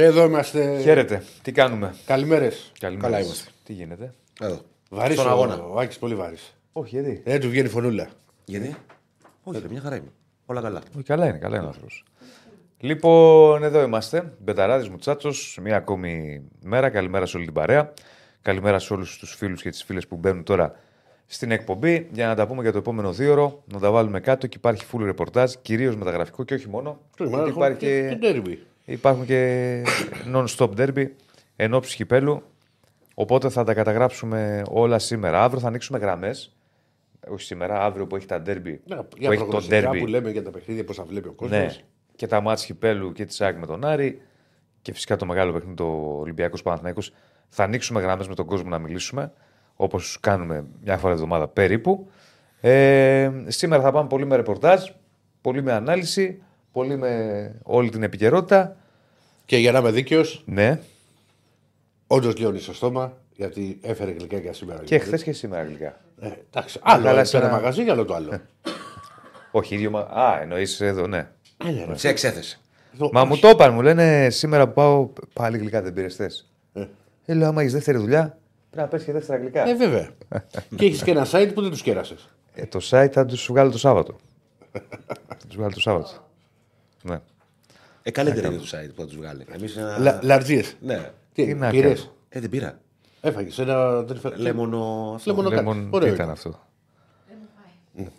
Εδώ είμαστε. Χαίρετε. Τι κάνουμε; Καλημέρες. Καλημέρα. Καλά είμαστε. Τι γίνεται; Εδώ. Βαρύς Στον ο, αγώνα. ο Άκης πολύ βαρύς. Όχι, γιατί; Δεν του βγαίνει φωνούλα. Γιατί; Όχι, ρε, μια χαρά είμαι. Όλα καλά. Όχι, καλά είναι, καλά είναι ο άνθρωπος. Λοιπόν, εδώ είμαστε. Μπεταράδης Μουτσάτσος, μία ακόμη μέρα. Καλημέρα σε όλη την παρέα. Καλημέρα σε όλους τους φίλους και τις φίλες που μπαίνουν τώρα στην εκπομπή για να τα πούμε για το επόμενο δύο ώρο, να τα βάλουμε κάτω και υπάρχει full ρεπορτάζ, κυρίως μεταγραφικό και όχι μόνο. γιατί υπάρχει και, Και ντέρμπι. Υπάρχουν και non-stop derby εν ώψη κυπέλου. Οπότε θα τα καταγράψουμε όλα σήμερα. Αύριο θα ανοίξουμε γραμμές. Όχι σήμερα, αύριο που έχει τα derby. Ναι, που για έχει το προγνωστικά derby. που λέμε για τα παιχνίδια, πώς θα βλέπει ο κόσμος. Ναι. Και τα μάτς Κυπέλου και της ΑΕΚ με τον Άρη. Και φυσικά το μεγάλο παιχνίδι το Ολυμπιακός Παναθυναϊκό. Θα ανοίξουμε γραμμές με τον κόσμο να μιλήσουμε. Όπως κάνουμε μια φορά τη εβδομάδα περίπου. Ε, σήμερα θα πάμε πολύ με ρεπορτάζ, πολύ με ανάλυση, πολύ με όλη την επικαιρότητα. Και για να είμαι δίκαιος, Ναι, όντως λιώνει στο στόμα, γιατί έφερε γλυκάκια σήμερα. και χθες και σήμερα γλυκά. Ε, εντάξει, άλλο Αλλά ένα σε ένα- μαγαζί για άλλο το άλλο. Όχι, ίδιο. Μα... Α, εννοείς εδώ, ναι. Ε, ναι, ρε. Σε εξέθεση. Εδώ- Μα μου το είπαν, μου λένε σήμερα που πάω πάλι γλυκά δεν πήρες χθες. Ε, λέω, άμα έχεις δεύτερη δουλειά, πρέπει να πέσει και δεύτερα γλυκά. Ε, βέβαια. και έχεις και ένα site που δεν τους κέρασες. Ε, το site θα τους βγάλω το Σάββατο. θα τους βγάλω το Σάββατο. Ναι. Ε, καλύτερα είναι το site που θα τους βγάλει. Εμείς ένα. Λαρτζίε. Ναι. Τι, Τι να πήρες; κάνω. Ε, δεν πήρα. Έφαγες ένα. δεν φε- Λέμονο. αυτό. Λέμονο κάτι. Λεμον, τι Ωραίο ήταν είναι. αυτό.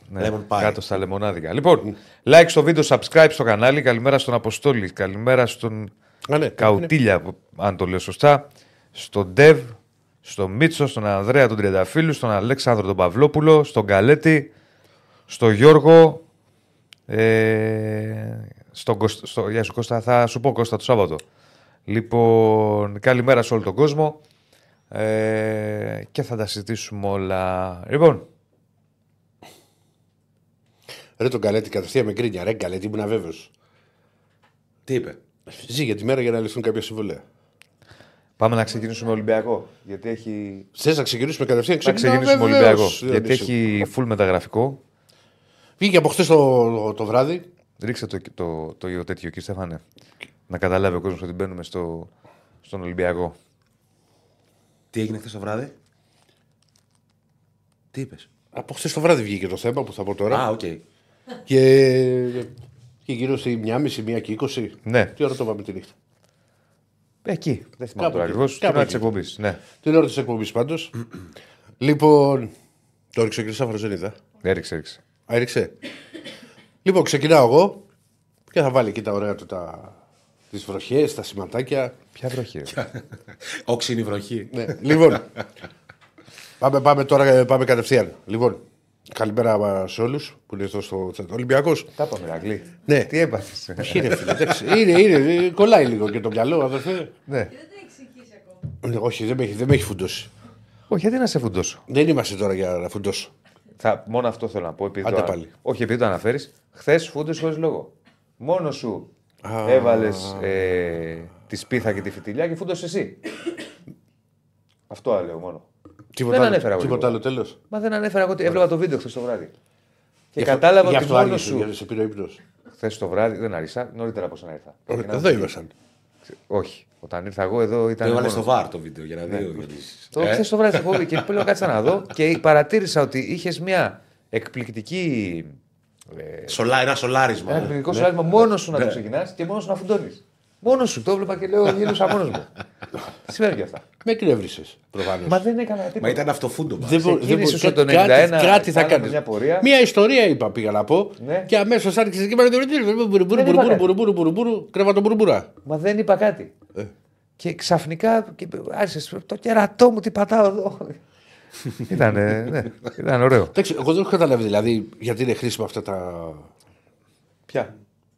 Ναι, Lemon pie. κάτω στα λεμονάδικα. Λοιπόν, like στο βίντεο, subscribe στο κανάλι. Καλημέρα στον Αποστόλη. Καλημέρα στον Α, ναι, Καουτίλια, που- αν το λέω σωστά. Στον Ντεβ, στον Μίτσο, στον Ανδρέα τον Τριανταφύλου, στον Αλέξανδρο τον Παυλόπουλο, στον Καλέτη, στον Γιώργο. Ε, στον Κώστα, στο, γεια σου Κώστα, θα σου πω Κώστα το Σάββατο. Λοιπόν, καλημέρα σε όλο τον κόσμο. Ε, και θα τα συζητήσουμε όλα. Λοιπόν, Ρε τον Καλέτη κατευθείαν με γκρίνια. Ρε Καλέτη, ήμουν αβέβαιος. Τι είπε; Ζει για τη μέρα για να λυθούν κάποια συμβόλαια. πάμε να ξεκινήσουμε Ολυμπιακό. Γιατί έχει. Θες να ξεκινήσουμε κατευθείαν; Να Ξεκινάμε ξεκινήσουμε βεβαίως, Ολυμπιακό. Γιατί Διονύση. έχει full μεταγραφικό. Βγήκε από χθες το, το βράδυ. Ρίξε το, το, το, το τέτοιο εκεί, Στέφανε. Να καταλάβει ο κόσμος ότι μπαίνουμε στο, στον Ολυμπιακό. Τι έγινε χθες το βράδυ; Τι είπες; Από χθες το βράδυ βγήκε το θέμα που θα πω τώρα. Α, οκ. Και, και γύρω στη 1.30, 1 και 20. Ναι. Τι ώρα το πάμε τη νύχτα; Εκεί. Δεν θυμάμαι Κάπου τώρα εκεί. ακριβώς. Την Κάπου ώρα της εκεί. εκπομπής. Ναι. Την ώρα της εκπομπής πάντως. λοιπόν. Το έριξε ο Κρυσάφαρο, δεν είδα. Έριξε, έριξε. Α, έριξε. Λοιπόν, ξεκινάω εγώ και θα βάλει εκεί τα ωραία του τα. Τις βροχές, τα σηματάκια. Ποια βροχή. ρε; Όξινη βροχή. Ναι. λοιπόν. πάμε, πάμε τώρα πάμε κατευθείαν. Λοιπόν, καλημέρα σε όλους που είναι εδώ στο chat. Ολυμπιακός. Τα είπαμε, Αγγλί. Ναι. Τι έπαθες; Όχι, ρε φίλε, εντάξει. είναι, είναι, κολλάει λίγο και το μυαλό, αδερφέ. ναι. Ε, Όχι, δεν με, έχει, δεν με έχει φουντώσει. Όχι, γιατί να σε φουντώσω; Δεν είμαστε τώρα για να φουντώσω. Θα, μόνο αυτό θέλω να πω. Επειδή Άντε το, πάλι. Όχι, επειδή το αναφέρεις. Χθες φούντες χωρίς λόγο. Μόνος σου Α. έβαλες ε, τη σπίθα και τη φιτιλιά και φούντωσε εσύ. αυτό λέω μόνο. Τίποτα Δεν άλλο, ανέφερα εγώ τίποτα λίγο. άλλο τέλος. Μα δεν ανέφερα εγώ ότι έβλεπα το βίντεο χθες το βράδυ. Και κατάλαβα ότι μόνος σου. Για σε πήρε ύπνος. Χθες το βράδυ δεν άρχισα, νωρίτερα από να ήρθα. Ξεκινάμε Εδώ εκεί. ήμασταν. Όχι. Όταν ήρθα εγώ εδώ ήταν. Το έβαλες μόνο- στο βαρ το βίντεο για να δει. ο Διονύσης. Το Ε, χθε το βράδυ στην εκπομπή και πλέον κάτσα να δω και παρατήρησα ότι είχες μια εκπληκτική. Ε, Σολά, ένα σολάρισμα. ένα εκπληκτικό σολάρισμα μόνος σου να το ξεκινάς και μόνος σου να φουντώνεις. Μόνος σου το έβλεπα και λέω γέλουσα μόνος μου. Τι σημαίνει και αυτά. Με εκνεύρισες προφανώς. Μα δεν έκανα τίποτα. Μα ήταν αυτοφούντομα. Δεν μπο- δεν ξεκίνησες μπο- ότι το κάτι- 91 Κάτι θα κάναμε κάνεις. μια πορεία. Μια ιστορία είπα πήγα να πω. Ναι. Και αμέσως άρχισες και είπα. Κρέβα τον μπουρμπουρά. Μα δεν είπα κάτι. Και ξαφνικά και άρχισες το κερατό μου τι πατάω εδώ. ήταν, ναι, ήταν ωραίο. Εντάξει, εγώ δεν έχω καταλάβει δηλαδή γιατί είναι χρήσιμα αυτά τα. Ποια;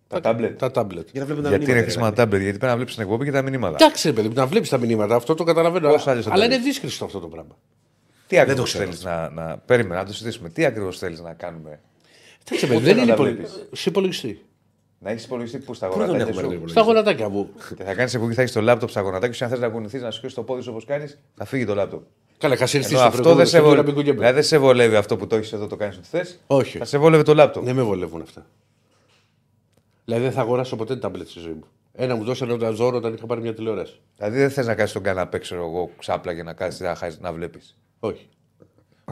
Τα τάμπλετ. Τα τάμπλετ. Για να βλέπουμε τα Γιατί είναι μηνύματα, χρήσιμα τα τάμπλετ, γιατί πρέπει να βλέπεις την εκπομπή και τα μηνύματα. Εντάξει, ρε παιδί μου, να βλέπεις τα μηνύματα, αυτό το καταλαβαίνω. Πώς άλλως θα Αλλά το είναι δεις; δύσκολο αυτό το πράγμα. Τι ακριβώ το ξέρω θέλεις να, να. Περίμενα να το συζητήσουμε. Τι ακριβώς θέλεις να κάνουμε; Εντάξει, Πού παιδί, δεν θέλω είναι να τα πολύ. βλέπεις. Σε υπολογιστή. Να έχεις υπολογιστή που στα Πού δεν γονατάκια έχουμε σου. ρε, υπολογιστή; Στα γονατάκια μου. Και θα κάνεις εκπομπή, θα έχεις το λάπτοπ στα γονατάκια σου. Αν θες να κουνηθείς, να σηκώσει το πόδι σου όπως κάνεις, θα φύγει το λάπτοπ. Καλά, είχα συρθεί Ενώ στο αυτό δεν σε, προηγούμενο βολεύει. να μην κουνιέμαι. Δηλαδή δεν σε βολεύει αυτό που το έχεις εδώ, το κάνεις ό,τι θες. Όχι. Θα σε βόλευε το λάπτοπ. Δεν με βολεύουν αυτά. Δηλαδή δεν θα αγοράσω ποτέ τάμπλετ στη ζωή μου. Ένα μου δώσανε ένα δώρο όταν είχα πάρει μια τηλεόραση. Δηλαδή δεν θες να κάνεις τον καναπέ, ξέρω εγώ, ξάπλα για να κάτσει να, χάσεις- να βλέπεις. Όχι.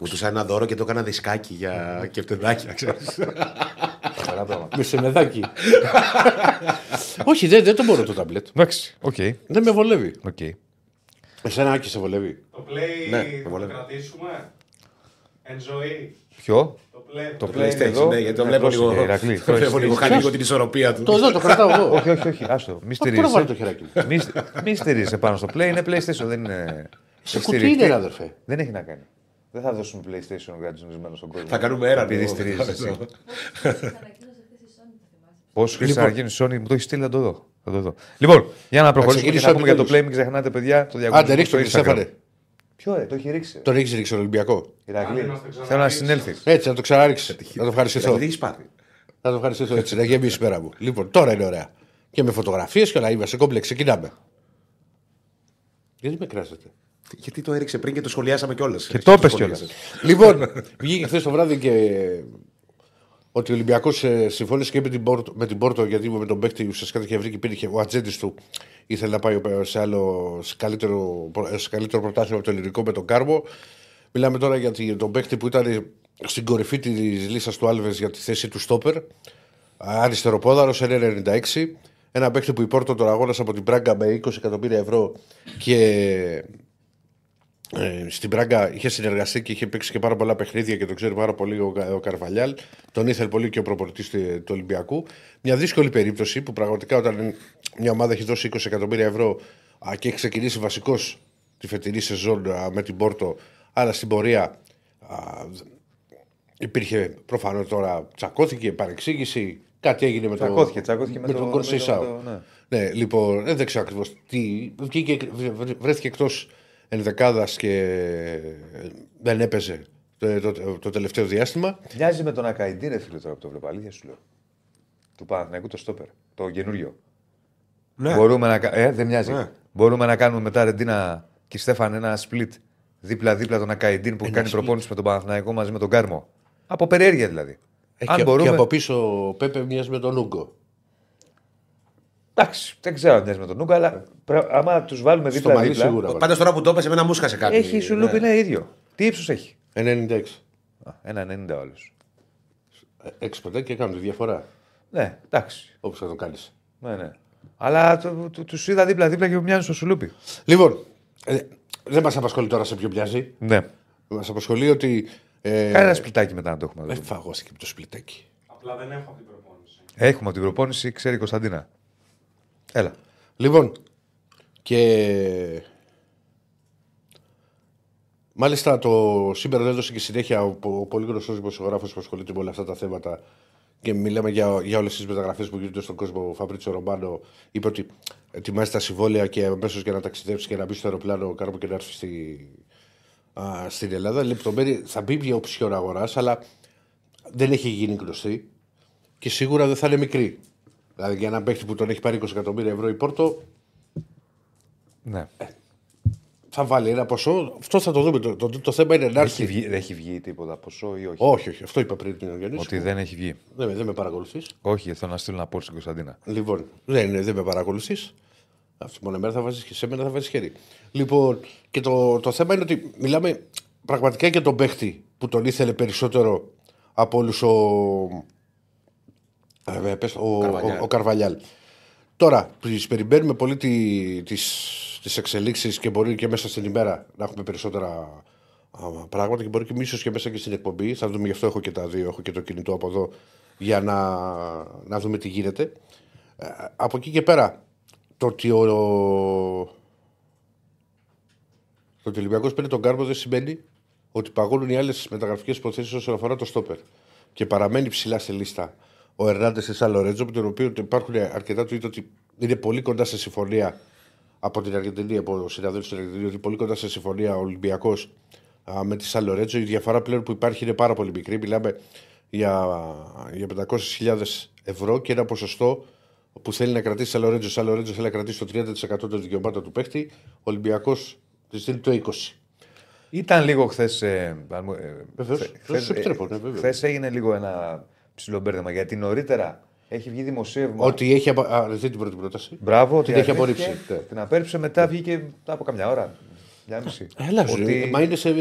Μου τους ένα δώρο και το έκανα δισκάκι για κεφτεδάκι, να ξέρεις. Καλά πράγματα. Με σεμεδάκι. Όχι, δεν, δεν το μπορώ το ταμπλετ. Εντάξει, οκ. Δεν με βολεύει. οκ. Εσένα Άκη σε βολεύει; Το play Ναι, θα το βολεύει. κρατήσουμε; Εν ζωή. Ποιο; Το play. Το το play είναι εδώ. PlayStation, ναι, γιατί το Ναι, βλέπω πρόσεχε, λίγο. Ηρακλή, Το βλέπω λίγο. πρόσεχε. Χάνει λίγο την ισορροπία του. Το εδώ το κρατάω εγώ. όχι, όχι, όχι. Άστο. Μη Πού να βάλω το στηρίζεσαι. χεράκι μου; Μη, σ- μη στηρίζεσαι πάνω στο play. Είναι PlayStation, δεν είναι. Σε μη κουτί στηριχτεί. είναι, αδερφέ. Δεν έχει να κάνει. Δεν θα δώσουμε PlayStation γρατζουνισμένο στον κόσμο. Θα κάνουμε ένα. Επειδή λίγο. στηρίζεσαι εσύ. Ανακοίνωσε χθε η Sony, το θυμάσαι. Πώς χρειάζεται Λοιπόν. να γίνεις Sony, μου το έχεις στείλει να το δω. Θα το δω. Λοιπόν, για να προχωρήσουμε και ξεκινήσει να πούμε για από το play, τέλους. μην ξεχνάτε, παιδιά, το Άντε, διαγωνισμό ρίξτε στο το, Instagram. Στέφανε. Ποιο, ε, το έχει ρίξει. Τον έχει ρίξει Ολυμπιακό. Ηρακλή, Αν δεν μας το θέλω να ξαναρίξει. συνέλθεις. Έτσι, να το ξαναρίξεις. Να το ευχαριστηθώ. Δηλαδή, έχεις πάθει. Να το ευχαριστήσω έτσι, να γεμίσει η πέρα μου. Λοιπόν, τώρα είναι ωραία. Και με φωτογραφίες και όλα είμαστε κόμπλεξ. Ξεκινάμε. Γιατί με κράζετε; Γιατί το έριξε πριν και το σχολιάσαμε κιόλας. Και το είπες κιόλας. λοιπόν, βγήκε χθες το βράδυ και ότι ο Ολυμπιακός συμφώνησε και με την, Πόρτο, με την Πόρτο γιατί με τον παίκτη ουσιαστικά είχε βρει και πήρε ο ατζέντης του. Ήθελε να πάει σε, άλλο, σε, καλύτερο, σε καλύτερο πρωτάθλημα από το ελληνικό με τον Κάρμο. Μιλάμε τώρα για τη- τον παίκτη που ήταν στην κορυφή της λίστας του Άλβες για τη θέση του Στόπερ. Αριστεροπόδαρο, 1,96. Ένα παίκτη που η Πόρτο τον αγώνασε από την Πράγκα με 20 εκατομμύρια ευρώ και ε, στην Πράγκα είχε συνεργαστεί και είχε παίξει και πάρα πολλά παιχνίδια και το ξέρει πάρα πολύ ο, Κα- ο Καρβαλιάλ. Τον ήθελε πολύ και ο προπονητής του, του Ολυμπιακού. Μια δύσκολη περίπτωση που πραγματικά όταν μια ομάδα έχει δώσει 20 εκατομμύρια ευρώ α, και έχει ξεκινήσει βασικός τη φετινή σεζόν α, με την Πόρτο, αλλά στην πορεία α, υπήρχε προφανώς τώρα τσακώθηκε, παρεξήγηση. Κάτι έγινε με Τσακώθηκε, τον τσακώθηκε με με το- τον με Κονσεϊσάου. το- ναι. Ναι, λοιπόν, δεν ξέρω ακριβώς τι. Βγήκε, βρέθηκε εκτός ενδεκάδα και δεν έπαιζε το, το, το τελευταίο διάστημα. Μοιάζει με τον Ακαϊντή, ρε φίλε, τώρα που το βλέπω. Αλήθεια σου λέω. Του Παναθηναϊκού το στόπερ. Το καινούριο. Ναι. Μπορούμε να, κα- ε, δεν μοιάζει. Ναι. Μπορούμε να κάνουμε μετά Ρεντίνα και Στέφαν ένα split δίπλα-δίπλα τον Ακαϊντίν που κάνει προπόνηση με τον Παναθηναϊκό μαζί με τον Κάρμο. Από περιέργεια δηλαδή. Έχει Αν και, μπορούμε. και από πίσω ο Πέπε μοιάζει με τον Ούγκο. Εντάξει, δεν ξέρω αν μοιάζει με τον Ούγκα, αλλά πρέ- άμα τους βάλουμε Στο μαλλί δίπλα-δίπλα. σίγουρα. Πάντως τώρα που το έπεσε, εμένα μου σκάσε κάτι. Έχει η Σουλούπι, Ναι. είναι ίδιο. Τι ύψος έχει; 96. Α, Ένα 90 όλο. Έξι ποτέ και κάνουν τη διαφορά. Ναι, εντάξει. Όπως θα το κάνεις. Ναι, ναι. Αλλά του το, τους είδα δίπλα-δίπλα και μου μοιάζουν στο Σουλούπι. Λοιπόν, ε, δεν μας απασχολεί τώρα σε ποιο μοιάζει. Ναι. Μας απασχολεί ότι. Ε, Κάνε ένα σπιτάκι μετά να το έχουμε. ε, εδώ. φαγώσε και με το σπλιτάκι. Απλά δεν έχω αυτή την προπόνηση. Έχουμε από την προπόνηση, ξέρει η Κωνσταντίνα. Έλα. Λοιπόν, και μάλιστα το σήμερα δεν έδωσε και συνέχεια ο, ο πολύ γνωστός δημοσιογράφος που ασχολείται με όλα αυτά τα θέματα και μιλάμε για, για όλες τις μεταγραφές που γίνονται στον κόσμο. Ο Φαμπρίτσο Ρομπάνο είπε ότι ετοιμάζει τα συμβόλαια και αμέσως για να ταξιδέψει και να μπει στο αεροπλάνο κάπου και να έρθει στη, α, στην Ελλάδα. Λεπτομέρεια θα μπει μια οψιόν αγοράς, αλλά δεν έχει γίνει γνωστή και σίγουρα δεν θα είναι μικρή. Δηλαδή για έναν παίχτη που τον έχει πάρει 20 εκατομμύρια ευρώ η Πόρτο, Ναι. θα βάλει ένα ποσό. Αυτό θα το δούμε. Το, το, το θέμα είναι να Έχει έρθει. βγει, δεν έχει βγει τίποτα ποσό ή όχι; Όχι, όχι, αυτό είπα πριν την Γιάννη. Ότι δεν έχει βγει. Δεν, με- δεν με παρακολουθείς. Όχι, γιατί θέλω να στείλω ένα πόλ στην Κωνσταντίνα. Λοιπόν, δεν, δεν με παρακολουθείς. Αυτή μόνο μέρα θα βάζεις και σε μένα θα βάζεις χέρι. Λοιπόν, και το, το θέμα είναι ότι μιλάμε πραγματικά για τον παίχτη που τον ήθελε περισσότερο από όλους ο. Ε, πες, ο, ο, Καρβαλιάλ. ο Καρβαλιάλ. Τώρα, τις περιμένουμε πολύ τι, τις, τις εξελίξεις και μπορεί και μέσα στην ημέρα να έχουμε περισσότερα α, πράγματα και μπορεί και ίσως και μέσα και στην εκπομπή. Θα δούμε, γι' αυτό έχω και τα δύο, έχω και το κινητό από εδώ για να, να δούμε τι γίνεται. Ε, από εκεί και πέρα, το ότι ο, το ότι ο Ολυμπιακός παίρνει τον Κάρμο δεν σημαίνει ότι παγώνουν οι άλλες μεταγραφικές προθέσει όσον αφορά το στόπερ. Και παραμένει ψηλά στη λίστα ο Ερνάντες σε Λορέτζο, με τον οποίο υπάρχουν αρκετά του ότι είναι πολύ κοντά σε συμφωνία από την Αργεντινή, από συναδέλφους στην Αργεντινή, ότι πολύ κοντά σε συμφωνία ο Ολυμπιακός με τη Σαν Λορέτζο. Η διαφορά πλέον που υπάρχει είναι πάρα πολύ μικρή. Μιλάμε για, για 500.000 ευρώ και ένα ποσοστό που θέλει να κρατήσει Σαν Λορέτζο. Σαν Λορέτζο θέλει να κρατήσει το 30% των δικαιωμάτων του παίχτη. Ο Ολυμπιακός της δίνει το 20%. Ήταν λίγο χθες. Ε, αν μου- ε, Βεβαίως. χθε- Δεν σου επιτρέπω, ναι, βέβαια. χθες έγινε λίγο ένα ψηλό μπέρδεμα γιατί νωρίτερα Έχει βγει δημοσίευμα. Ότι έχει. απο- Α, δεν την πρώτη πρόταση. Μπράβο, ότι την έχει αρνήθηκε, απορρίψει. Ναι. Την απέρριψε, μετά βγήκε μετά από καμιά ώρα. Μια μισή. Έλα, Ότι- ότι... μα είναι σε,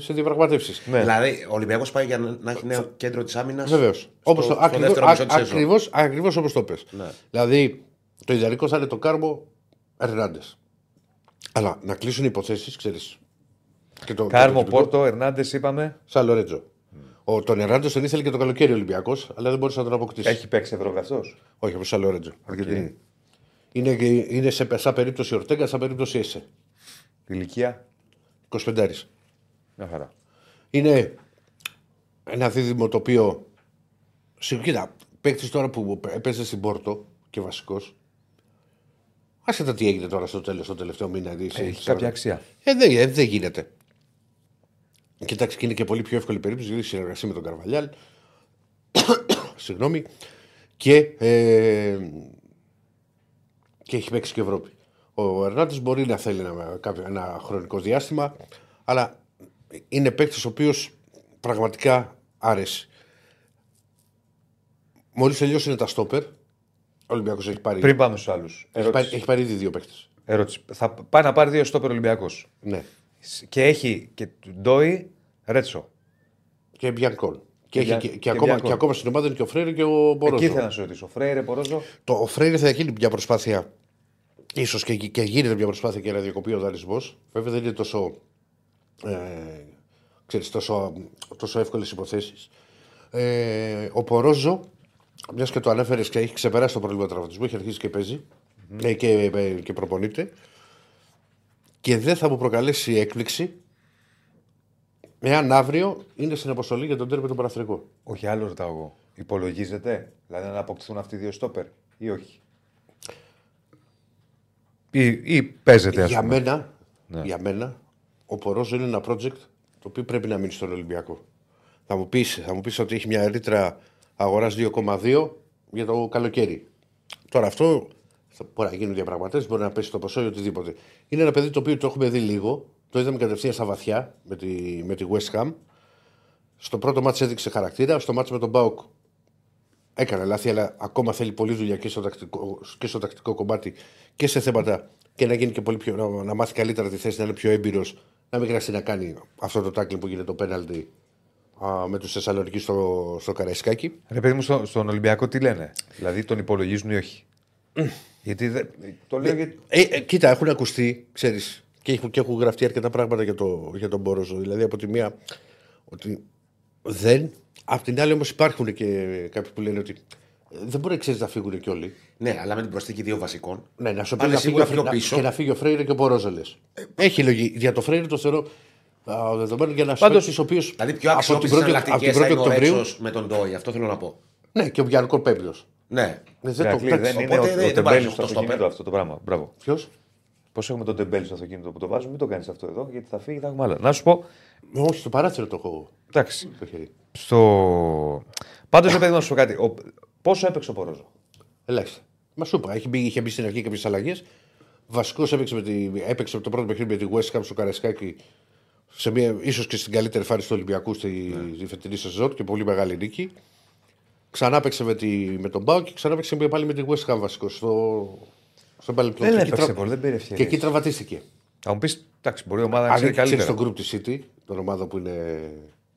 σε διαπραγματεύσεις. Ναι. Δηλαδή, ο Ολυμπιακός πάει για να να έχει νέο κέντρο της άμυνας. Βεβαίως. Όπως το. στο δεύτερο μισό της σεζόν. Ακριβώ ακριβώς όπως το πες. Ναι. Δηλαδή, το ιδανικό θα είναι το κάρμο Ερνάντες. Αλλά να κλείσουν υποθέσεις, ξέρεις. Κάρμο, Πόρτο, Ερνάντες, είπαμε. Σαν Λορέτζο. Ο, τον Ερνάντε τον ήθελε και το καλοκαίρι Ολυμπιακός, αλλά δεν μπορούσε να τον αποκτήσει. Έχει παίξει Ευρώπη αυτό. Όχι, όπω σαν Λορέτζο. Αργεντινή. Είναι, είναι σε, σαν περίπτωση Ορτέγκα, σαν περίπτωση Έσε. Ηλικία; 25. Μια χαρά. Είναι ένα δίδυμο το οποίο. Συγ- Κοίτα, παίκτης τώρα που έπαιζε στην Πόρτο και βασικός. Άσε τα τι έγινε τώρα στο τέλος, στο τελευταίο μήνα. δηλαδή, Έχει σε- κάποια αξία. Ε, δεν, ε, δεν γίνεται. Κοιτάξτε, και είναι και πολύ πιο εύκολη περίπτωση γιατί συνεργασία με τον Καρβαλιάλ. Συγγνώμη. Και, ε, και έχει παίξει και Ευρώπη. Ο Ερνάντη μπορεί να θέλει ένα, κάποιο, ένα χρονικό διάστημα, αλλά είναι παίκτης ο οποίος πραγματικά άρεσε. Μόλις τελειώσουν τα στόπερ, ο Ολυμπιακός έχει πάρει, Πριν πάμε στους άλλους. έχει πάρει, έχει πάρει ήδη δύο παίκτες. Ερώτηση. Θα πάει να πάρει δύο στόπερ Ολυμπιακός. Ναι. Και έχει και του Ντόι Ρέτσο. Και Μπιανκόν. Και, Και έχει, Μπια- και, και, και ακόμα, Μπιανκόν. και ακόμα στην ομάδα είναι και ο Φρέιρε και ο Μπορόζο. Εκεί ήθελα να σου ρωτήσω. Φρέιρε, Πορόζο. Το ο Φρέιρε θα γίνει μια προσπάθεια. ίσως και, και γίνεται μια προσπάθεια και να διακοπεί ο δανεισμός. Βέβαια δεν είναι τόσο. Ε, ξέρεις, τόσο, τόσο εύκολες υποθέσεις. Ε, ο Πορόζο, μιας και το ανέφερες και έχει ξεπεράσει το πρόβλημα τραυματισμού, έχει αρχίσει και παίζει ε, και, ε, και προπονείται. Και δεν θα μου προκαλέσει έκπληξη εάν αύριο είναι στην αποστολή για τον τέρμι του Παναθρικό. Όχι, άλλο ρωτάω εγώ. Υπολογίζεται, δηλαδή να αποκτηθούν αυτοί οι δύο στόπερ ή όχι; Ή, ή παίζεται, ας Για πούμε. μένα, Ναι. για μένα, ο Πορόζο είναι ένα project το οποίο πρέπει να μείνει στον Ολυμπιακό. Θα μου πεις, θα μου πεις ότι έχει μια ρήτρα αγοράς 2,2 για το καλοκαίρι. Τώρα αυτό θα μπορεί να γίνουν διαπραγματεύσεις, μπορεί να πέσει το ποσό ή οτιδήποτε. Είναι ένα παιδί το οποίο το έχουμε δει λίγο. Το είδαμε κατευθείαν στα βαθιά με τη, με τη West Ham. Στο πρώτο μάτσο έδειξε χαρακτήρα. Στο μάτσο με τον Μπάουκ έκανε λάθη, αλλά ακόμα θέλει πολλή δουλειά και στο τακτικό, και στο τακτικό κομμάτι και σε θέματα και να γίνει και πολύ πιο. να, να μάθει καλύτερα τη θέση, να είναι πιο έμπειρος, να μην χρειαστεί να κάνει αυτό το τάκλινγκ που γίνεται το πέναλτι α, με τους Θεσσαλονίκη στο, στο Καραϊσκάκι. Ρε παιδί μου, στο- στον Ολυμπιακό τι λένε; Δηλαδή τον υπολογίζουν ή όχι; Γιατί δεν- το λέω γιατί. Ε, ε, κοίτα, έχουν ακουστεί, ξέρεις, και, έχουν- και έχουν γραφτεί αρκετά πράγματα για, το, για τον Μπόροζο. Δηλαδή, από τη μία, ότι δεν. Απ' την άλλη, όμως, υπάρχουν και κάποιοι που λένε ότι ε, δεν μπορεί ξέρεις, να φύγουν και όλοι. Ναι, αλλά με την προσθήκη δύο βασικών. Ναι, να σου πει Πάνε να φύγει, σίγουρα ο Φρέ- πιο πίσω. και να φύγει ο Φρέιρε και ο Μπορόζο λες. Έχει λογική. Για το Φρέιρε το θεωρώ α, δεδομένο για να σου Πάντως- παίξει ο οποίος. Δηλαδή, πιο από την αξιόπιστες 1η από εναλλακτικές την θα 1η είναι ο Οκτωβρίου. Ρέτσος με τον Ντόι. Αυτό θέλω να πω. Ναι, και ο Μπιανκό πέμπτο. Ναι. Δεν το Ηρακλή, παίξει. δεν είναι Οπότε ο, δεν- ο δεν τεμπέλη βάζεις στο το αυτοκίνητο στόπερ. αυτό το πράγμα. Μπράβο. Ποιος; Πώς έχουμε τον τεμπέλη στο αυτοκίνητο που το βάζουμε, μην το κάνεις αυτό εδώ, γιατί θα φύγει, θα έχουμε άλλα. Να σου πω, Όχι, στο παράθυρο το έχω εντάξει, το χέρι. στο. Πάντως, ρε παιδί, να σου πω κάτι. Ο... Πόσο έπαιξε ο Πορόζο; Ελάχιστα. Μα σου είπα, είχε μπει, είχε μπει στην αρχή κάποιες αλλαγές. Βασικός έπαιξε, με τη, έπαιξε το πρώτο παιχνίδι με τη West Ham στο Καραϊσκάκι σε μια, ίσως και στην καλύτερη φάση του Ολυμπιακού στη, στη φετινή σεζόν και πολύ μεγάλη νίκη. Ξανά έπαιξε με, τη, με τον Μπάου και ξανά έπαιξε και πάλι με τη West Ham βασικός στο, στον Παλαιπλό. Δεν Και εκεί έπαιξε τρα- πολύ, δεν πήρε Και ευκαιρίες. εκεί τραυματίστηκε. Θα μου πεις, εντάξει, μπορεί η ομάδα να Αν ξέρει ξέρεις καλύτερα. τον group της City, την ομάδα που, είναι,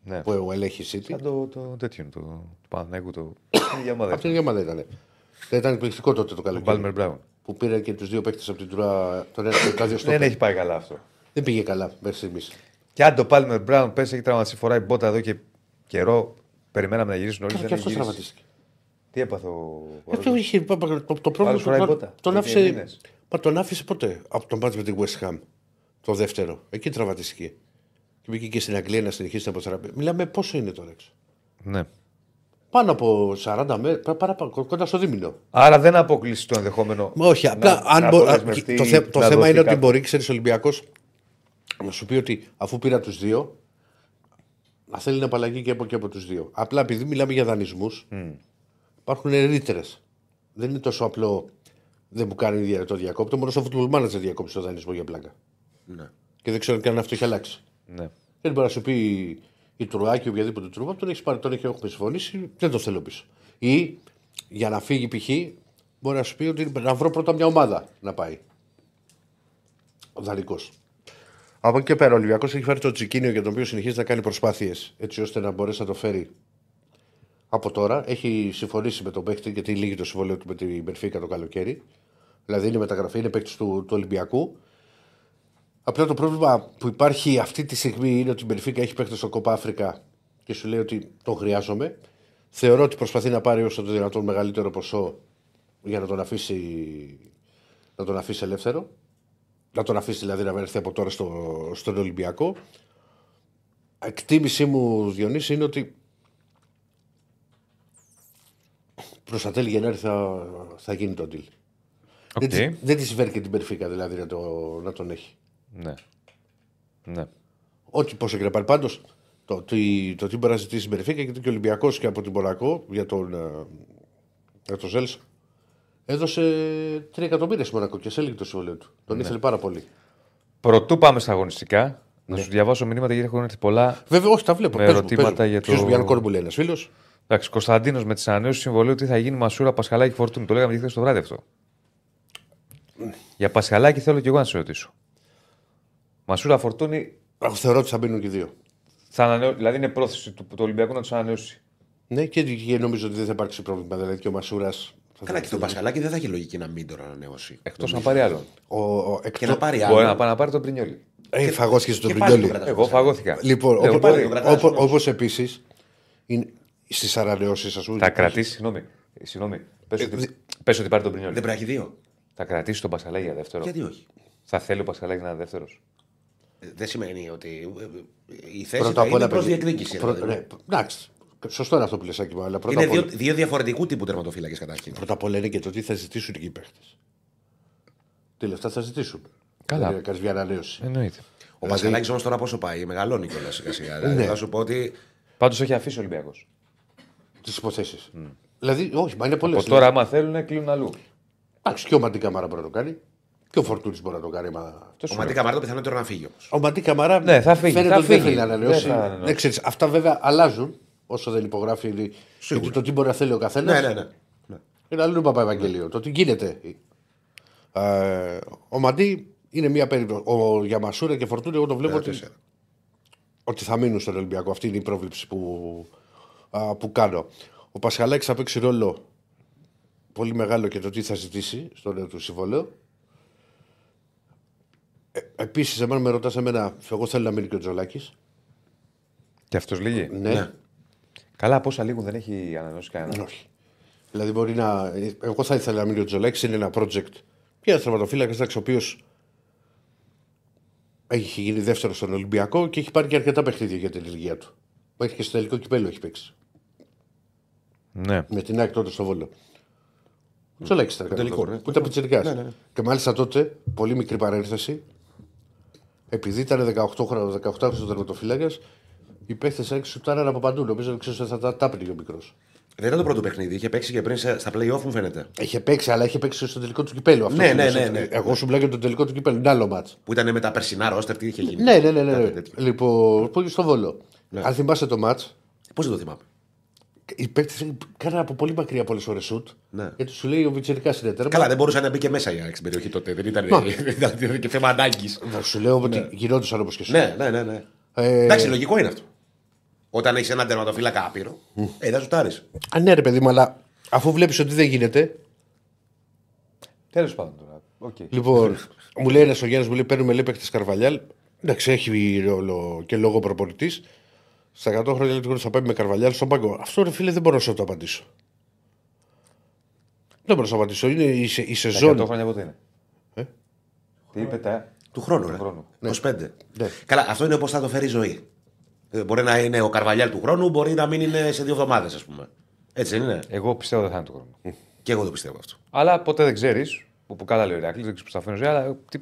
Ναι. που ελέγχει η City, Σαν το, το τέτοιο, το, το Παναθηναϊκού, το. Είναι για ομάδα. αυτή η ομάδα ήταν. Δεν ήταν εκπληκτικό τότε το Τον καλοκαίρι. Πάλμερ Μπράουν. Που πήρε και τους δύο παίκτες από την Τουρά. Τον ένα και τα δύο στο Δεν πέντε. έχει πάει καλά αυτό. Δεν πήγε καλά μέχρι στιγμής. Και αν το Πάλμερ Μπράουν πέσει, έχει τραυματίσει, φοράει μπότα εδώ και καιρό. Περιμέναμε να γυρίσουν όλοι. Και δεν αυτός έχει γυρίσει. τραυματίστηκε. Τι έπαθε ο Αυτό Πορόζο. είχε, το, το, το πρόβλημα Άλλος φοράει τον, μπότα. τον Έχει άφησε. μήνες. Μα τον άφησε ποτέ από τον μάτι με την West Ham. Το δεύτερο. Εκεί τραυματίστηκε. Και μπήκε και στην Αγγλία να συνεχίσει την αποθεραπεία. Μιλάμε πόσο είναι τώρα έξω. Ναι. Πάνω από 40 μέρε, παρά, κοντά στο δίμηνο. Άρα δεν αποκλείσει το ενδεχόμενο. Μα όχι, απλά να- αν να μπο- α, αποδεσμευτεί, το, θε- το να θέμα δοθεί είναι ότι κάποιο. μπορεί, ξέρεις, ο Ολυμπιακός να σου πει ότι αφού πήρα τους δύο, να θέλει να απαλλαγεί και από, και από τους δύο. Απλά επειδή μιλάμε για δανεισμούς, υπάρχουν ρήτρες. Δεν είναι τόσο απλό. Δεν μου κάνει δια- το διακόπτω. Μόνο στο football manager διακόψει το δανεισμό για πλάκα. Ναι. Και δεν ξέρω καν αν αυτό έχει αλλάξει. Ναι. Δεν μπορεί να σου πει η Τρουάκη, οποιαδήποτε τρούβα, τον έχεις πάρει, τον έχει έχουμε συμφωνήσει, δεν το θέλω πίσω. Ή για να φύγει π.χ. μπορεί να σου πει ότι να βρω πρώτα μια ομάδα να πάει. Ο δανεικός. Από εκεί και πέρα ο Ολυμπιακός έχει φέρει το Τσικίνιο για τον οποίο συνεχίζει να κάνει προσπάθειες έτσι ώστε να μπορέσει να το φέρει από τώρα. Έχει συμφωνήσει με τον παίκτη γιατί λύγει το συμβόλαιο του με την Μπερφίκα το καλοκαίρι. Δηλαδή είναι μεταγραφή, είναι παίκτης του, του Ολυμπιακού. Απλά το πρόβλημα που υπάρχει αυτή τη στιγμή είναι ότι η Μπερφίκα έχει παίκτη στο Κόπα Αφρικα και σου λέει ότι το χρειάζομαι. Θεωρώ ότι προσπαθεί να πάρει όσο το δυνατόν μεγαλύτερο ποσό για να τον αφήσει, να τον αφήσει ελεύθερο. Να τον αφήσει δηλαδή να έρθει από τώρα στο, στον Ολυμπιακό. Εκτίμησή μου, Διονύση, είναι ότι προς τα τέλη Γενάρη θα, θα γίνει το deal. Οκ. Δεν, της- δεν της συμφέρει και την Μπενφίκα δηλαδή να, το, να τον έχει. Ναι. Ναι. Ό,τι πόσο και να πάρει. Πάντως το, το, το τι μπορεί να ζητήσει η Μπενφίκα γιατί και ο Ολυμπιακός και από την Μονακό για τον, ε, για τον Ζέλσον έδωσε 3 εκατομμύρια στη Μονακό και έληγε το συμβόλαιο του. Τον ήθελε πάρα πολύ. Πρωτού πάμε στα αγωνιστικά, να Ναι. σου διαβάσω μηνύματα γιατί έχουν έρθει πολλά. Βέβαια, όχι, τα βλέπω. Με Πες μου, ερωτήματα πες μου. για το- Ποιος Γιάννη Κόρμπου λέει ένας φίλος; Εντάξει, Κωνσταντίνος με τις ανανεώσεις του συμβολίου τι θα γίνει Μασούρα Πασχαλάκη Φορτούνη. Το λέγαμε και χθες το βράδυ αυτό. Για Πασχαλάκη θέλω και εγώ να σε ρωτήσω. Μασούρα Φορτούνη Θεωρώ ότι θα μπαίνουν και οι δύο. θα ανανεώ... δηλαδή είναι πρόθεση του, του Ολυμπιακού να τους ανανεώσει. Ναι, και, και νομίζω ότι δεν θα υπάρξει πρόβλημα. Δηλαδή και ο Μασούρας. Καλά, και το Πασχαλάκι δεν θα έχει λογική να μην τον ανανεώσει. Εκτός να πάρει άλλον. Ο, ο, Και εκτός... να πάρει Μπορεί να άλλο. πάει να πάρει τον Πρινιόλη. Ε, φαγώθηκε στον και πάλι Πρινιόλη. τον κρατάς. Εγώ φαγώθηκα. Λοιπόν, Λέω, όπω μπορεί. τον κρατάς όμως. όπως επίσης στις ανανεώσεις, ας πούμε. Θα κρατήσει, συγγνώμη. ε, Συγγνώμη. Πες ότι, πες ότι πάρει τον Πρινιόλη. Δεν πρέπει να έχει δύο. Θα κρατήσει τον Πασχαλάκη για δεύτερο. Γιατί όχι; Θα θέλει ο Πασχαλάκη να είναι δεύτερος. Ε, Δεν σημαίνει ότι ε, ε, η θέση Πρώτα θα απ' όλα. είναι προς παιδί, διεκδίκηση. πρω- δηλαδή. ναι, εντάξει. Σωστό είναι αυτό που λες, Άκη μου, αλλά πρώτα Είναι απ' δύο, όλα- δύο διαφορετικού τύπου τερματοφύλακες καταρχήν. πρώτα απ' όλα είναι και το τι θα ζητήσουν εκεί οι παίχτε. Τι λεφτά θα ζητήσουν. Καλά. Δηλαδή, να κάνεις μια ανανέωση. Εννοείται. Ο Πασχαλάκη όμως τώρα πόσο πάει, μεγαλώνει κιόλας σιγά σιγά. Ναι. Δηλαδή, Θα σου πω ότι Πάντως έχει αφήσει ο Ολυμπιακός. Τις υποθέσεις. Δηλαδή, όχι, μα είναι πολλές. Από τώρα, άμα θέλουν, κλείνουν αλλού. Εντάξει, και ο Μαντί Καμάρα μπορεί να το κάνει. Και ο Φορτούνης μπορεί να το κάνει. Μα... Το σου ο λέω. Μαντί Καμαρά το πιθανότερο να φύγει όμως. Ο Μαντί Καμαρά Ναι, θα φύγει, φαίνεται θα ότι δεν φύγει. θέλει να ανανεώσει. Δεν θα ανανεώσει. Ναι, ξέρεις, αυτά βέβαια αλλάζουν όσο δεν υπογράφει. η- Γιατί το τι μπορεί να θέλει ο καθένας. Ναι, ναι, ναι. ναι. Είναι αλλού Παπα Ευαγγελίο. Το τι γίνεται. Ε, ο Μαντί είναι μια περίπτωση. Ο Γιαμασούρα και Φορτούνη, εγώ το βλέπω ότι, τέσσερα. ότι θα μείνουν στον Ολυμπιακό. Αυτή είναι η πρόβλεψη που, α, που κάνω. Ο Πασχαλάκης θα παίξει ρόλο πολύ μεγάλο και το τι θα ζητήσει στο νέο του συμβόλαιο. Ε, Επίσης, εμένα με ρωτάς εμένα, εγώ θέλω να μείνει και ο Τζολάκης. Και αυτός λύγει. Ναι. Ναι. Καλά, πόσα λίγουν δεν έχει ανανεώσει κανένα. Όχι. Δηλαδή μπορεί να. Εγώ θα ήθελα να μείνει ο Τζολάκη, είναι ένα project. Και ένα θερματοφύλακα, εντάξει, ο οποίος έχει γίνει δεύτερος στον Ολυμπιακό και έχει πάρει και αρκετά παιχνίδια για την ηλικία του. Έχει και στο τελικό κυπέλο έχει παίξει. Ναι. Με την ΑΕΚ τότε στο βόλο. Ο Τζολάκη ήταν. τελικό, τότε, ναι. Που ήταν πιτσιρικάς. Ναι, ναι, ναι. Και μάλιστα τότε, πολύ μικρή παρένθεση, επειδή ήταν 18 χρόνια, 18 χρόνια τερματοφύλακα, οι παίχτε έξω σουτάραν από παντού. Νομίζω ότι θα τα τάπνιγε ο μικρός. Δεν ήταν το πρώτο παιχνίδι. Είχε παίξει και πριν σε- στα playoff, μου φαίνεται. Είχε παίξει, αλλά είχε παίξει στο τελικό του κυπέλου. Αυτό Ναι, που ναι, λες, ναι, ότι- ναι. Εγώ σου μιλάω για το τελικό του κυπέλου. Είναι άλλο μάτς. Που ήταν με τα περσινά ρόστερ, τι είχε γίνει. Ναι, ναι, ναι. ναι, Κάτι ναι. τέτοιο. Λοιπόν, πήγε στο βόλο. Αν θυμάσαι το μάτς, Πώς δεν το θυμάμαι. οι παίκτες κάνανε από πολύ μακριά πολλές ώρες σουτ. Ναι. Γιατί σου λέει ο Βιτσερικά είναι τέρμα. Καλά, δεν μπορούσε να μπει και μέσα η ΑΕΚ στην περιοχή τότε. Δεν ήταν, ήταν, ήταν και θέμα ανάγκης. Θα σου λέω ότι γινόντουσαν όπως και σου. Ναι, ναι, ναι. ναι. Ε, Εντάξει, λογικό είναι αυτό. Όταν έχεις έναν τερματοφύλακα άπειρο, ε, θα σουτάρεις. Α, ναι, ρε παιδί μου, αλλά αφού βλέπεις ότι δεν γίνεται. Τέλος πάντων τώρα. Οκ. Λοιπόν, μου λέει ένας ο Γιάννης, μου λέει παίρνουμε λέει παίκτες Καρβαλιάλ. Εντάξει, έχει ρόλο και λόγο προπονητής. Στα 100 χρόνια λέει, θα πάμε με Καρβαλιάλ στον πάγκο. Αυτό ρε φίλε δεν μπορώ να σου το απαντήσω. Δεν μπορώ να σου απαντήσω. Είναι η, σε- η Τα 100 σεζόν. χρόνια πότε είναι; Ε; Τι είπε τα. Του χρόνου, ρε. χρόνου. 25. Ναι. Καλά, αυτό είναι πώ θα το φέρει η ζωή. Ε, Μπορεί να είναι ο Καρβαλιάλ του χρόνου, μπορεί να μην είναι σε δύο εβδομάδες, ας πούμε. Έτσι δεν είναι; Εγώ πιστεύω δεν θα είναι το χρόνο. Και εγώ το πιστεύω αυτό. Αλλά ποτέ δεν ξέρεις. Που, που καλά λέει ο Ηρακλής, δεν ξέρω πώ θα φέρνει ζωή, αλλά τι,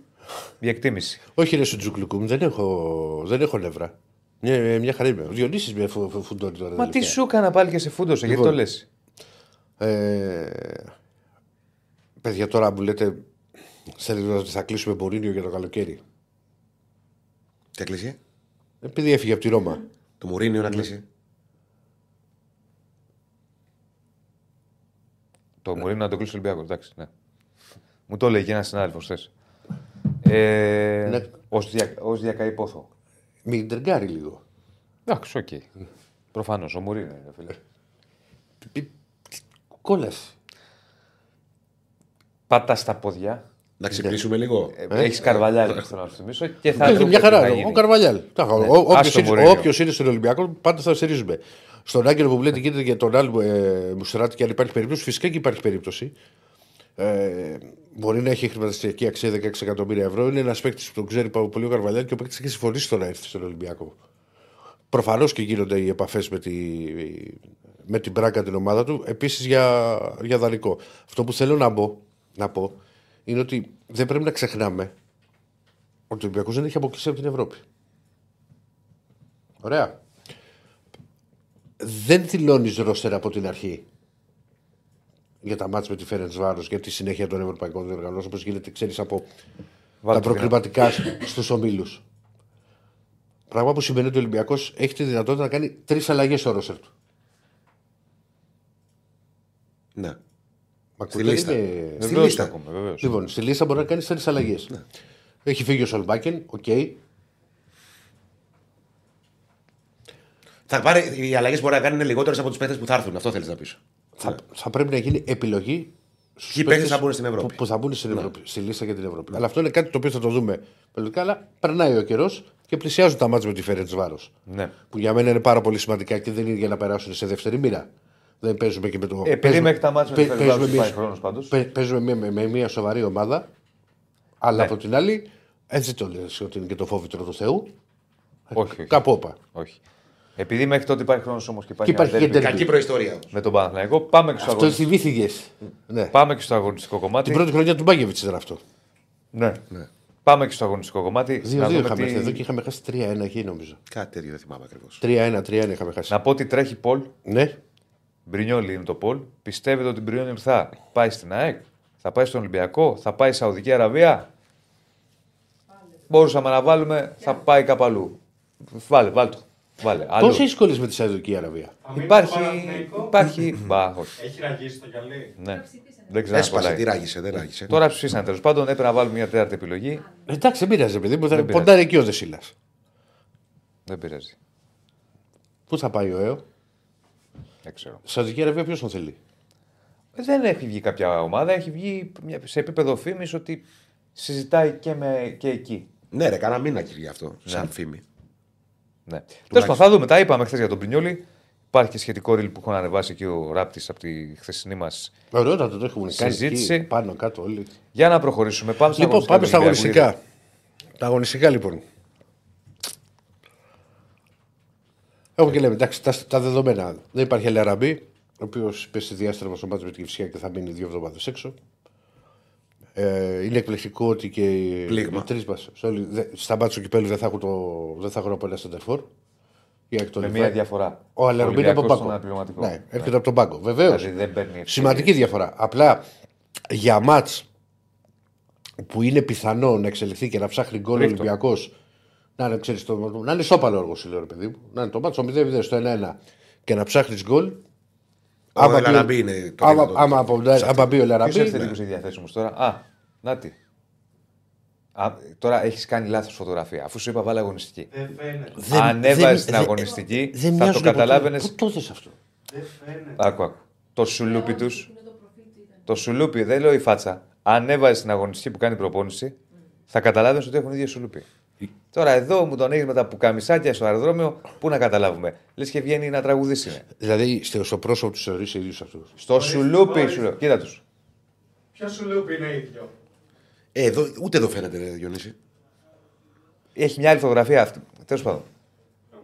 η εκτίμηση. Όχι ρε Σουτζουκλουκούμ, δεν έχω, δεν έχω νεύρα. Μια, μια χαρά είμαι. Ο Διονύσης με φου, φου, φουντώνει τώρα. Μα τι τελευταία. σου έκανα πάλι και σε φούντωσε, γιατί το Λοιπόν. λες; Ε, παιδιά, τώρα μου λέτε, θέλετε ότι θα κλείσουμε Μπορίνιο για το καλοκαίρι. Τι κλείσει. Επειδή έφυγε από τη Ρώμα. Το Μουρίνιο να κλείσει. Το Μουρίνο να το κλείσει ο Ολυμπιακός. Εντάξει, ναι. Μου το έλεγε ένας συνάδελφος χθε. Ε, Ναι. Ως, δια, ως διακαή πόθο. Μην τριγκάρει λίγο. Εντάξει, οκ. Προφανώς, ο Μουρίνο είναι, φίλε. Πι- Κόλαση. Πάτα στα πόδια. Να ξυπνήσουμε λίγο. Ε, Έχεις καρβαλιάρι, θέλω να σου θυμίσω. Και θα Ναι, δούμε μια τι θα χαρά. γίνει. Ο Καρβαλιάλ. Ναι. Όποιος Άστο είναι, Μουρίνιο. όποιος είναι στον Ολυμπιακό, πάντα θα στηρίζουμε. Στον Άγγελο που λέτε γίνεται για τον άλλο ε, Μουσεράτη και αν υπάρχει περίπτωση, φυσικά και υπάρχει περίπτωση. Ε, μπορεί να έχει χρηματιστηριακή αξία 16 εκατομμύρια ευρώ. Είναι ένας παίκτης που τον ξέρει πάρα πολύ ο Καρβαλιάλ και ο παίκτης έχει συμφωνήσει τώρα να έρθει στον Ολυμπιακό. Προφανώς και γίνονται οι επαφές με, τη, με την Μπράγκα την ομάδα του, επίσης για, για δανεικό. Αυτό που θέλω να πω, να πω είναι ότι δεν πρέπει να ξεχνάμε ότι ο Ολυμπιακός δεν έχει αποκλειστεί από την Ευρώπη. Ωραία. Δεν δηλώνεις ρόστερ από την αρχή για τα μάτια με τη Φέρεντς Βάρος για τη συνέχεια των ευρωπαϊκών διοργανώσεων, όπως γίνεται, ξέρεις, από Βάλτε τα προκριματικά στους ομίλους. Πράγμα που σημαίνει ότι ο Ολυμπιακός έχει τη δυνατότητα να κάνει τρεις αλλαγές στο ρόστερ του. Ναι. Μα Στη ακούτε, λίστα. είναι- Στη Βεβαίως λίστα. το ακούμε, βεβαίως. Λοιπόν, στη λίστα μπορεί να κάνεις τρεις αλλαγές. Έχει φύγει ο Σολμπάκεν, οκ. Θα πάρει, οι αλλαγές μπορεί να κάνουν λιγότερες από τους παίχτες που θα έρθουν. Αυτό θέλεις να πεις. Θα, θα πρέπει να γίνει επιλογή στους Ποιοι παίκτες παίκτες θα μπουν στην Ευρώπη. Που, που θα μπουν στην Ευρώπη, στη λίστα για την Ευρώπη. Αλλά αυτό είναι κάτι το οποίο θα το δούμε μελλοντικά. Αλλά περνάει ο καιρός και πλησιάζουν τα μάτια με τη Φέρετ Βάρος. Ναι. Που για μένα είναι πάρα πολύ σημαντικά και δεν είναι για να περάσουν σε δεύτερη μοίρα. Δεν παίζουμε και με το. Επειδή παίζουμε- μέχρι τα μάτια με τη παί- Φερεντσβάρος παίζουμε υπάρχει εμείς- χρόνος πάντως. παί- Παίζουμε με, με, με μια σοβαρή ομάδα. Αλλά Ναι. από την άλλη, έτσι το λες ότι είναι και το φόβητρο του Θεού. Όχι, όχι. Κάπου όπα. όχι. Επειδή μέχρι τότε υπάρχει χρόνος όμως και υπάρχει, Και υπάρχει ένα και derby derby. Κακή προϊστορία. με τον Παναθηναϊκό, πάμε και στο, Αυτό αγωνιστικό. θυμήθηκες. Ναι. πάμε και στο αγωνιστικό κομμάτι. Την πρώτη χρονιά του Μπάγκεβιτς ήταν αυτό. Ναι. Πάμε και στο αγωνιστικό κομμάτι. Να, Δύο-δύο δούμε είχαμε τι- έρθει εδώ και είχαμε χάσει 3-1 εκεί νομίζω. Κάτι τέτοιο δεν θυμάμαι ακριβώς. 3-1-3-1 είχαμε χάσει. να πω ότι τρέχει Πολ. Ναι. Μπρινιόλι είναι το Πολ. Πιστεύετε ότι ο Μπρινιόλι θα πάει στην ΑΕΚ, θα πάει στον Ολυμπιακό, θα πάει Σαουδική Αραβία; Μπορούσαμε να βάλουμε, θα πάει κάπου αλλού. Βάλε, βάλε το. Βάλε. Αλλού. Πώ έχει κολλήσει με τη Σαουδική Αραβία. Θα μείνει Υπάρχει. στο Παναθηναϊκό. υπάρχει... Μπα, όχι. Έχει ραγίσει το γυαλί. Ναι. Δεν ξέρω αν Έσπασε, κολλάει. τι ράγισε, δεν ράγισε. Τώρα ψήσαν τέλος πάντων, έπρεπε να βάλουμε μια τέταρτη επιλογή. Εντάξει, δεν πειράζει, παιδί μου. Θα Δεν πειράζει. ποντάρει εκεί ο Δεσίλας. Δεν πειράζει. Πού θα πάει ο ΕΟ. Δεν ξέρω. Σαουδική Αραβία ποιος τον θέλει; Ε, Δεν έχει βγει κάποια ομάδα, έχει βγει μια- σε επίπεδο φήμης ότι συζητάει και, με, και εκεί. Ναι, ρε, κάνα μήνα έχει βγει αυτό. Σαν φήμη. Ναι. Τέλος πάντων, θα δούμε. Τα είπαμε χθες για τον Πρινιόλη. Υπάρχει και σχετικό ρίλ που έχουν ανεβάσει και ο Ράπτης από τη χθεσινή μας. Ωραιότατο το έχουμε κάνει. Συζήτηση. Εκεί, πάνω κάτω όλοι. Για να προχωρήσουμε. Πάμε στα Λοιπόν, πάμε στα του Ολυμπιακού, αγωνιστικά. Τα αγωνιστικά λοιπόν. Έχουμε και λέμε, εντάξει, τα, τα δεδομένα. Δεν υπάρχει Ελαραμπή, ο οποίος πέσει διάστρεμα στο μάτι με την Κυφσιά και θα μείνει δύο εβδομάδες έξω. Ε, είναι εκπληκτικό ότι και οι, Πλήγμα. οι τρεις μας στα μάτια του κυπέλου δεν θα έχουν, το, δεν θα έχουν από ένα σεντερφόρ. Για εκ των Με Λιβάη. μία διαφορά. Ο Αλερμπή είναι από τον Ολυμπιακός στον πάγκο. αναπληρωματικό. Ναι, έρχεται από τον πάγκο. Βεβαίως. Δηλαδή δεν παίρνει ευκαιρίες. Σημαντική διαφορά. Απλά για μάτς που είναι πιθανό να εξελιχθεί και να ψάχνει γκολ ο Ρίχτω. Ολυμπιακός. Να είναι, ξέρεις, το, να είναι σώπαλο έργο, σου λέω, ρε παιδί μου. Να είναι το μάτσο 0-0 στο 1-1 και να ψάχνεις γκολ. Ο Ελαραμπή είναι το άμα, δυνατό. άμα, από- άμα μπει ο Ποιος Λαραμπή. ευθετικού έχει διαθέσιμου τώρα; Α, να τι. Α, τώρα έχεις κάνει λάθος φωτογραφία. Αφού σου είπα βάλε αγωνιστική. Δεν φαίνεται. Δεν- Αν δεν- έβαζες την δεν- αγωνιστική, Δεν θα το μοιάζουν καταλάβαινε. Πού το θες αυτό; Δεν φαίνεται. Άκου, άκου. Το σουλούπι του. Είναι το προφίλ του ήταν. Το σουλούπι, δεν λέω η φάτσα. Αν έβαζες την αγωνιστική που κάνει προπόνηση, θα καταλάβει ότι έχουν ίδιο σουλούπι. Τώρα εδώ μου τον έχεις με τα πουκαμισάκια στο αεροδρόμιο, πού να καταλάβουμε. Λες και βγαίνει να τραγουδήσει. είναι. Δηλαδή στο, στο πρόσωπο τους θεωρείς ίδιους αυτούς; Στο σουλούπι σου λέω. Κοίτα τους. Ποιο σου λούπι είναι ίδιο; Ε, εδώ, ούτε εδώ φαίνεται, ρε, Διονύση. Έχει μια άλλη φωτογραφία αυτή. Τέλος πάντων.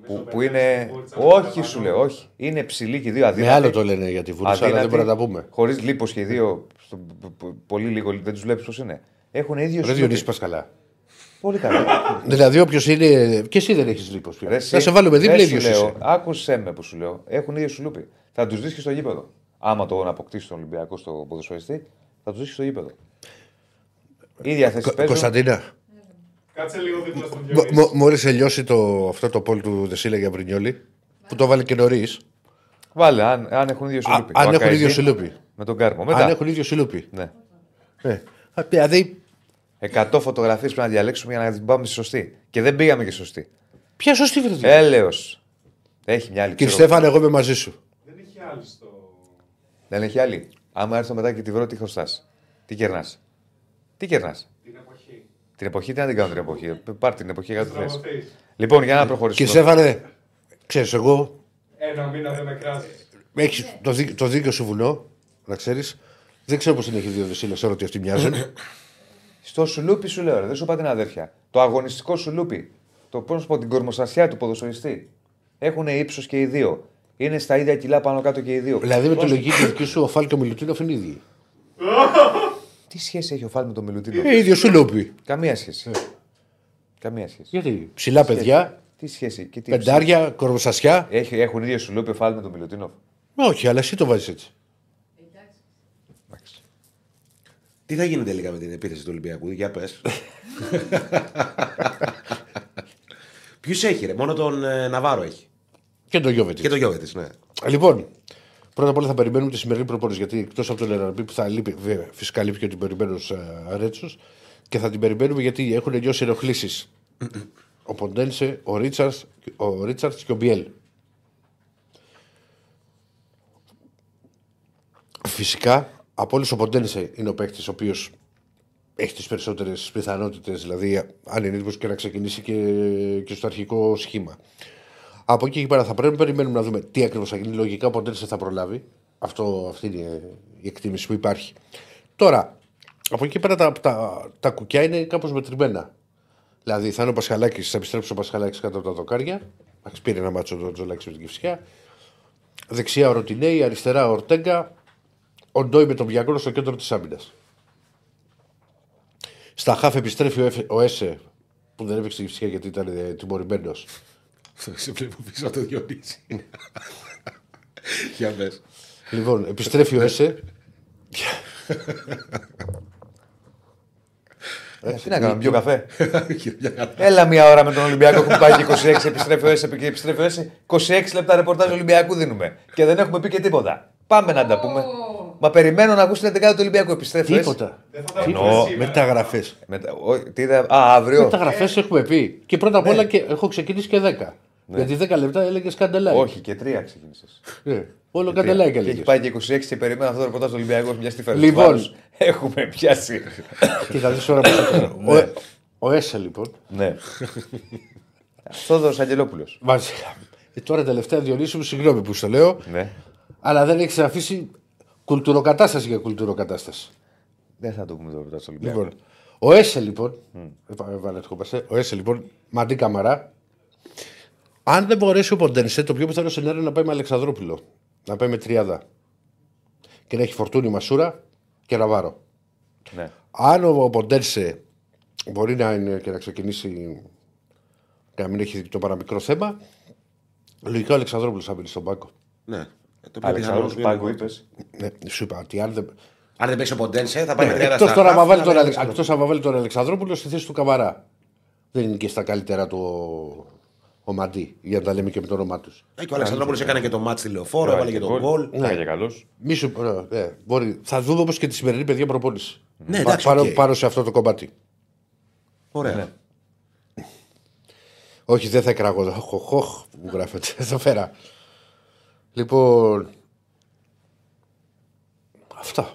Νομίζω Που, που μπερδεύεις είναι. την βούρτσα με Όχι, τον σου Στεφανό. λέω, όχι. Είναι ψηλή και οι δύο Με αδύνατοι. άλλο το λένε για τη βούρτσα, αλλά δεν μπορούμε να τα πούμε. Χωρίς λίπος και οι δύο. στο- π- π- πολύ λίγο, δεν τους βλέπεις πώς είναι. Έχουν ίδιο Ρε σουλούπι. Διονύση πας καλά. Πολύ καλά. Δηλαδή όποιος είναι. και εσύ δεν έχεις λίπος πια. Ρε, Θα εσύ, σε βάλουμε δίπλα δεν σου ίδιος λέω, είσαι. Άκουσέ με που σου λέω. Έχουν ίδιο σουλούπι. Θα τους δεις και στο γήπεδο. Άμα το αποκτήσει τον Ολυμπιακό στο ποδοσφαιριστή, θα τους δεις στο γήπεδο. ίδια θέση Κο- παίζουν. Κωνσταντίνα, Κάτσε λίγο δίπλα στον μ- Διονύση. μ- μόλις τελειώσει το, αυτό το πόλ του Δεσίλα για Μπρινιόλη, που το βάλε και νωρίς. Βάλε, αν, αν έχουν ίδιο σουλούπι. Αν Ο έχουν Ακαϊδί- ίδιο σιλούπι. Με τον Κάρμο. Αν Μετά. έχουν ίδιο σιλούπι. Ναι. Ε. Α, Δηλαδή, 100 φωτογραφίες πρέπει να διαλέξουμε για να την πάμε στη σωστή. Και δεν πήγαμε και σωστή. ποια σωστή βρεθεί. Έλεος. Έχει μια άλλη. Κύριε ξέρω. Στέφανε, εγώ είμαι μαζί σου. Δεν έχει άλλη στο. Δεν έχει άλλη. Άμα έρθω μετά και τη βρω, τι χρωστάς; Τι κερνάς; Τι κερνάς; Την εποχή. Την εποχή τι να την κάνω την εποχή; Πάρ την εποχή για το θες. Σταματείς. Λοιπόν, για να Κύριε προχωρήσουμε. Στέφανε, ξέρεις, εγώ Ένα μήνα δεν με κράζεις. έχεις το, δί, το δίκιο σου βουνό, να ξέρεις. Δεν ξέρω πώς την έχει δύο δεσίλε τώρα ότι αυτοί μοιάζουν. Στο σουλούπι σου λέω, ρε, δεν σου είπα την αδέρφια. Το αγωνιστικό σουλούπι. Το πώς να σου πω, την κορμοστασιά του ποδοσφαιριστή. Έχουν ύψος και οι δύο. Είναι στα ίδια κιλά πάνω κάτω και οι δύο. δηλαδή με τη λογική τη δική σου, ο Φάλ και ο Μιλουτίνοφ είναι ίδιοι. Τι σχέση έχει ο Φάλ με τον Μιλουτίνο; Ε, ίδιο σου λούπι. Καμία σχέση. Καμία σχέση. Γιατί; Ψηλά παιδιά, Τι σχέση; Και τι πεντάρια, κορμοσασιά. Έχει, έχουν ίδιο σουλούπι ο Φάλ με τον Μιλουτίνο; Όχι, αλλά εσύ το βάζεις έτσι. Εντάξει. Τι θα γίνει τελικά με την επίθεση του Ολυμπιακού, για πες. Ποιους έχει, ρε, μόνο τον ε, Ναβάρο έχει. Και το Γιώβετ. Και τον Γιώβετ, ναι. Λοιπόν, πρώτα απ' όλα θα περιμένουμε τη σημερινή προπόνηση. Γιατί εκτός από τον Εραμπή που θα λείπει, βέβαια, φυσικά λείπει και ο περιμένου Ρέτσος. Και θα την περιμένουμε γιατί έχουν νιώσει ενοχλήσεις. ο Ποντένσε, ο Ρίτσαρτ ο Ρίτσαρτς και ο Μπιέλ. Φυσικά, από όλους ο Ποντένσε είναι ο παίκτης ο οποίος έχει τις περισσότερες πιθανότητες, δηλαδή αν είναι έτοιμος και να ξεκινήσει και, και στο αρχικό σχήμα. Από εκεί και πέρα θα πρέπει να περιμένουμε να δούμε τι ακριβώς θα γίνει. Λογικά ο Ποντένσε θα προλάβει. Αυτό, αυτή είναι η εκτίμηση που υπάρχει. Τώρα, από εκεί και πέρα τα, τα, τα κουκιά είναι κάπως μετρημένα. Δηλαδή θα είναι ο Πασχαλάκης, θα επιστρέψει ο Πασχαλάκης κάτω από τα δοκάρια. Εντάξει, πήρε ένα μάτσο το Τζολάκης με την Κυφσιά. Δεξιά ο Ροτινέη, αριστερά ο Ορτέγκα. Ο Ντόι με τον Μπιακόνο στο κέντρο της άμυνας. Στα χάφ επιστρέφει ο, Εφε- ο Έσε που δεν έπαιξε την Κυφσιά γιατί ήταν ε, τιμωρημένος. Σε βλέπω πίσω από το Διονύση. Για πες. Λοιπόν, επιστρέφει ο Έσε. Ε, τι να κάνουμε, πιο καφέ. Έλα μια ώρα με τον Ολυμπιακό που πάει και 26, επιστρέφει ο ΕΣΕ και επιστρέφει ο ΕΣΕ. 26 λεπτά ρεπορτάζ Ολυμπιακού δίνουμε. Και δεν έχουμε πει και τίποτα. Πάμε να τα πούμε. Μα περιμένω να ακούσω την 11 του Ολυμπιακού. Επιστρέφει ο ΕΣΕ. Τίποτα. Δεν θα τα Εννοώ, πούμε σήμερα. Μεταγραφέ. Μετα... ο- Τι είδα... Α, αύριο. Μεταγραφές έχουμε πει. Και πρώτα απ' όλα και έχω ξεκινήσει και 10. Γιατί 10 λεπτά έλεγε καντελάκι. Όχι, και τρία ξεκίνησες. Ε, όλο καντελάκι Και έχει έλεγε. πάει και 26 και περιμένω αυτό το ρεπορτάζ του Ολυμπιακού. Μια στη φέρνει. Λοιπόν. Έχουμε πιάσει. Και θα δεις τώρα πώ θα κάνω. Ο- Ο Έσε λοιπόν. ναι. Θόδωρος Αγγελόπουλος. Μαζί. Ε, τώρα τελευταία Διονύση μου, συγγνώμη που στο λέω, Ναι. αλλά δεν έχεις αφήσει κουλτουροκατάσταση για κουλτουροκατάσταση. Δεν θα το πούμε το ρεπορτάζ του Ολυμπιακού. Λοιπόν, ο Έσε λοιπόν. Mm. Έβαλε το κομπασέ. Ο Έσε λοιπόν, μαντί καμαρά. Αν δεν μπορέσει ο Ποντένσε, το πιο πιθανό σενάριο είναι να πάει με Αλεξανδρόπουλο. Να πάει με τριάδα. Και να έχει φορτούνη Μασούρα και Ναβάρο. Ναι. Αν ο Ποντένσε μπορεί να είναι και να ξεκινήσει και να μην έχει το παραμικρό θέμα, λογικά ο Αλεξανδρόπουλος θα μπει στον πάγκο. Ναι. Ε, το πιο Αλεξανδρό πιθανό Πάγκο είναι- είπες. Ναι, σου είπα ότι αν δεν. Αν δεν παίξει ο Ποντένσε, θα πάει με Ναι, τριάδα Εκτός στα τώρα χαφ, άμα βάλει θα τον, λέει Αλε- Αλεξανδρόπουλος. εκτός άμα βάλει τον Αλεξανδρόπουλο στη θέση του Καμαρά. Δεν είναι και στα καλύτερα του ο, ο Μαντί, για να τα λέμε και με το όνομά τους. Ε, Και ο Αλεξανδρόπουλος έκανε και το μάτ στη λεωφόρο, έβαλε και τον γκολ. Ναι. και καλός. Μη σου ε, ε, μπορεί. Θα δούμε όμω και τη σημερινή παιδιά προπόνηση. Ναι, εντάξει, πάνω, οκ. πάνω σε αυτό το κομμάτι. Ωραία. Όχι, δεν θα εκραγώ. Χοχ, χοχ, που μου γράφεται εδώ πέρα. Λοιπόν. Αυτά.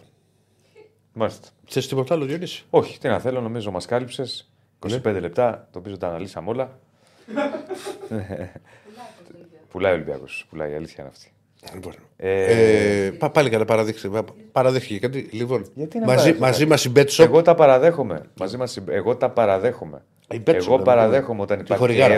Μάλιστα. Θες τίποτα άλλο, Διονύση; Όχι, τι να θέλω, νομίζω μας κάλυψες. 25 λεπτά, το οποίο τα αναλύσαμε όλα. Πουλάει ο Ολυμπιακός. Πουλάει, η αλήθεια είναι αυτή. Λοιπόν. Ε, Ε, πά- πάλι καλά, παραδείξτε. πα- Παραδέχτηκε κάτι. Λοιπόν, Γιατί να μαζί, παραδέχω μαζί κάτι. μας η Betshop. Εγώ τα παραδέχομαι. Μαζί μας, η- εγώ τα παραδέχομαι. Η Betshop, εγώ δεν παραδέχομαι όταν Τη υπάρχει χορηγάρα.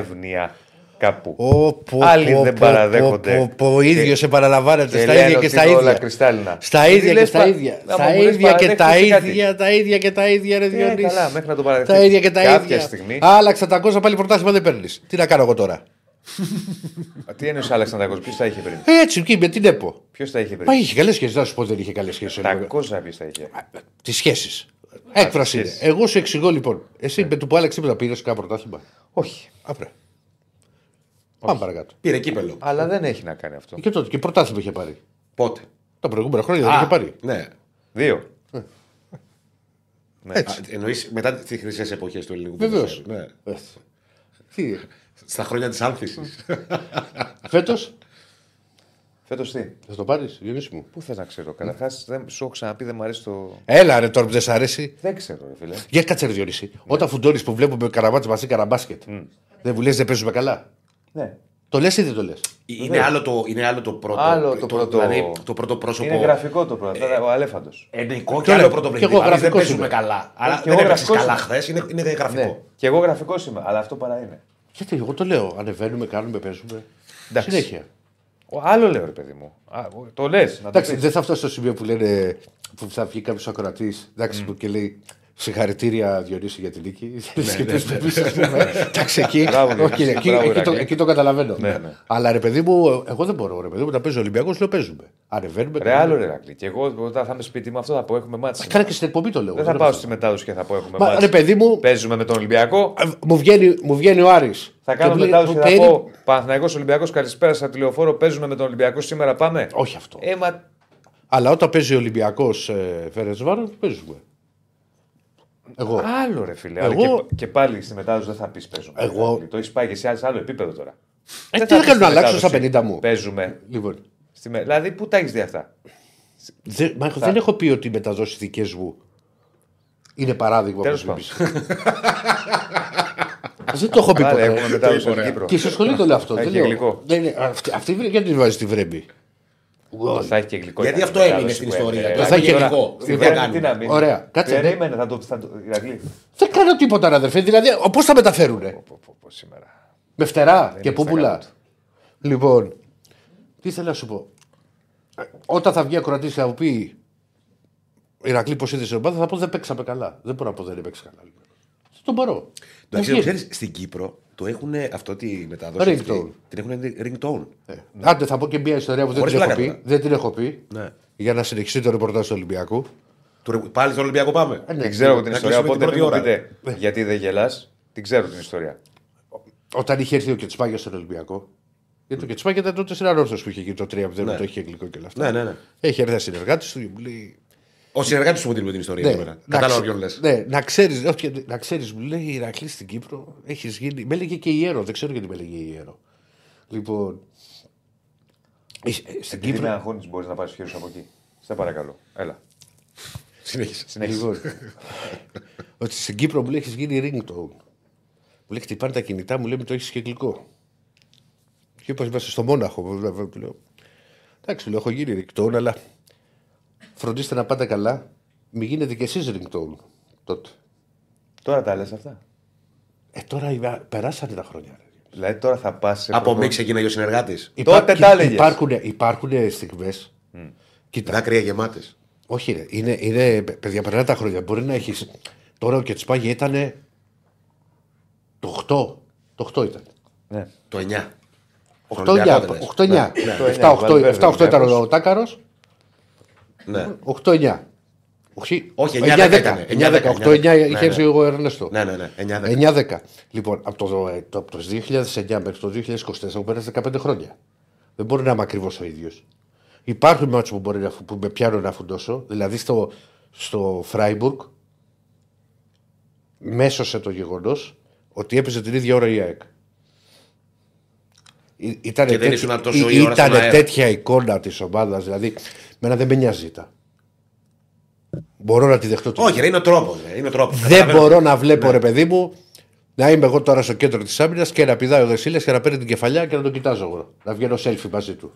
Εύνοια κάπου. Ω, πω, Άλλοι πω, δεν πω, παραδέχονται. πω, πω, πω, Ο ίδιος Και- επαναλαμβάνεται και στα λένε ίδια και ότι στα είναι όλα ίδια. κρυστάλλινα. Στα Τι ίδια και λες, στα πα- ίδια. να Στα μου λες, ίδια και τα παραδέχτηκες κάτι. ίδια, τα ίδια και τα ίδια, ρε Ε, Διονύση. καλά, μέχρι να το παραδεχτείς. Τα ίδια και τα Κάποια ίδια. στιγμή- Άλλαξα τα κόσα πάλι πρωτάθλημα δεν παίρνεις. Τι να κάνω εγώ τώρα; Τι εννοείς ο Αλεξανδράκο, ποιος τα είχε πριν; Έτσι, εκεί με την ΕΠΟ. Ποιος τα είχε πριν; Μα είχε καλές σχέσεις. Να σου πω δεν είχε καλές σχέσεις. Τα κόζα ποιος τα είχε; Τις σχέσεις. Έκφραση είναι. σχέσεις. Εγώ σου εξηγώ λοιπόν. Εσύ με το που άλλαξε τίποτα πήρε κάποιο πρωτάθλημα; Όχι. Απρέ. Πάμε παρακάτω. Πήρε κύπελο. Αλλά δεν έχει να κάνει αυτό. Και τότε και πρωτάθλημα είχε πάρει. Πότε; Τα προηγούμενα χρόνια δεν Α, είχε πάρει. Ναι. Δύο. Ναι. Έτσι. Εννοείς μετά τις χρυσές εποχές του ελληνικού Βεβαίως. ποδοσφαίρου. Ναι. Τι, Στα χρόνια της άνθησης. φέτος; Φέτος τι; θα το πάρεις, Διονύση μου; Πού θες να ξέρω. Καταρχάς, δεν σου έχω ξαναπεί, δεν μου αρέσει το. Έλα ρε τώρα που δεν σ' αρέσει. Δεν ξέρω, ρε φίλε. Για κάτσε ρε Διονύση. Όταν φουντώνεις που βλέπουμε καραβάτσι μαζί καραμπάσκετ. Δεν μου λες δεν παίζουμε καλά. Ναι. Το λες ή δεν το λες; είναι, άλλο το, είναι άλλο το πρώτο. Άλλο το πρώτο- Δηλαδή το πρώτο πρόσωπο. Είναι γραφικό το πρώτο. ο Αλέφαντος. Ενικό Και και άλλο λέω, πρώτο και παιχνίδι. εγώ Δηλαδή δεν γραφικός παίζουμε είμαι. καλά. Αλλά και δεν εγώ έπαιξε γραφικός καλά είμαι. χθες. Είναι, είναι Ναι. γραφικό. Και εγώ γραφικός είμαι, αλλά αυτό παρά είναι. Γιατί εγώ το λέω. Ανεβαίνουμε, κάνουμε, παίζουμε. Εντάξει. Συνέχεια. Ο, άλλο λέω, ρε παιδί μου. Α, το λες. Να το Εντάξει, πεις. δεν θα φτάσει στο σημείο που λένε που θα βγει κάποιος ακροατής που και λέει Συγχαρητήρια Διονύση για την νίκη. Και πες με εμείς, ας πούμε. Εντάξει, εκεί, Μπράβο, όχι, Διονύση. εκεί, Μπράβο, εκεί το, Ηρακλή. εκεί το καταλαβαίνω. Ναι, ναι. Αλλά ρε παιδί μου, εγώ δεν μπορώ. Ρε παιδί μου, να παίζει ο Ολυμπιακός, λέω παίζουμε. Ανεβαίνουμε. Ρε κάνουμε. άλλο ρε Ρακλή. Και εγώ όταν θα είμαι σπίτι μου αυτό θα πω έχουμε μάτσα. Κάνε και στην εκπομπή το λέω. Δεν θα είναι πάω αυτό. στη μετάδοση και θα πω έχουμε Μα, μάτσα. ρε παιδί μου, Παίζουμε με τον Ολυμπιακό. ε, μου βγαίνει, μου βγαίνει ο Άρης. Θα κάνω Και μου λέει, μετάδοση και θα «Περί- πω Παναθηναϊκός Ολυμπιακός καλησπέρα στα τηλεοφόρο. Παίζουμε με τον Ολυμπιακό σήμερα. Πάμε. Όχι αυτό. Ε, μα Αλλά όταν παίζει ο Ολυμπιακός ε, Φέρε παίζουμε. Εγώ. άλλο ρε φίλε. Εγώ- Αλλά Και, και πάλι στη μετάδοση δεν θα πεις παίζουμε. Εγώ- Ρακλή. Το έχεις πάει και σε άλλο επίπεδο τώρα. Ε, Δεν τι θα να πεις κάνω, στη να αλλάξω στα μετάδοση. 50 μου. Παίζουμε. Λοιπόν, Στη με... Δηλαδή, πού τα έχεις δει αυτά; δεν, μα, δεν έχω πει ότι οι μεταδόσεις δικές μου είναι παράδειγμα. Τέλος όπως είπες. δεν το έχω πει Πάλι ποτέ. έχουμε μετάδοση από την Κύπρο. Και στο σχολείο το λέω αυτό. Έχει δεν λέω. γλυκό. Δεν είναι- αυτή, αυτή γιατί τη βάζει στη βρέμη. Θα έχει και γλυκό. Γιατί ήταν αυτό η έμεινε μετάδοση στην που ιστορία. έκανε. Τώρα θα έχει Τώρα, γλυκό. στη Τι Βρέμη κάνουμε. τι να μείνει. Ωραία, κάτσε, ναι. Περίμενε, θα το. Θα το... Ηρακλή. Δεν κάνω τίποτα, ρε αδερφέ. Δηλαδή, πώ θα μεταφέρουνε. Πω, πω, πω, σήμερα. Με φτερά και είναι στα πούπουλα. καλά του. Λοιπόν, τι θέλω να σου πω. Ε, Όταν θα βγει ακροατής και θα μου πει Ηρακλή, πώς είδες την ομάδα, θα πω δεν παίξαμε καλά. Δεν μπορώ να πω δεν έπαιξε καλά. Δεν το μπορώ. Να Να ξέρω, βγει. ξέρεις, στην Κύπρο το έχουν αυτό τη μετάδοση. Ringtone. αυτή, Την έχουν ringtone. Ε, Άντε, θα πω και μια ιστορία που δεν Χωρίς την, έχω πλάκα πει, τώρα. δεν την έχω πει. Ναι. Για να συνεχιστεί το ρεπορτάζ του Ολυμπιακού. Του ρε- Πάλι στον Ολυμπιακό πάμε. Ε, ναι. Την ξέρω από την Να ιστορία, κλείσουμε οπότε την μην πρώτη μου ώρα. πείτε γιατί δεν γελάς. Την ξέρω την ιστορία. Όταν είχε έρθει ο Κετσπάγια στον Ολυμπιακό. Γιατί το Κετσπάγια ήταν τότε συναρρόφτο που είχε γίνει το 3-0, Ναι. το είχε γλυκό και όλα αυτά. Ναι, ναι, ναι. Έχει έρθει ένα συνεργάτης του και μου λέει. Ο συνεργάτης σου μου δίνει την ιστορία. Ναι, σήμερα. να Κατάλαβα ξε- ποιον λες. Ναι, να ξέρεις, να ξέρεις, μου λέει η Ηρακλής στην Κύπρο έχεις γίνει. Με έλεγε και η Ιέρο, δεν ξέρω γιατί με έλεγε η Ιέρο. Λοιπόν. ε, ε, Στην Επειδή με Κύπρο. αγχώνεις, μπορείς να πάρεις χέρι από εκεί. Σε παρακαλώ. Έλα. Συνέχισε. Συνέχισε. Λοιπόν, ότι στην Κύπρο μου λέει έχεις γίνει ringtone. Μου λέει χτυπάνε τα κινητά μου, λέει με το έχεις και γλυκό. Και είπα είμαστε στο Μόναχο. βέβαια, Του λέω. Εντάξει, του λέω, έχω γίνει ringtone, αλλά φροντίστε να πάτε καλά. Μην γίνετε κι εσείς ringtone τότε. Τώρα τα λες αυτά; Ε, τώρα είμαι- περάσανε τα χρόνια. ρε. Δηλαδή τώρα θα πας σε. Από προπο- μη ξεκινάει ο συνεργάτης. Τότε τα έλεγες. Υπάρχουν, υπάρχουν στιγμές. Κοίτα, Δάκρυα γεμάτες. όχι, ρε, είναι, είναι, παιδιά, περνάνε τα χρόνια. Μπορεί να έχει. Τώρα ο Κετσπάγια ήταν. Το 8. Το 8 ήταν. Ναι. Το 9. 8-9. 8-9. 7-8 ήταν ο Τάκαρος. Ναι. 8-9. Όχι, Όχι, 9-10. 9-10 ήταν. 9-10. 8-9 Ναι, είχε ναι. έρθει ο Ερνέστο. Ναι, ναι, ναι. 9-10. 9-10. Λοιπόν, από το, ε, το, από το 2009 μέχρι το 2024 μου πέρασε 15 χρόνια. Δεν μπορεί να είμαι ακριβώς ο ίδιος. Υπάρχουν μάτς που, μπορεί να, φου- που με πιάνουν να φουντώσω. Δηλαδή στο, στο Φράιμπουργκ μέσωσε το γεγονός ότι έπαιζε την ίδια ώρα η ΑΕΚ. Ή- Ήτανε Και δεν τέτοια- ήσουν τόσο ή- η ώρα στον ήτανε αέρα. τέτοια εικόνα της ομάδας. Δηλαδή, μένα δεν με νοιάζει τα. Μπορώ να τη δεχτώ. την Όχι, ρε, είναι ο τρόπος. Είναι ο τρόπος. δεν Καταλαβαίνω. μπορώ να βλέπω, ρε παιδί μου, να είμαι εγώ τώρα στο κέντρο της άμυνας και να πηδάει ο Δεσίλε και να παίρνει την κεφαλιά και να τον κοιτάζω εγώ. Να βγαίνω selfie μαζί του.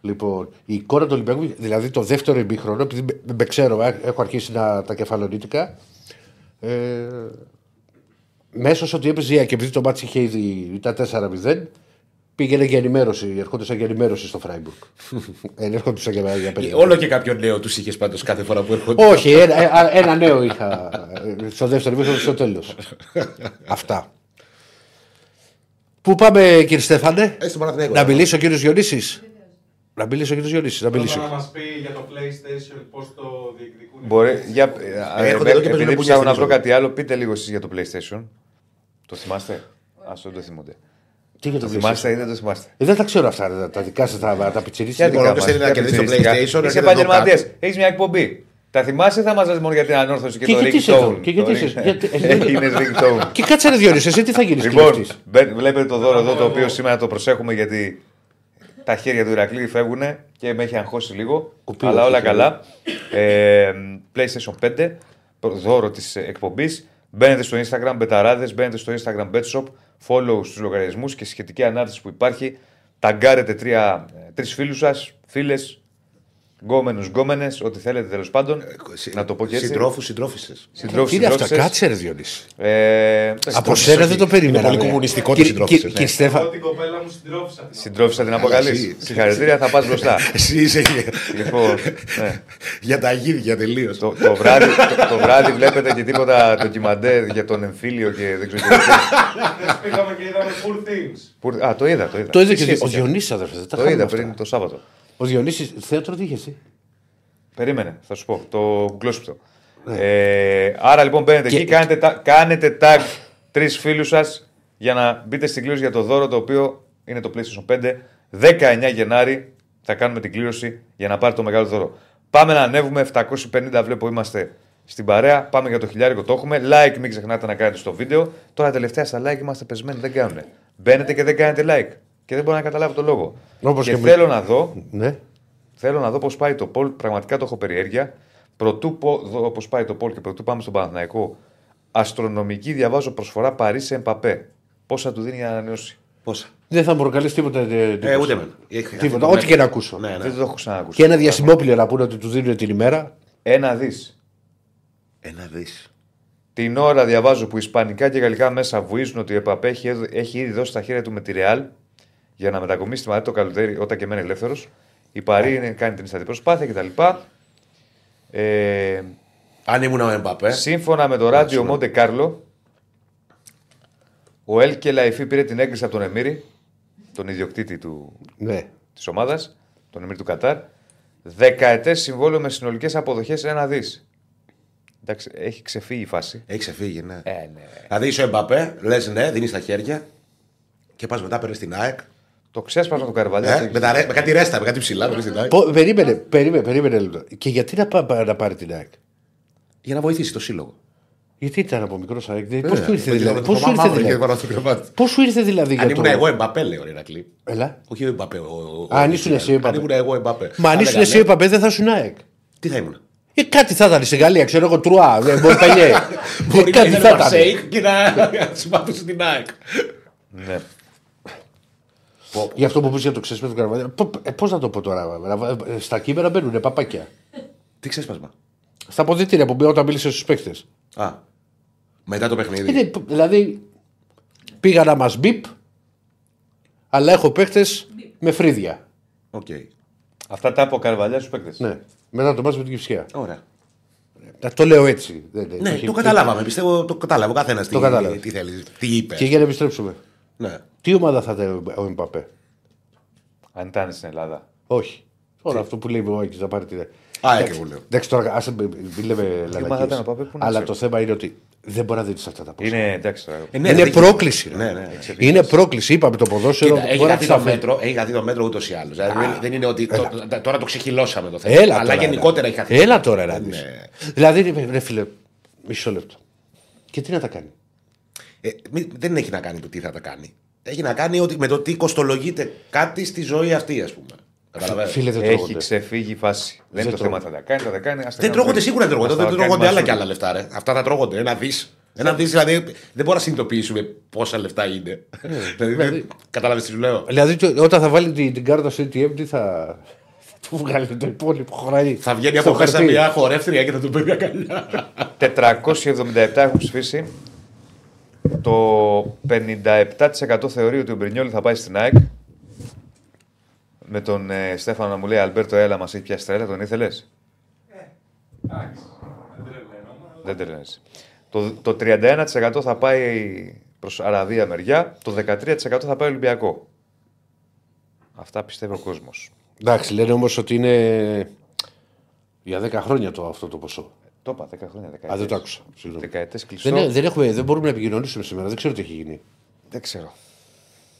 Λοιπόν, η εικόνα του Ολυμπιακού, δηλαδή το δεύτερο ημίχρονο, επειδή με, με ξέρω, ε, έχω αρχίσει να, τα κεφαλονίτικα. Ε, μέσω ότι έπαιζε η ΑΕΚ, και επειδή το μάτι είχε ήδη ήταν 4-0, πήγαινε για ενημέρωση, ερχόντουσαν για ενημέρωση στο Φράιμπουργκ. ε, ερχόντουσαν για, για περίπου. Όλο και κάποιο νέο τους είχες πάντως κάθε φορά που έρχονται. Όχι, ένα, ε, ένα νέο είχα ε, στο δεύτερο μήχρονο στο τέλος. Αυτά. Πού πάμε, κύριε Στέφανε, Ε, στο Παναθηναϊκό. να μιλήσει ο κύριος Γιονύση. Να μιλήσει ο κύριος Γιονύση. Να μιλήσει. Πρώτα να μας πει για το PlayStation πώς το διεκδικούν. οι Μπορεί, παίκτες. για, Ε, ε, έρχονται εδώ και επειδή παίζουν ψάχνω πουνιά να βρω στην κάτι άλλο, πείτε λίγο εσείς για το PlayStation. Το θυμάστε; Α, δεν το θυμούνται. Τι για το Το θυμάστε PlayStation. ή δεν το θυμάστε. Ε, δεν τα ξέρω αυτά τα, τα δικά σας, τα, τα πιτσιρίσια. Ποια Λοιπόν, δικά όποιος μας, θέλει να ποια κερδίσει το πιτσιριστικά. PlayStation, Είσαι έρχεται εδώ επαγγελματίας. κάτω. Έχεις μια εκπομπή. Τα θυμάσαι ή θα μα μόνο για την ανόρθωση και, Και το γιατί είσαι ringtone. εδώ, και γιατί Το είσαι- ring- γιατί- Έγινε ringtone. Και κάτσε ρε Διόνυση, εσύ τι θα γίνεις Λοιπόν, κλέφτης. μπε- βλέπετε το δώρο εδώ το οποίο σήμερα το προσέχουμε γιατί τα χέρια του Ηρακλή φεύγουν και με έχει αγχώσει λίγο. Κουπί, αλλά όχι, όλα όχι. καλά. Ε, PlayStation 5, δώρο της εκπομπής. Μπαίνετε στο Instagram Μπεταράδες, μπαίνετε στο Instagram BetShop, follow στους λογαριασμούς και σχετική ανάρτηση που υπάρχει. Ταγκάρετε τρία, τρεις φίλους σας, φίλες, γκόμενους, γκόμενες, ό,τι θέλετε τέλος πάντων. να το πω και έτσι. Συντρόφους, συντρόφισε. Συντρόφους, Τι είναι αυτά, συντρόφισσες. κάτσε ρε Διόνυση. Ε, Από Συντρόφισσες, σένα όχι. δεν το περίμενα. Είναι πολύ ρε. κομμουνιστικό το Κύριε- συντρόφισσες, κύριε- ναι. Κύριε Στέφα, Εγώ την κοπέλα μου συντρόφισα την. Συντρόφισσα την εσύ. αποκαλεί. Συγχαρητήρια, θα πας μπροστά. Εσύ είσαι λοιπόν, ναι. για τα γίδια τελείως. το, το, βράδυ, το, το βράδυ βλέπετε και τίποτα ντοκιμαντέρ για τον εμφύλιο και δεν ξέρω τι. Πήγαμε και είδαμε Poor Things. Που- Α, το είδα, το είδα. το είδε Τι και σχέση ο είχε; Διονύσης αδερφέ. δεν τα Το χάνουμε είδα αυτά. πριν το Σάββατο. Ο Διονύσης, θέατρο τι είχε εσύ; Περίμενε, θα σου πω. Το γκλώσπιτο. Ε, άρα λοιπόν μπαίνετε εκεί, κάνετε, τα- κάνετε tag τρεις φίλους σας για να μπείτε στην κλήρωση για το δώρο το οποίο είναι το PlayStation 5. 19 Γενάρη θα κάνουμε την κλήρωση για να πάρει το μεγάλο δώρο. Πάμε να ανέβουμε. 750 βλέπω είμαστε στην παρέα. Πάμε για το χιλιάρικο το έχουμε. Like, μην ξεχνάτε να κάνετε στο βίντεο. Τώρα τελευταία στα like είμαστε πεσμένοι, δεν κάνουν. Μπαίνετε και δεν κάνετε like. Και δεν μπορώ να καταλάβω το λόγο. Όπως και και με- θέλω να δω Ναι. Θέλω να δω πώς πάει το Πολ. Πραγματικά το έχω περιέργεια. Πρωτού πω- δω πώς πάει το Πολ και πρωτού πάμε στον Παναθηναϊκό. Αστρονομική διαβάζω προσφορά Παρίσι Εμπαπέ. Πόσα του δίνει για να ανανεώσει. Πόσα; Δεν θα μου προκαλέσει τίποτα. ε, Ε, εντύπωση. ούτε εμένα. Έχει- αυτή Τίποτα. το Ό,τι μέτρο. και να ακούσω. Ναι, ναι. Δεν το έχω ξανακούσει. Και ένα διασημόπλαιο να πούνε ότι του δίνουν την ημέρα. Ένα δις. Ένα δις. Την ώρα διαβάζω που ισπανικά και γαλλικά μέσα βουίζουν ότι ο Εμπαπέ έχει, έδω- έχει ήδη δώσει τα χέρια του με τη Ρεάλ για να μετακομίσει τη Μαδρίτη το καλοκαίρι όταν και μένει ελεύθερος. Η Παρή είναι, κάνει την ιστατή προσπάθεια κτλ. Ε, Αν ήμουν ο Εμπαπέ. Σύμφωνα με το ράδιο Μοντε Κάρλο, ο Ελ και Λαϊφή πήρε την έγκριση από τον Εμμύρη, τον ιδιοκτήτη του, Ναι. της ομάδας, τον Εμμύρη του Κατάρ, δεκαετές συμβόλαιο με συνολικές αποδοχές ένα δις. Εντάξει, έχει ξεφύγει η φάση. Έχει ξεφύγει, ναι. Ε, ναι. Δηλαδή είσαι ο Εμπαπέ, λες ναι, δίνεις τα χέρια και πας μετά παίρνεις την ΑΕΚ. Το ξέσπασμα του Καρβαλιά. Ε, με, τα, ρε- με κάτι ρέστα, με κάτι ψηλά παίρνει την ΑΕΚ. Πο- Περίμενε, περίμενε, περίμενε λεπτό. Και γιατί να, πά- να πάρει την ΑΕΚ; Για να βοηθήσει το σύλλογο. Γιατί ήταν από μικρός ΑΕΚ. Πώ Ε, του ήρθε με δηλαδή. το- Πώς το σου ήρθε μαύρο είχε δηλαδή; πάνω στο κρεβάτι. Πώς σου ήρθε δηλαδή Αν για ήμουν το. εγώ Εμπαπέ, λέει ο Ηρακλή. Έλα. Όχι ο Εμπαπέ. ο- ο- Αν ο- ήσουν ο- εσύ ο Εμπαπέ. Αν ήμουν εγώ Εμπαπέ. Μα αν Θα ήσουν έλεγα, εσύ ο ναι. Παπέ δεν θα ήσουν ΑΕΚ. Τι θα ήμουν; Ε, κάτι θα ήταν στην Γαλλία, ξέρω εγώ, Τρουά, ε, Μορπελιέ. Ε, Μπορεί να κάτι ήταν θα ήταν. Μαρσέικ και να συμπαθούσε την ΑΕΚ. Ναι. Γι' αυτό που πεις για το ξέσπασμα του Καρβαλιά. Πώς να το πω τώρα, ε, Στα κείμενα μπαίνουν παπάκια. Τι ξέσπασμα; Στα αποδητήρια που μπει όταν μίλησες στους παίχτε. Α. Μετά το παιχνίδι. Είναι, δηλαδή πήγα να μας μπιπ, αλλά έχω παίχτε με φρύδια. Οκ. Αυτά τα από Καρβαλιά στους παίκτες. Ναι. Μετά το μάτς με την Κυψιά. Ωραία. Ε, Το λέω έτσι. Δεν- δεν- Ναι, έχει- το καταλάβαμε. Πιστεύω το κατάλαβε ο καθένας τι, κατάλαβε. τι θέλεις. Τι είπε. Και για να επιστρέψουμε. Ναι. Τι ομάδα θα ήταν ο Εμπαπέ; Αν ήταν στην Ελλάδα. Όχι. Τώρα αυτό που λέει ο Άκη να πάρει την. Α, και εγώ λέω. Εντάξει, τώρα άσε μην μην λέμε ομάδα ήταν ο λαλακίες. Παπέ, πού να Αλλά ξέρω. το θέμα είναι ότι δεν μπορεί να δίνει αυτά τα ποσά. Είναι εντάξει τώρα. Ε, ναι, είναι δεν πρόκληση. Ναι, ρε. ναι. Είναι πρόκληση. Είπαμε το ποδόσφαιρο. Κοίτα, έχει μπορεί να χαθεί τις το αφήνει. μέτρο, έχει χαθεί το μέτρο ούτως ή άλλως. Δηλαδή δεν- δεν είναι ότι το- το- τώρα το ξεχυλώσαμε το θέμα. Έλα Αλλά τώρα, γενικότερα ρε. έχει χαθεί. Έλα τώρα, ρε. Ναι. Δηλαδή, ρε, ρε φίλε, μισό λεπτό. Και τι να τα κάνει; Ε, μη- δεν έχει να κάνει το τι θα τα κάνει. Έχει να κάνει ότι με το τι κοστολογείται κάτι στη ζωή αυτή, ας πούμε. Καταλαβαίνεις. Φίλε, δεν Έχει τρώγονται. ξεφύγει η φάση. Δεν είναι το θέμα τρώγονται. θα τα κάνει, θα τα κάνει. ας τα Δεν κάνουμε τρώγονται εμείς. σίγουρα δεν τρώγονται. Ας Δεν τα τρώγονται κάνουμε άλλα μας και όλοι. άλλα λεφτά. Ρε. Αυτά θα τρώγονται. Ένα δις. Ένα δις δηλαδή δεν μπορούμε να συνειδητοποιήσουμε πόσα λεφτά είναι. Δηλαδή, Κατάλαβε τι σου λέω. Δηλαδή, το- όταν θα βάλει την, την κάρτα στο ATM, τι θα. θα του βγάλει το υπόλοιπο χωράει. Θα βγαίνει στο από μέσα χαρτί. μια χορεύτρια και θα του παίρνει αγκαλιά. 477 έχουν ψηφίσει. Το 57% θεωρεί ότι ο Μπρινιόλη θα πάει στην ΑΕΚ. Με τον ε, Στέφανο να μου λέει Αλμπέρτο, έλα, μας έχει πιάσει τρέλα, τον ήθελες; Εντάξει. Δεν τρελαίνομαι. Δεν τρελαίνεσαι. Το, το 31% θα πάει προς Αραβία μεριά, το 13% θα πάει Ολυμπιακό. Αυτά πιστεύει ο κόσμος. Εντάξει, λένε όμως ότι είναι για 10 χρόνια το, αυτό το ποσό. Το είπα, 10 χρόνια. Α, δεν το άκουσα. Συγγνώμη. Δεκαετέ κλειστό. Δεν, δεν, έχουμε, δεν μπορούμε να επικοινωνήσουμε σήμερα. Δεν ξέρω τι έχει γίνει. Δεν ξέρω.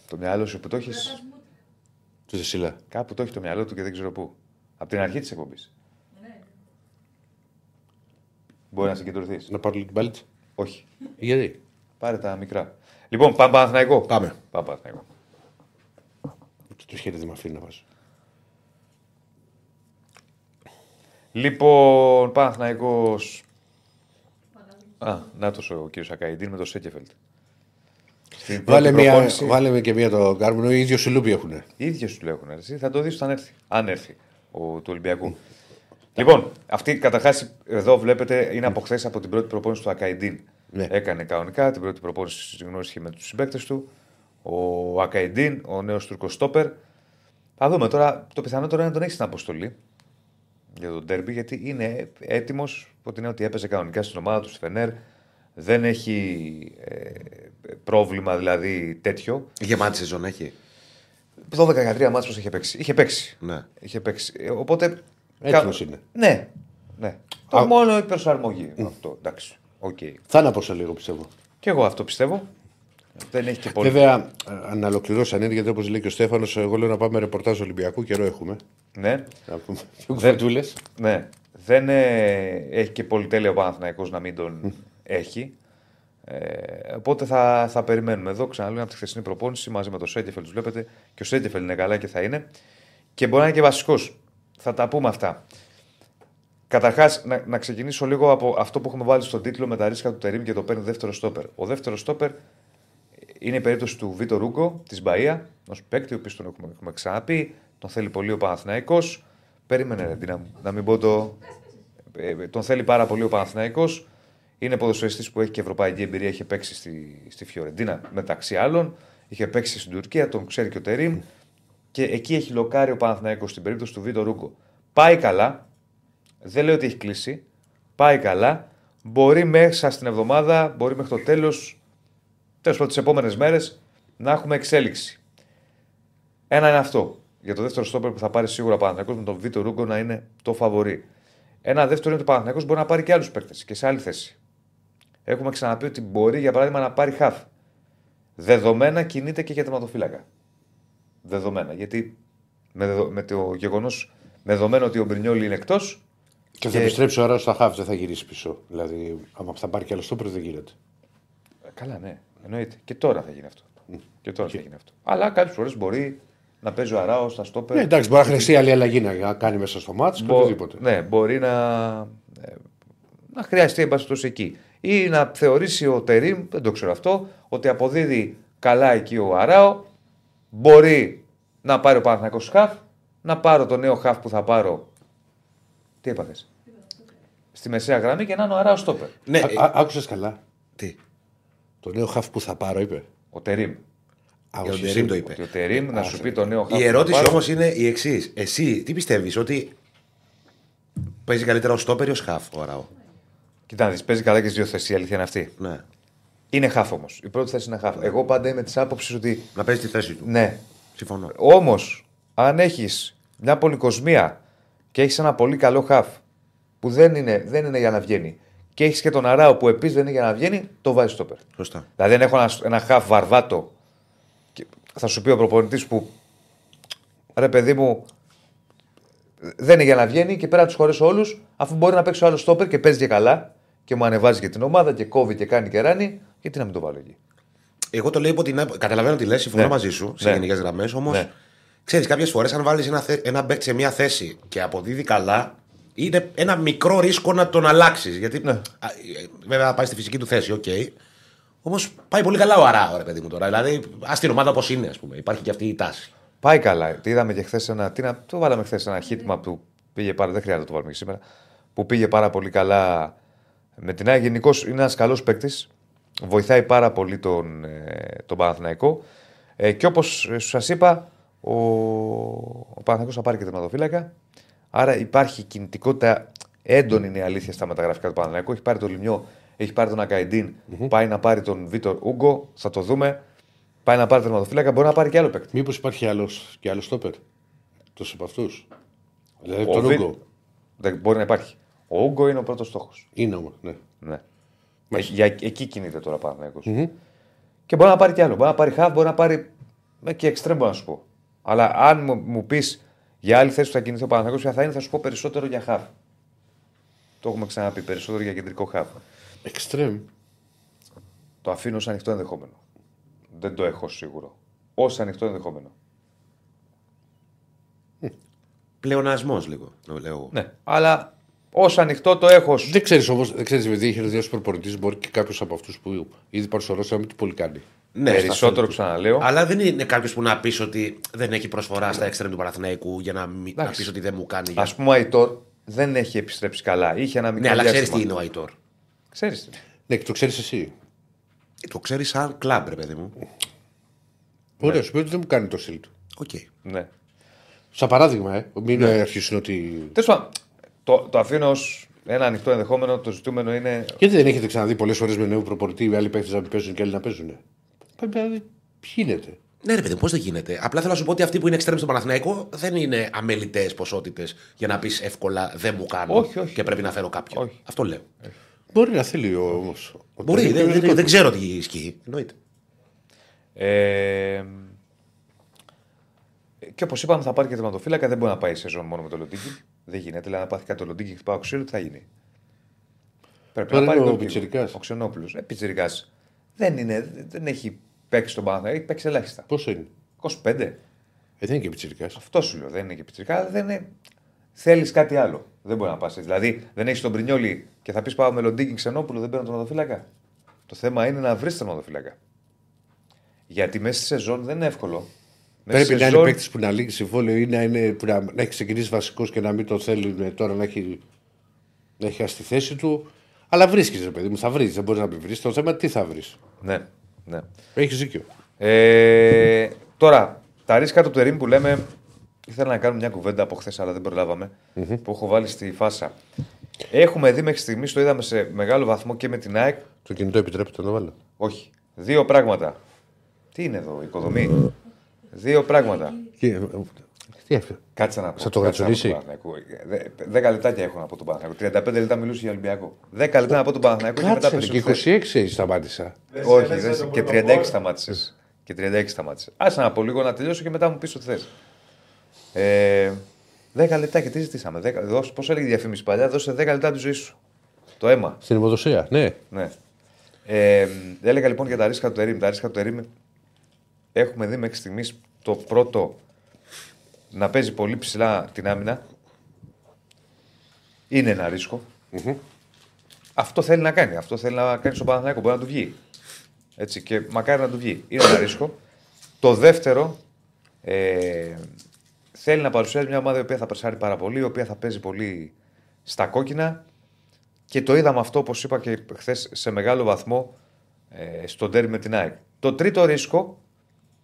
Το μυαλό σου που το έχει. Τη Δεσίλα. Κάπου το έχει το μυαλό του και δεν ξέρω πού. Από την αρχή της εκπομπής. Ναι. Μπορεί να συγκεντρωθείς. Να πάρω λίγο την πάλι της. Όχι. Γιατί; Πάρε τα μικρά. Λοιπόν, πάμε Παναθηναϊκό. Πάμε. Πάμε Παναθηναϊκό. Το χέρι δεν με αφήνει να βάζω. Λοιπόν, Παναθηναϊκός... Α, να ο κύριος Ακαϊντίν με το Σέκεφελτ. Στην Βάλε, πρώτη μια, προπόνηση- βάλε με και μία το Κάρμινο, οι ίδιο σιλούπι έχουν. Οι ίδιοι του λέγουν. Εσύ. Θα το δεις όταν έρθει. Αν έρθει ο, του Ολυμπιακού. Λοιπόν, αυτή καταρχάς εδώ βλέπετε είναι από χθες από την πρώτη προπόνηση του Ακαϊντίν. Ναι. Έκανε κανονικά την πρώτη προπόνηση γνώρισε με τους συμπαίκτες του. Ο Ακαϊντίν, ο νέος Τούρκος Στόπερ. Θα δούμε τώρα. Το πιθανότερο είναι να τον έχεις στην αποστολή για τον τέρμπι γιατί είναι έτοιμος. Ότι είναι ότι έπαιζε κανονικά στην ομάδα του στη Φενέρ. Δεν έχει ε, πρόβλημα δηλαδή τέτοιο. Γεμάτη σεζόν έχει; 12-13 ματς πως είχε παίξει. Είχε παίξει. Ναι. Είχε παίξει. Ε, Οπότε. Έτοιμος κα- είναι. Ναι. ναι. Το μόνο η προσαρμογή. Αυτό. Εντάξει. Οκ. Θα είναι από λίγο πιστεύω. Και εγώ αυτό πιστεύω. Δεν έχει και πολύ. Βέβαια, ε, αν ολοκληρώσει ενέργεια, γιατί όπως λέει και ο Στέφανος, εγώ λέω να πάμε ρεπορτάζ Ολυμπιακού. Καιρό έχουμε. Ναι. Να πούμε δύο Δεν- κουβεντούλες. ναι. Δεν ε, έχει και πολυτέλεια ο Παναθηναϊκός να μην τον έχει. Ε, οπότε θα, θα περιμένουμε. Εδώ ξαναλέω από τη χθεσινή προπόνηση μαζί με τον Σέντεφελ. Τους βλέπετε και ο Σέντεφελ είναι καλά και θα είναι. Και μπορεί να είναι και βασικός. Θα τα πούμε αυτά. Καταρχάς, να, να ξεκινήσω λίγο από αυτό που έχουμε βάλει στον τίτλο με τα ρίσκα του Τερήμ και το παίρνει δεύτερο στόπερ. Ο δεύτερος στόπερ είναι η περίπτωση του Βίτο Ρούγκο της Μπαία, ενός παίκτη, ο οποίος τον έχουμε, έχουμε ξαναπεί. Τον θέλει πολύ ο Παναθηναϊκός. Περίμενε, ρε, να, να μην πω το. Ε, τον θέλει πάρα πολύ ο Παναθηναϊκός. Είναι ποδοσφαιριστής που έχει και ευρωπαϊκή εμπειρία. Είχε παίξει στη, στη Φιωρεντίνα μεταξύ άλλων. Είχε παίξει στην Τουρκία, τον ξέρει και ο Τερήμ. Και εκεί έχει λοκάρει ο Παναθηναϊκός στην περίπτωση του Βίτο Ρούγκο. Πάει καλά. Δεν λέω ότι έχει κλείσει. Πάει καλά. Μπορεί μέσα στην εβδομάδα, μπορεί μέχρι το τέλος, τέλος πάντων τις επόμενες μέρες, να έχουμε εξέλιξη. Ένα είναι αυτό. Για το δεύτερο στόπερ που θα πάρει σίγουρα ο Παναθηναϊκός με τον Βίτο Ρούγκο να είναι το φαβορή. Ένα δεύτερο είναι ότι ο Παναθηναϊκός μπορεί να πάρει και άλλους παίκτες και σε άλλη θέση. Έχουμε ξαναπεί ότι μπορεί για παράδειγμα να πάρει χαφ. Δεδομένα κινείται και για τερματοφύλακα. Δεδομένα. Γιατί με, δεδο- με το γεγονός, με δεδομένο ότι ο Μπρινιόλη είναι εκτός, Και θα Και- επιστρέψει ο Άρα στα χάφ, δεν θα γυρίσει πίσω. Δηλαδή, άμα θα πάρει κι άλλο στόπερ, δεν γίνεται. Καλά, ναι, εννοείται. Και τώρα θα γίνει αυτό. Και τώρα θα γίνει αυτό. Αλλά κάποιες φορές μπορεί να παίζει ο Αράος στα στόπερ. Ναι, εντάξει, μπορεί να χρειαστεί άλλη αλλαγή να κάνει μέσα στο μάτσο και Μπο- οτιδήποτε. Ναι, μπορεί να, ε, να χρειαστεί εν πάση περιπτώσει εκεί. Ή να θεωρήσει ο Τερήμ, δεν το ξέρω αυτό, ότι αποδίδει καλά εκεί ο Αράο. Μπορεί να πάρει ο Παναθηναϊκός χαφ, να πάρω το νέο χαφ που θα πάρω. Τι έπαθες; Στη μεσαία γραμμή και να είναι ο Αράος στόπερ. Ναι, Άκουσες καλά; τι; Το νέο χάφ που θα πάρω, είπε. Ο Τερήμ. Α, Για ο τον Σιρή. Τερίμ το είπε. Ότι ο Τερήμ να σου πει το νέο χαφ. που Η θα ερώτηση πάρω. όμως είναι η εξής. Εσύ τι πιστεύεις, ότι παίζει καλύτερα ο Στόπερ ή ο Σχαφ ο Αράο; Κοίτα, να δεις, παίζει καλά και στις δύο θέσεις. Η αλήθεια είναι αυτή. Ναι. Είναι χαφ όμως. Η πρώτη θέση είναι χαφ. Εγώ πάντα είμαι της άποψης ότι Να παίζει τη θέση του. ναι, Συμφωνώ. Όμως, αν έχεις μια πολυκοσμία και έχεις ένα πολύ καλό χαφ που δεν είναι, δεν είναι για να βγαίνει και έχεις και τον Αράο που επίσης δεν είναι για να βγαίνει, το βάζεις στο πέρα. Σωστά. Δηλαδή, αν έχω ένα, ένα χαφ βαρβάτο, και θα σου πει ο προπονητής που ρε παιδί μου, δεν είναι για να βγαίνει και πέρα να τους χωρέσω όλους, αφού μπορεί να παίξει ο άλλος στόπερ και παίζει και καλά και μου ανεβάζει και την ομάδα και κόβει και κάνει και ράνει, γιατί να μην το βάλω εκεί; Εγώ το λέω υπό την. άπο- Καταλαβαίνω τι λε, συμφωνώ Ναι. μαζί σου σε Ναι. γενικές γραμμές. Όμως, Ναι. ξέρεις, κάποιες φορές αν βάλεις ένα, θε- ένα μπακ σε μια θέση και αποδίδει καλά, είναι ένα μικρό ρίσκο να τον αλλάξεις. Γιατί. Ναι. α, ε, βέβαια, θα πάει στη φυσική του θέση, οκ. Όμως πάει πολύ καλά ο Αράο, ρε παιδί μου τώρα. Δηλαδή, άσ' την ομάδα όπως είναι, ας πούμε. Υπάρχει και αυτή η τάση. Πάει καλά. Τι είδαμε και χθες ένα. Τι να, το βάλαμε χθες ένα χίτμα που πήγε πάρα. Δεν χρειάζεται να το βάλουμε και σήμερα. Που πήγε πάρα πολύ καλά με την ΑΕΚ. Γενικώς είναι ένας καλός παίκτης. Βοηθάει πάρα πολύ τον, ε, τον Παναθηναϊκό. Ε, και όπως σας είπα, ο, ο Παναθηναϊκός θα πάρει και τερματοφύλακα. Άρα υπάρχει κινητικότητα έντονη είναι η αλήθεια στα μεταγραφικά του Παναθηναϊκού. Έχει πάρει τον Λιμιό, έχει πάρει τον ακαιντιν πάει να πάρει τον Βίτορ Ούγκο, θα το δούμε. Πάει να πάρει τερματοφύλακα, μπορεί να πάρει και άλλο παίκτη. Μήπως υπάρχει άλλος και άλλο στόπερ; Τόσο από αυτούς. Δηλαδή Ο τον Βι- Ούγκο. Δεν μπορεί να υπάρχει. Ο Ούγκο είναι ο πρώτος στόχος. Είναι όμως. Ναι. Ναι. Ε, για, εκεί κινείται τώρα ο Παναθηναϊκός. Και μπορεί να πάρει κι άλλο. Μπορεί να πάρει χαβ, μπορεί να πάρει Με και εξτρέμ μπορώ να σου πω. Αλλά αν μου, μου πεις για άλλη θέση που θα κινηθεί ο Παναθηναϊκός ποια θα είναι, θα σου πω περισσότερο για χαβ. Το έχουμε ξαναπεί περισσότερο για κεντρικό χαβ. Εξτρέμ. Το αφήνω ως ανοιχτό ενδεχόμενο. Δεν το έχω σίγουρο. Ω ανοιχτό ενδεχόμενο. Πλεονασμός λίγο, το λέω εγώ. Ναι. Αλλά ως ανοιχτό το έχω. ως- Δεν ξέρεις όμως, δεν ξέρεις επειδή έχει δύο προπονητής, μπορεί και κάποιος από αυτούς που ήδη πάρει στο Ρώσο να μην του πολύ κάνει. Ναι, Περισσότερο στα- ξαναλέω. Αλλά δεν είναι κάποιος που να πεις ότι δεν έχει προσφορά στα έξτρεμ του Παναθηναϊκού για να, μην, να Εντάξει. πεις ότι δεν μου κάνει. Για... Α πούμε, ο Αϊτόρ δεν έχει επιστρέψει καλά. Είχε ένα μικρό Ναι, αλλά ξέρεις διάστημα. τι είναι ο Αϊτόρ. Ξέρεις τι. Ναι, και το ξέρεις εσύ. Ε, Το ξέρεις σαν κλαμπ, ρε παιδί μου. Μπορεί να σου πει ότι δεν μου κάνει το στυλ του. Οκ. Ναι. Σαν παράδειγμα, ε. Μην ναι. αρχίσουν ότι. Τέλος πάντων, το, το αφήνω ως ένα ανοιχτό ενδεχόμενο. Το ζητούμενο είναι. Γιατί δεν έχετε ξαναδεί πολλές φορές με νέο προπορητή οι άλλοι παίχτες να μην παίζουν και άλλοι να παίζουν. Πρέπει να δει ποιοι γίνεται; Ναι, ρε παιδί, πώς δεν γίνεται; Απλά θέλω να σου πω ότι αυτοί που είναι εξτρέμ στο Παναθηναϊκό δεν είναι αμελητές ποσότητες για να πεις εύκολα δεν μου κάνουν Όχι, όχι. και πρέπει να φέρω κάποιον. Όχι. Αυτό λέω. Μπορεί να θέλει όμως. Μπορεί, δεν, δεν, δεν ξέρω τι ισχύει. Εννοείται. Ε, και όπως είπαμε, θα πάρει και τερματοφύλακα. Δεν μπορεί να πάει η σεζόν μόνο με το Λοντίκι. Δεν γίνεται. Δηλαδή, να πάθει κάτι το Λοντίκι και χτυπάω ξύλο, τι θα γίνει. Πρέπει Τώρα να πάρει είναι ο τον κύριο. Πιτσιρικάς. Ο Ξενόπουλος. Ε, Πιτσιρικάς. Δεν, είναι, δεν έχει παίξει στον Παναθηναϊκό. Έχει παίξει ελάχιστα. Πόσο είναι; 25. Ε, δεν είναι και πιτσυρικά. Αυτό σου λέω. Δεν είναι και πιτσιρικά. Δεν είναι... Θέλεις κάτι άλλο. Δεν μπορεί να πας. Δηλαδή, δεν έχεις τον Πρινιόλι και θα πεις πάω με Λοντίκι Ξενόπουλο, δεν παίρνω τον οδοφύλακα. Το θέμα είναι να βρεις τον οδοφύλακα. Γιατί μέσα στη σεζόν δεν είναι εύκολο. Μέσα Πρέπει στη να είναι σεζόν- παίκτης που να λύγει συμβόλαιο ή να, είναι, που να, να έχει ξεκινήσει βασικό και να μην το θέλουν τώρα να έχει, να έχει χάσει τη θέση του. Αλλά βρίσκεις, ρε παιδί μου, θα βρεις. Δεν μπορείς να μην βρεις. Το θέμα είναι τι θα βρεις. Ναι, ναι. Έχεις δίκιο. Ε, τώρα, τα ρίσκα του Τερήμ που λέμε, ήθελα να κάνω μια κουβέντα από χθες, αλλά δεν προλαβαμε που έχω βάλει στη φάσα. Έχουμε δει μέχρι στιγμής, το είδαμε σε μεγάλο βαθμό και με την ΑΕΚ. Το κινητό επιτρέπεται να το βάλω. Όχι. Δύο πράγματα. Τι είναι εδώ, οικοδομή; Δύο πράγματα. Και, ε, τι έφυγε. Κάτσε να πω. Θα το κάτσε να πω γρατσονίσει; τον Παναθηναϊκό. Δε- Δέκα λεπτάκια έχω να πω τον Παναθηναϊκό. 35 λεπτά μιλούσε για Ολυμπιακό. Δέκα λεπτά να πω τον Παναθηναϊκό και μετά Κάτσε, πέσω και στη θέση. 26 έτσι σταμάτησα. Όχι, σε δεν- το και πρώτο 36 γκολ. σταμάτησες. Και 36 σταμάτησες. Άσε να πω λίγο να τελειώσω και μετά μου πεις ό,τι θες. Ε, 10 λεπτά και τι ζητήσαμε. 10, δώσε, πώς έλεγε η διαφήμιση παλιά, δώσε 10 λεπτά τη ζωή σου. Το αίμα. Στην υποδοσία, ναι. Ναι. Ε, έλεγα λοιπόν για τα ρίσκα του Ερήμ. Τα ρίσκα του Ερήμ έχουμε δει μέχρι στιγμής το πρώτο να παίζει πολύ ψηλά την άμυνα. Είναι ένα ρίσκο. Αυτό θέλει να κάνει. Αυτό θέλει να κάνει στον Παναθηναϊκό. Μπορεί να του βγει. Έτσι, και μακάρι να του βγει. Είναι ένα ρίσκο. Το δεύτερο, ε, θέλει να παρουσιάζει μια ομάδα η οποία θα περσάρει πάρα πολύ, η οποία θα παίζει πολύ στα κόκκινα και το είδαμε αυτό, όπως είπα και χθες, σε μεγάλο βαθμό ε, στο τέρμι με την ΑΕΚ. Το τρίτο ρίσκο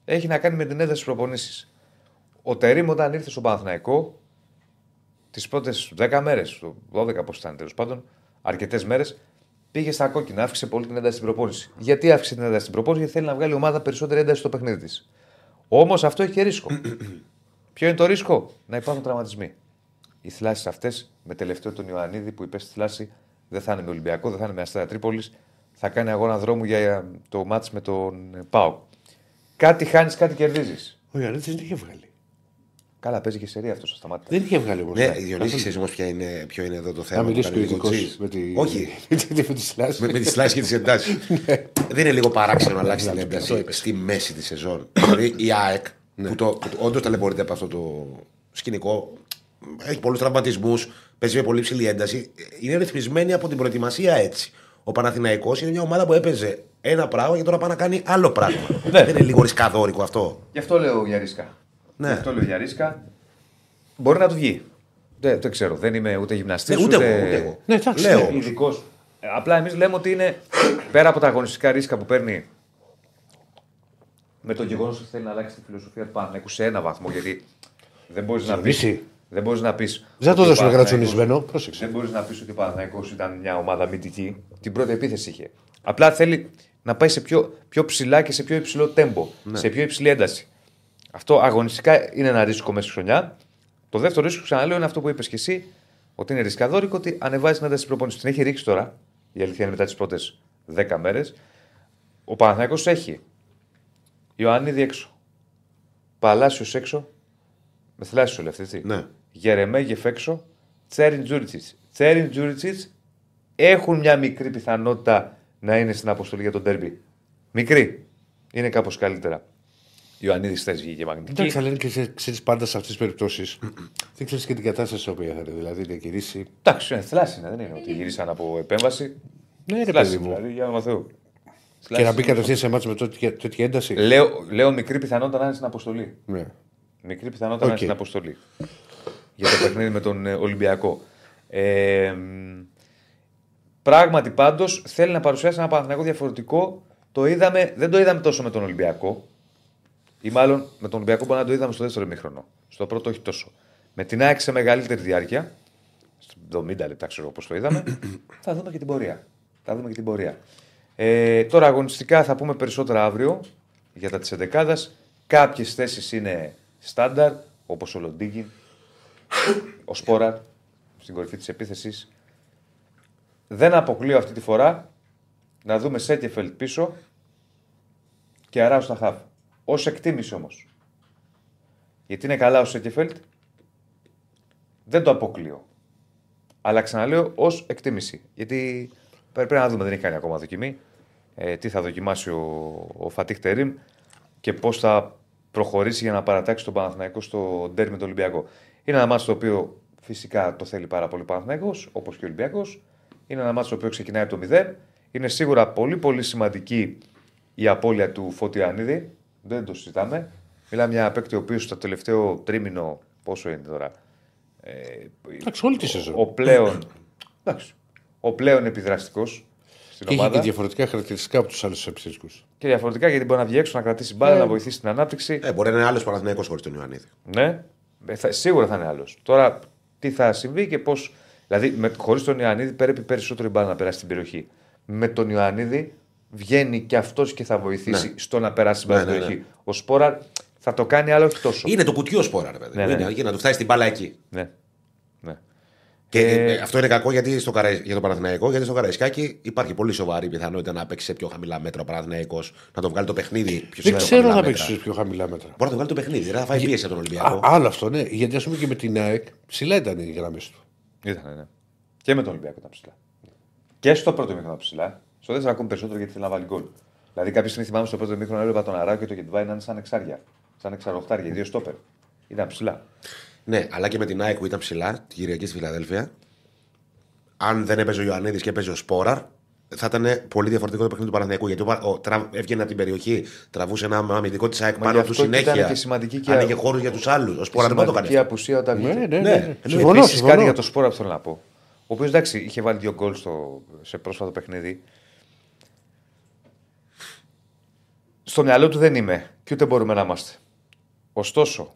έχει να κάνει με την ένταση προπονήσεις. Ο Τερήμ όταν ήρθε στο Παναθηναϊκό, τις πρώτες 10 μέρες, 12 πώς ήταν τέλος πάντων, αρκετές μέρες, πήγε στα κόκκινα, αύξησε πολύ την ένταση στην προπόνηση. Γιατί αύξησε την ένταση στην προπόνηση, Γιατί θέλει να βγάλει η ομάδα περισσότερη ένταση στο παιχνίδι της. Όμως αυτό έχει και ρίσκο. Ποιο είναι το ρίσκο, Να υπάρχουν τραυματισμοί. Οι θλάσεις αυτές, με τελευταίο τον Ιωαννίδη που υπέστη θλάση, δεν θα είναι με Ολυμπιακό, δεν θα είναι με Αστέρα Τρίπολης. Θα κάνει αγώνα δρόμου για το μάτς με τον Πάο. Κάτι χάνεις, κάτι κερδίζεις. Ο Ιωαννίδη δεν είχε βγάλει. Καλά, παίζει και σερία αυτός, σταμάτη. Δεν είχε βγάλει όμως. Ναι, Διονύση, ξέρεις όμως ποιο είναι εδώ το θέμα. Να που μιλήσει και ο κάνει λίγο ειδικός τζιζ. με τη. Όχι, με τη στάση. με, με τις λάσει και τις εντάσεις. δεν είναι λίγο παράξενο να αλλάξει την Ναι, ένταση το είπες. στη μέση της σεζόν. δηλαδή η ΑΕΚ Ναι. που, το, που όντως ταλαιπωρείται από αυτό το σκηνικό, έχει πολλούς τραυματισμούς, παίζει με πολύ ψηλή ένταση, είναι ρυθμισμένη από την προετοιμασία έτσι. Ο Παναθηναϊκός είναι μια ομάδα που έπαιζε ένα πράγμα και τώρα πάει να κάνει άλλο πράγμα. Ναι. δεν είναι λίγο ρισκαδόρικο αυτό. Γι' αυτό λέω για ρίσκα. Ναι. Γι' αυτό λέω για ρίσκα. Μπορεί να του βγει. Δεν, δεν ξέρω. Δεν είμαι ούτε γυμναστής. Ναι, ούτε εγώ, ούτε εγώ. Ναι, εντάξει, Λέω ναι. όμως. Ειδικός. Απλά εμείς λέμε ότι είναι πέρα από τα αγωνιστικά ρίσκα που παίρνει με το γεγονός ότι θέλει να αλλάξει τη φιλοσοφία του Παναγενικού σε ένα βαθμό. Γιατί δεν μπορείς να πει. Μισή. Δεν μπορείς να πεις. Δεν θα το δώσουμε γρατσονισμένο. Πρόσεξε. Δεν μπορείς να πεις ότι ο Παναθηναϊκός ήταν μια ομάδα μυντική. Την πρώτη επίθεση είχε. Απλά θέλει να πάει σε πιο, πιο ψηλά και σε πιο υψηλό τέμπο. Σε πιο υψηλή ένταση. Αυτό αγωνιστικά είναι ένα ρίσκο μέσα στη χρονιά. Το δεύτερο ρίσκο, ξαναλέω, είναι αυτό που είπες και εσύ, ότι είναι ρισκαδόρικο, ότι ανεβάζει την ένταση της προπόνησης. Την έχει ρίξει τώρα, η αλήθεια είναι μετά τις πρώτες 10 μέρες. Ο Παναθηναϊκός έχει Ιωαννίδη έξω. Παλάσιος έξω. Με θελάσσιο λεφτή, έτσι. Ναι. Γερεμέγεφ έξω. Τσέριν Τζούριτσιτ. Τσέριν Τζούριτσιτ έχουν μια μικρή πιθανότητα να είναι στην αποστολή για τον τέρμπι. Μικρή. Είναι κάπως καλύτερα. Ιωαννίδης θες βγήκε μαγνητική. Εντάξει, αλλά είναι και ξέρεις πάντα σε αυτές τις περιπτώσεις. δεν ξέρεις και την κατάσταση στην οποία θα είναι. Δηλαδή είναι γυρίσει. Εντάξει, είναι θλάση, δεν είναι ότι γυρίσαν από επέμβαση. Ναι, ρε Θλάση, παιδί μου. δηλαδή, για όνομα Θεού. Και να μπει κατευθείαν σε ματς με τέτοια, τέτοια ένταση. Λέω, λέω μικρή πιθανότητα να είναι στην αποστολή. Ναι. Μικρή πιθανότητα να είναι Οκ. στην αποστολή. Για το παιχνίδι με τον ε, Ολυμπιακό. Ε, μ, πράγματι πάντως θέλει να παρουσιάσει ένα Παναθηναϊκό διαφορετικό. Το είδαμε, δεν το είδαμε τόσο με τον Ολυμπιακό. Ή μάλλον με τον Ολυμπιακό μπορεί να το είδαμε στο δεύτερο ημίχρονο. Στο πρώτο όχι τόσο. Με την ΑΕΚ σε μεγαλύτερη διάρκεια, στο 70 λεπτά ξέρω πώς το είδαμε, θα δούμε και την πορεία. Θα δούμε και την πορεία. Ε, τώρα αγωνιστικά θα πούμε περισσότερα αύριο για τα της εντεκάδας. Κάποιες θέσεις είναι στάνταρ, όπως ο Λοντίγκιν, ο Σπόρα στην κορυφή της επίθεσης. Δεν αποκλείω αυτή τη φορά να δούμε Σέτιεφελτ πίσω και Αράου στα χαβ. Ω εκτίμηση όμως. Γιατί είναι καλά ο Σέτιεφελτ, δεν το αποκλείω. Αλλά ξαναλέω ως εκτίμηση. Γιατί πρέπει να δούμε, δεν έχει κάνει ακόμα δοκιμή. Ε, τι θα δοκιμάσει ο, ο Φατίχ Τερίμ και πώς θα προχωρήσει για να παρατάξει τον Παναθηναϊκό στο ντέρ με τον Ολυμπιακό. Είναι ένα μάτσο το οποίο φυσικά το θέλει πάρα πολύ ο Παναθηναϊκός, όπως και ο Ολυμπιακός. Είναι ένα μάτσο το οποίο ξεκινάει από το 0. Είναι σίγουρα πολύ πολύ σημαντική η απώλεια του Φωτιανίδη. Δεν το συζητάμε. Μιλάμε για ένα παίκτη ο οποίος στο τελευταίο τρίμηνο. Πόσο είναι τώρα. Ε, Εντάξει, όλη τη σεζόν. ο πλέον, εντάξει, ο πλέον επιδραστικός στην Και έχει ομάδα. και διαφορετικά χαρακτηριστικά από τους άλλους επιθετικού. Και διαφορετικά γιατί μπορεί να βγει έξω, να κρατήσει μπάλα, να βοηθήσει την ανάπτυξη. Ε, μπορεί να είναι άλλος Παναθηναϊκός χωρίς τον Ιωαννίδη. Ναι, Ε, θα, σίγουρα θα είναι άλλος. Τώρα τι θα συμβεί και πώς. Δηλαδή, χωρίς τον Ιωαννίδη πρέπει περισσότερο η μπάλα να περάσει στην περιοχή. Με τον Ιωαννίδη βγαίνει και αυτός και θα βοηθήσει Ναι. στο να περάσει την μπάλα Ναι, στην ναι, περιοχή. Ο Σπόρα θα το κάνει, αλλά όχι τόσο. Είναι το κουτιό σπόρα, ρε παιδί. Ναι, ναι, είναι, ναι. για να του φτάσει την μπάλα εκεί. Ναι. ναι. Και Ε, ε, αυτό είναι κακό γιατί στο Καραϊ... για το Παναθηναϊκό, γιατί στο Καραϊσκάκι υπάρχει πολύ σοβαρή πιθανότητα να παίξει σε πιο χαμηλά μέτρα ο Παναθηναϊκός, να το βγάλει το παιχνίδι πιο Δεν σε ξέρω χαμηλά να μέτρα. παίξει σε πιο χαμηλά μέτρα. Μπορεί να το βγάλει το παιχνίδι, δεν θα φάει πίεση από τον Ολυμπιακό. Α, άλλο αυτό, ναι. Γιατί ας πούμε και με την ΑΕΚ ψηλά ήταν οι γραμμές του. Ήταν, ναι. Και με τον Ολυμπιακό ήταν ψηλά. Και στο πρώτο μήχρονο ήταν ψηλά. Στο δεύτερο ακόμη περισσότερο γιατί θέλει να βάλει γκολ. Δηλαδή κάποια στιγμή θυμάμαι στο πρώτο μήχρονο έβλεπα τον Αράου και το Γετβάη να είναι σαν εξάρια. Σαν εξαροχτάρια, δύο στόπερ. Ήταν ψηλά. Ναι, αλλά και με την ΑΕΚ που ήταν ψηλά, την Κυριακή στη Φιλαδέλφια, αν δεν έπαιζε ο Ιωαννίδης και έπαιζε ο Σπόραρ, θα ήταν πολύ διαφορετικό το παιχνίδι του Παναθηναϊκού. Γιατί ο, Πα- ο, τρα, έβγαινε από την περιοχή, τραβούσε ένα αμυντικό της ΑΕΚ Μα πάνω γι' του αυτό και συνέχεια. ήταν και σημαντική και- Άνοιγε χώρους για τους άλλους. Ο Σπόραρ δεν μπορεί να το Σημαντική κάνει. αυτό. απουσία όταν βγήκε. Ναι, ναι, Ναι. ναι. ναι. Και Συμφωνώ, Επίσης συμφωνώ. κάτι για το σπόρο που θέλω να πω. Ο οποίος εντάξει είχε βάλει δύο γκολ στο, σε πρόσφατο παιχνίδι. Στο μυαλό του δεν είμαι και ούτε μπορούμε να είμαστε. Ωστόσο,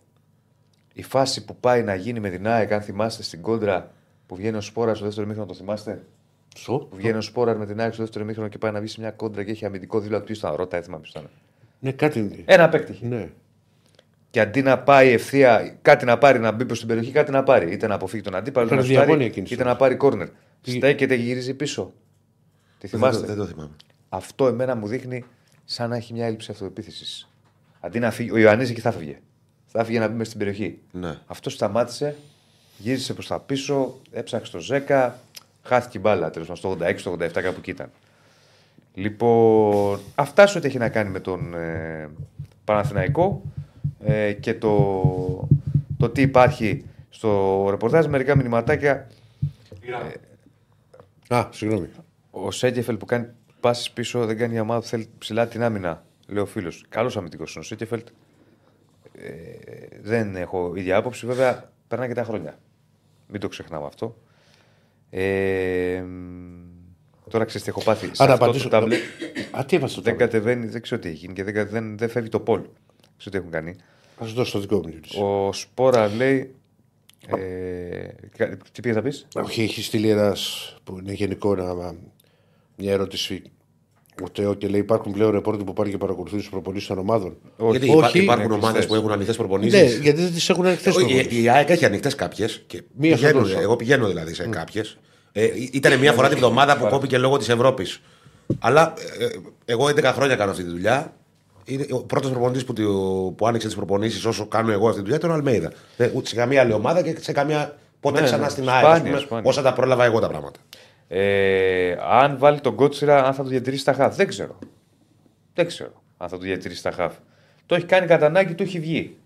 η φάση που πάει να γίνει με την ΑΕΚ, αν θυμάστε στην κόντρα που βγαίνει ο Σπόρα στο δεύτερο μήχρονο, το θυμάστε; Στο. Που βγαίνει ο Σπόρα με την ΑΕΚ στο δεύτερο μήχρονο και πάει να βγει σε μια κόντρα και έχει αμυντικό δίπλα του. Ποιο ήταν, ρώτα, έθιμα ποιο ήταν. Ναι, κάτι. Ένα παίκτη. είχε. Ναι. Και αντί να πάει ευθεία, κάτι να πάρει να μπει προς την περιοχή, κάτι να πάρει. Είτε να αποφύγει τον αντίπαλο, είτε Έκανε να, σουτάρει, διαγώνια εκείνη τη είτε στιγμή. να πάρει κόρνερ. Στέκεται και γυρίζει πίσω. Τη Δεν το, θυμάστε; δεν το θυμάμαι. Αυτό εμένα μου δείχνει σαν να έχει μια έλλειψη αυτοεπίθεσης. Αντί να φύγει, ο Ιωαννίδη εκεί θα φύγε. Θα έφυγε να μπει μες στην περιοχή. Ναι. Αυτός σταμάτησε, γύρισε προς τα πίσω, έψαξε το 10, χάθηκε η μπάλα τέλος πάντων στο 86-87 κάπου εκεί ήταν. Λοιπόν, αυτά σε ό,τι έχει να κάνει με τον ε, Παναθηναϊκό ε, και το, το τι υπάρχει στο ρεπορτάζ. Μερικά μηνυματάκια. Α, συγγνώμη. Ο Σέντιεφελ που κάνει πάσει πίσω δεν κάνει η ομάδα που θέλει ψηλά την άμυνα, λέει ο φίλος. Καλός αμυντικός είναι ο Σέντιεφελ. Ε, δεν έχω ίδια άποψη. Βέβαια, περνάνε και τα χρόνια. Μην το ξεχνάμε αυτό. Ε, μ, τώρα ξέρεις τι έχω πάθει. Σε Α, να αυτό απαντήσω. το ταμπλέ Α, τι έβασε το δεν τάμπλετ; κατεβαίνει, δεν ξέρω τι έχει γίνει και δεν, κα- δεν, δεν φεύγει το πόλ. Δεν ξέρω τι έχουν κάνει. Α σου δώσω το δικό μου. Γιώργη. Ο Σπόρα λέει. Ε, κα- τι πήγες να πεις; Όχι, έχει στείλει ένας που είναι γενικό ένα, μια ερώτηση. Ο Τεό και λέει: Υπάρχουν πλέον ρεπόρτερ που πάνε και παρακολουθούν τις προπονήσεις των ομάδων. Γιατί Όχι. υπά- υπάρχουν Είναι ομάδες κλειστές. που έχουν ανοιχτές προπονήσεις. Ναι, γιατί δεν τις έχουν ανοιχτές Η, η ΑΕΚ έχει ανοιχτές κάποιες. Μία στο τόσο. Εγώ πηγαίνω δηλαδή σε κάποιες. Ε, ήταν μία φορά τη βδομάδα που κόπηκε λόγω της Ευρώπης. Αλλά ε, εγώ 11 χρόνια κάνω αυτή τη δουλειά. είναι ο πρώτος προπονητής που, του- που άνοιξε τις προπονήσεις όσο κάνω εγώ αυτή τη δουλειά ήταν ο Αλμέιδα. Δεν- Ούτε σε καμία άλλη ομάδα και σε καμία. Ποτέ Ναι, ξανά ναι. στην ΑΕΚ. Σπάνια, ας πούμε, σπάνια. Όσα τα πρόλαβα εγώ τα πράγματα. Ε, αν βάλει τον Κότσιρα, αν θα το διατηρήσει στα χαφ. Δεν ξέρω. Δεν ξέρω αν θα το διατηρήσει στα χαφ. Το έχει κάνει κατά ανάγκη, του έχει βγει.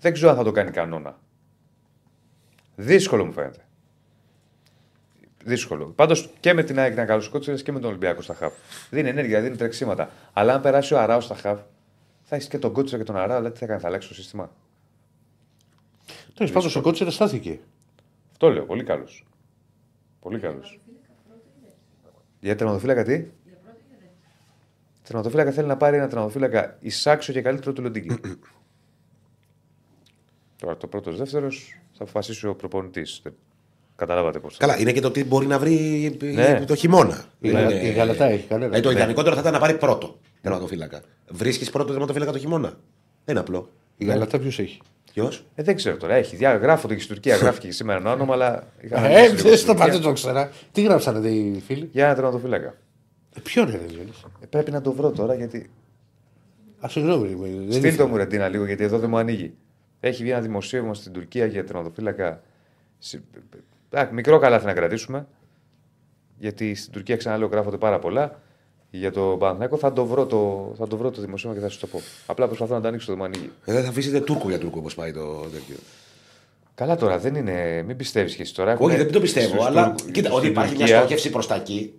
Δεν ξέρω αν θα το κάνει κανόνα. Δύσκολο μου φαίνεται. Δύσκολο. Πάντως και με την ΑΕΚ ήταν καλό Κότσιρα και με τον Ολυμπιακό στα χαφ. Δίνει ενέργεια, δίνει τρεξίματα. Αλλά αν περάσει ο Αράο στα χαφ, θα έχεις και τον Κότσιρα και τον Αράο, αλλά τι θα κάνει, θα αλλάξει το σύστημα. Τέλος πάντων, ο Κότσερα στάθηκε. Αυτό λέω. Πολύ καλός. Πολύ καλός. Για τερματοφύλακα τι; Τερματοφύλακα θέλει να πάρει ένα τερματοφύλακα εισάξιο και καλύτερο του Λοντίνγκη. Τώρα το πρώτος δεύτερος θα αποφασίσει ο προπονητής. Καταλάβατε πώς. Καλά, είναι και το τι μπορεί να βρει Ναι. το χειμώνα. Η, Είναι- Γαλα- η Γαλατά έχει κανένα. Δηλαδή, το ιδανικότερο θα ήταν να πάρει πρώτο τερματοφύλακα. Βρίσκεις πρώτο τερματοφύλακα το χειμώνα. Δεν είναι απλό. Η Γαλατά ποιος έχει; Ποιος; Ε, δεν ξέρω τώρα. Έχει διά, γράφονται και στην Τουρκία. Γράφηκε και σήμερα ένα όνομα, αλλά. είχα Ε, αναλύσει λίγο δεν στην το Τουρκία. πάτε το ξέρα. Τι γράψανε οι φίλοι; Για ένα τερματοφύλακα. Ε, Ποιον είναι, δεν Ε, πρέπει να το βρω τώρα γιατί. Α, συγγνώμη. δεν Στείλ το ήθελα. μου Ρεντίνα λίγο γιατί εδώ δεν μου ανοίγει. Έχει βγει ένα δημοσίευμα στην Τουρκία για τερματοφύλακα. Συ- Α, Μικρό καλάθι να κρατήσουμε. Γιατί στην Τουρκία ξαναλέω γράφονται πάρα πολλά. Για το Παναθηναϊκό θα το βρω το, θα το, βρω το δημοσίευμα και θα σου το πω. Απλά προσπαθώ να το ανοίξω, δεν μου ανοίγει. Ε, δεν θα αφήσετε Τούρκο για Τούρκο όπως πάει το τέτοιο. Καλά τώρα, δεν είναι. Μην πιστεύεις και εσύ τώρα. Όχι, Έχουνε δεν το πιστεύω, στους αλλά Τούρκους- κοίτα, στην ότι υπάρχει μια Τουρκία- στόχευση προς τα εκεί.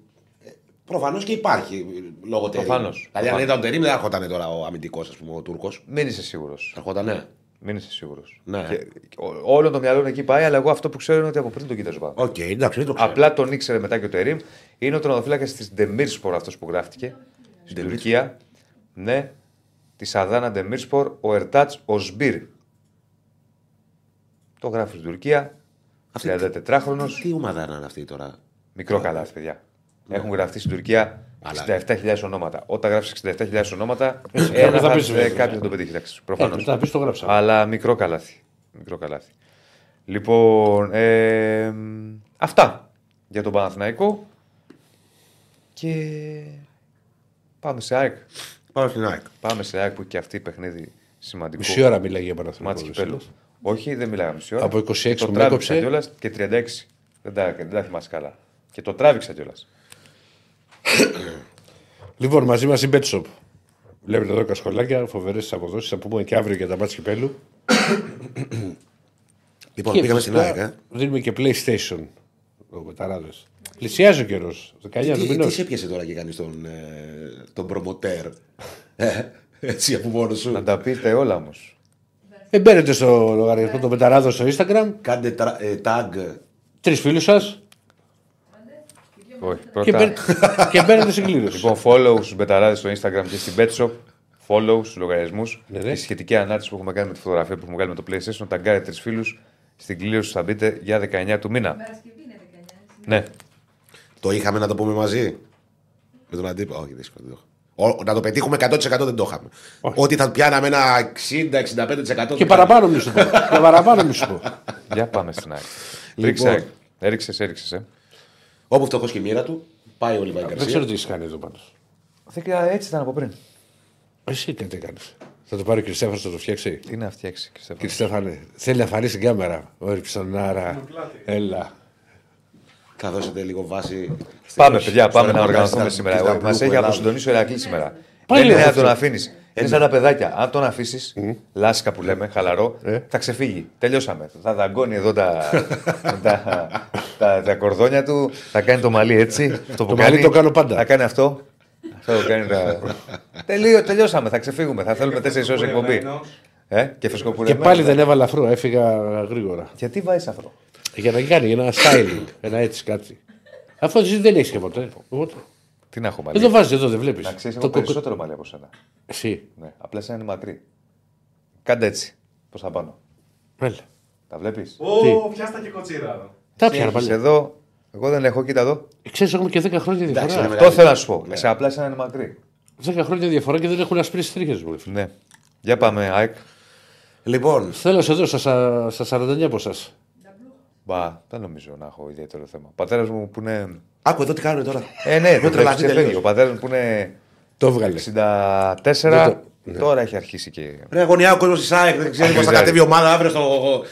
Προφανώς και υπάρχει λόγω Τερίμ. Προφανώς. Δηλαδή, αν Προφανώς. ήταν ο Τερίμ, δεν θα έρχονταν τώρα ο αμυντικός, ας πούμε, ο Τούρκος. Μην είσαι σίγουρος. Θα έρχονταν, ναι. Μην είσαι σίγουρος. Ναι. Όλο το μυαλό είναι εκεί πάει, αλλά εγώ αυτό που ξέρω είναι ότι από πριν τον κοίταζα πάνω. Οκ, εντάξει, δεν το ξέρω. Απλά τον ήξερε μετά και ο Τερίμ. Είναι ο τερματοφύλακας της Ντεμίρσπορ αυτός που γράφτηκε. Στην Demirspor. Τουρκία. Ναι. Της Αδάνα Ντεμίρσπορ, ο Ερτάτς Οζμπίρ. Το γράφει στην Τουρκία. 34χρονο. Τι ομάδα είναι αυτή τώρα; Μικρό καλάθι, παιδιά. Έχουν γραφτεί στην Τουρκία Αλλά- 67.000 ονόματα. Όταν γράφεις 67.000 ονόματα, κάποιος ένα θα θα, πεις, ε, βέβαια. κάποιος θα το πετύχει. Εντάξει, Ε, προφανώς. μετά πεις το γράψα. Αλλά μικρό καλάθι. Μικρό καλάθι. Λοιπόν, ε, αυτά για τον Παναθηναϊκό. Και πάμε σε ΑΕΚ. Πάω στην ΑΕΚ. Πάμε σε ΑΕΚ που και αυτή παιχνίδι σημαντικό. Μισή ώρα μιλάει για Μάτς Παναθηναϊκό. κυπέλου. Όχι, δεν μιλάγαμε μισή ώρα. Από 26 το που με τράβηξα έκοψε. κιόλας και 36. Δεν τα, δεν τα θυμάσαι καλά. Και το τράβηξα κιόλας. Λοιπόν, μαζί μας η Betshop. Βλέπετε εδώ κασκολάκια, φοβερές αποδόσεις. Θα πούμε και αύριο για τα μάτια κυπέλου. Λοιπόν, Και πήγαμε στην φυσικά ΑΕΚ. ε. Δίνουμε και PlayStation. Ο Μεταράδε. Πλησιάζει ο καιρός. 19 του Τι, μηνό. τι σε πιάσε τώρα και κάνεις τον, ε, τον προμοτέρ. Ε, έτσι από μόνος σου; Να τα πείτε όλα όμως. Δεν μπαίνετε στο λογαριασμό των Μεταράδων στο Instagram. Κάντε τρα- ε, tag. Τρεις φίλους σας Όχι, και, πρώτα. μπαίν- και μπαίνετε στην κλήρωση. Λοιπόν, follow στους μπεταράδες στο Instagram και στην Betshop. Follow στους λογαριασμούς. Ναι, ναι. Τη σχετική ανάρτηση που έχουμε κάνει με τη φωτογραφία που έχουμε κάνει με το PlayStation. Ταγκάρετε τρεις φίλους. Στην κλήρωση θα μπείτε για 19 του μήνα. Παρασκευή είναι 19. έτσι. Ναι. Το είχαμε να το πούμε μαζί; Με τον αντίπαλο. Όχι, δύσκολο. δεν το είχαμε. Ο- Να το πετύχουμε 100% δεν το είχαμε. Ότι θα πιάναμε ένα 60-65%. Και παραπάνω μη σου πω. Και παραπάνω μη σου πω. Για πάμε στην ΑΕΚ. Λοιπόν. Ρίξε, έριξες, έριξες. Ε. Όπου φτωχός και η μοίρα του, πάει ο Λιβάη Δεν Γκαρσία. ξέρω τι έχει κάνει εδώ πάντως. Δεν ξέρω, έτσι ήταν από πριν. Εσύ κάτι έκανε. Θα το πάρει ο Κριστέφανος να το φτιάξει; Τι είναι αυτή έξι, Στέφανο. Κριστέφανε, θέλει να φανεί στην κάμερα. Ο Ριψονάρα. Έλα. Θα δώσετε λίγο βάση. Πάμε, παιδιά, πάμε να ρεπορτάζ οργανωθούμε στα- σήμερα. στα Μας Blue έχει Ελλάδος. αποσυντονίσει ο Ερακλής σήμερα. Πάλι Δεν είναι αυτό. να τον αφήνεις. Είναι σαν τα παιδάκια. Αν τον αφήσεις, λάσκα που λέμε, χαλαρό, Ε. θα ξεφύγει. Τελειώσαμε. Θα δαγκώνει εδώ τα, τα, τα, τα κορδόνια του, θα κάνει το μαλλί έτσι. Αυτό που Το μαλλί κάνει, το κάνω πάντα. Θα κάνει αυτό. Αυτό το κάνει. Τα... Τελείω, τελειώσαμε. Θα ξεφύγουμε. Θα θέλουμε 4 ώρες εκπομπή. Ε, και Και φρεσκοπουρεμένο. πάλι δεν έβαλα αφρό, έφυγα γρήγορα. Γιατί βάζεις αυτό; Για να κάνει ένα styling, ένα έτσι κάτι. Αυτό εσύ δεν έχει και ποτέ. Οπότε. Τι να έχω μαλλί; Δεν το βάζεις εδώ, δεν βλέπεις. Να ξέρεις, έχω περισσότερο μαλλί από σένα. Εσύ. Ναι, απλά σαν είναι μακρύ. Κάντε έτσι. Πώ θα πάνω. Έλα. Τα βλέπεις; Ω, πιάστα και κοτσίρα. Τα πιάνα πάλι. εδώ. Εγώ δεν έχω, κοίτα εδώ. Ξέρεις, έχουμε και 10 χρόνια Εντάξει, διαφορά. είναι Αυτό θέλω να σου πω. Σε απλά σαν είναι μακρύ. 10 χρόνια διαφορά και δεν έχουν ασπρίσει τρίχες μου. Ναι. Για πάμε, ΑΕΚ. Λοιπόν, Θέλω σε εδώ στα, στα 49 από εσά. Μπα, δεν νομίζω να έχω ιδιαίτερο θέμα. Ο πατέρας μου που είναι. Άκου εδώ τι κάνουν τώρα. Ε, ναι, Έχω δεν τρελαθεί τρελαθεί τελείως. Ο πατέρας μου που είναι Το έβγαλε. 64. Δεν το- Τώρα έχει αρχίσει και. Ρε αγωνιά ο κόσμος της ΑΕΚ δεν ξέρει πώς θα Αγγλίζαρι. κατέβει η ομάδα αύριο στο.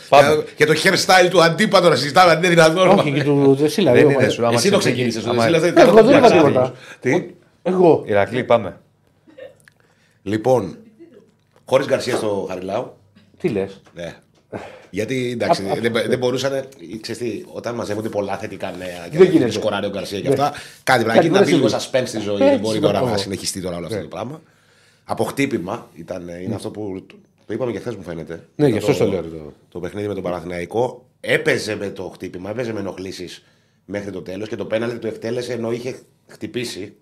Πάμε. Και το hairstyle του αντίπατο να συζητάμε αν είναι δυνατόν. Όχι και του Δεσίλα. Δεν δύο είναι μαζί. σου. άμα Εσύ το ξεκινήσεις, ξεκίνησες. άμα- Εγώ δεν είπα τίποτα. Τι; Εγώ. Ηρακλή, πάμε. Λοιπόν, χωρίς Γκαρσία στο Χαριλάου. Τι λες; Ναι. Γιατί εντάξει, δεν, δεν μπορούσαν. Ξέρεις τι, όταν μαζεύονται πολλά θετικά νέα και Δεν γίνεται. δεν σκοράρει ο Γκαρσία και Ναι. αυτά, κάτι πρέπει να Κάτι γίνει να μπει πρέπει λίγο να suspense στη ζωή. Έτσι, Δεν μπορεί τώρα μπράβο. να συνεχιστεί τώρα όλο αυτό το πράγμα. Από χτύπημα ήταν, είναι αυτό που το- το είπαμε και χθες μου φαίνεται. Ναι, Ήταν γι' αυτό το λέω. το- το παιχνίδι με τον Παναθηναϊκό έπαιζε με το χτύπημα, έπαιζε με ενοχλήσεις μέχρι το τέλος και το πέναλτι το εκτέλεσε ενώ είχε χτυπήσει.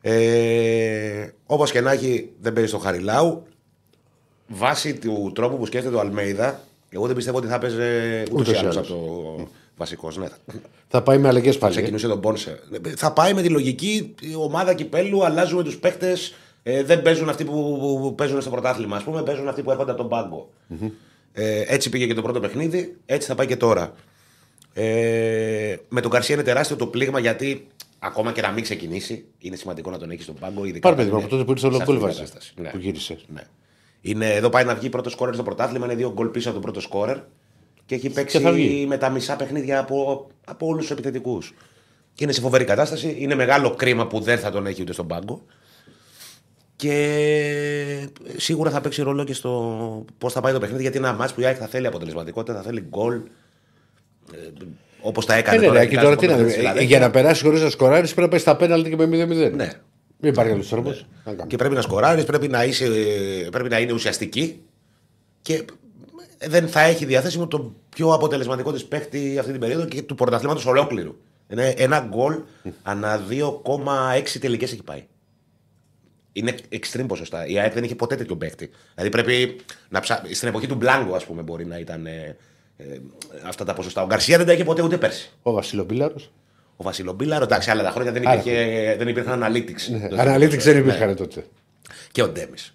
Ε, Όπως και να έχει, δεν παίζει στο Χαριλάου. Βάσει του τρόπου που σκέφτεται ο Αλμέιδα, εγώ δεν πιστεύω ότι θα παίζει ούτως Ούτως ή ή άλλως άλλως. από το βασικός. Ναι. Θα πάει με αλλαγές Θα πάλι. ξεκινούσε τον Πόνσε. Θα πάει με τη λογική η ομάδα κυπέλου, αλλάζουμε τους παίκτες. Ε, δεν παίζουν αυτοί που, που- που παίζουν στο πρωτάθλημα, ας πούμε, παίζουν αυτοί που έρχονται από τον παγκο Ε, έτσι πήγε και το πρώτο παιχνίδι, έτσι θα πάει και τώρα. Ε, με τον Καρσία είναι τεράστιο το πλήγμα γιατί ακόμα και να μην ξεκινήσει, είναι σημαντικό να τον έχει στον πάγκο. ειδικά Πάρε όταν παιδί μου είναι από τότε που ήρθε ο σε αυτή Λογκόλ την βάζεις. κατάσταση. Ναι. Που γύρισες. Ναι. Είναι, εδώ πάει να βγει πρώτο σκόρερ στο πρωτάθλημα, είναι δύο γκολ πίσω από τον πρώτο σκόρερ και έχει παίξει θα βγει. με τα μισά παιχνίδια από, από όλους τους επιθετικούς. Και είναι σε φοβερή κατάσταση. Είναι μεγάλο κρίμα που δεν θα τον έχει ούτε στον πάγκο. Και σίγουρα θα παίξει ρόλο και στο πώς θα πάει το παιχνίδι. Γιατί είναι ένα μάτς που η ΑΕΚ θα θέλει αποτελεσματικότητα, θα θέλει γκολ. Ε, Όπως τα έκανε Ε, ναι, τώρα. ρε, και ειδικά τώρα στο τι να παιχνίδι της δει. Φιλαδέλφια. Για να περάσει χωρίς να σκοράρεις πρέπει να πάει στα πέναλτι και με 0-0. Ναι. Μην υπάρχει άλλος τρόπος. Και πρέπει να σκοράρεις, πρέπει να, είσαι, πρέπει να είναι ουσιαστική και δεν θα έχει διαθέσιμο τον πιο αποτελεσματικό της παίκτη αυτή την περίοδο και του πρωταθλήματος ολόκληρου. Είναι ένα γκολ ανά 2,6 τελικές έχει πάει. Είναι extreme ποσοστά. Η ΑΕΚ δεν είχε ποτέ τέτοιο παίκτη. Δηλαδή πρέπει να ψά... Στην εποχή του Μπλάνκο, ας πούμε, μπορεί να ήταν ε, ε, αυτά τα ποσοστά. Ο Γκαρσία δεν τα είχε ποτέ ούτε πέρσι. Ο Βασιλοπίλαρος. Ο Βασιλομπίλαρο, εντάξει, άλλα τα χρόνια δεν, Άλλα υπήρχε, δεν υπήρχαν analytics. Αναλύτηξ δεν υπήρχαν τότε. Και ο Ντέμις.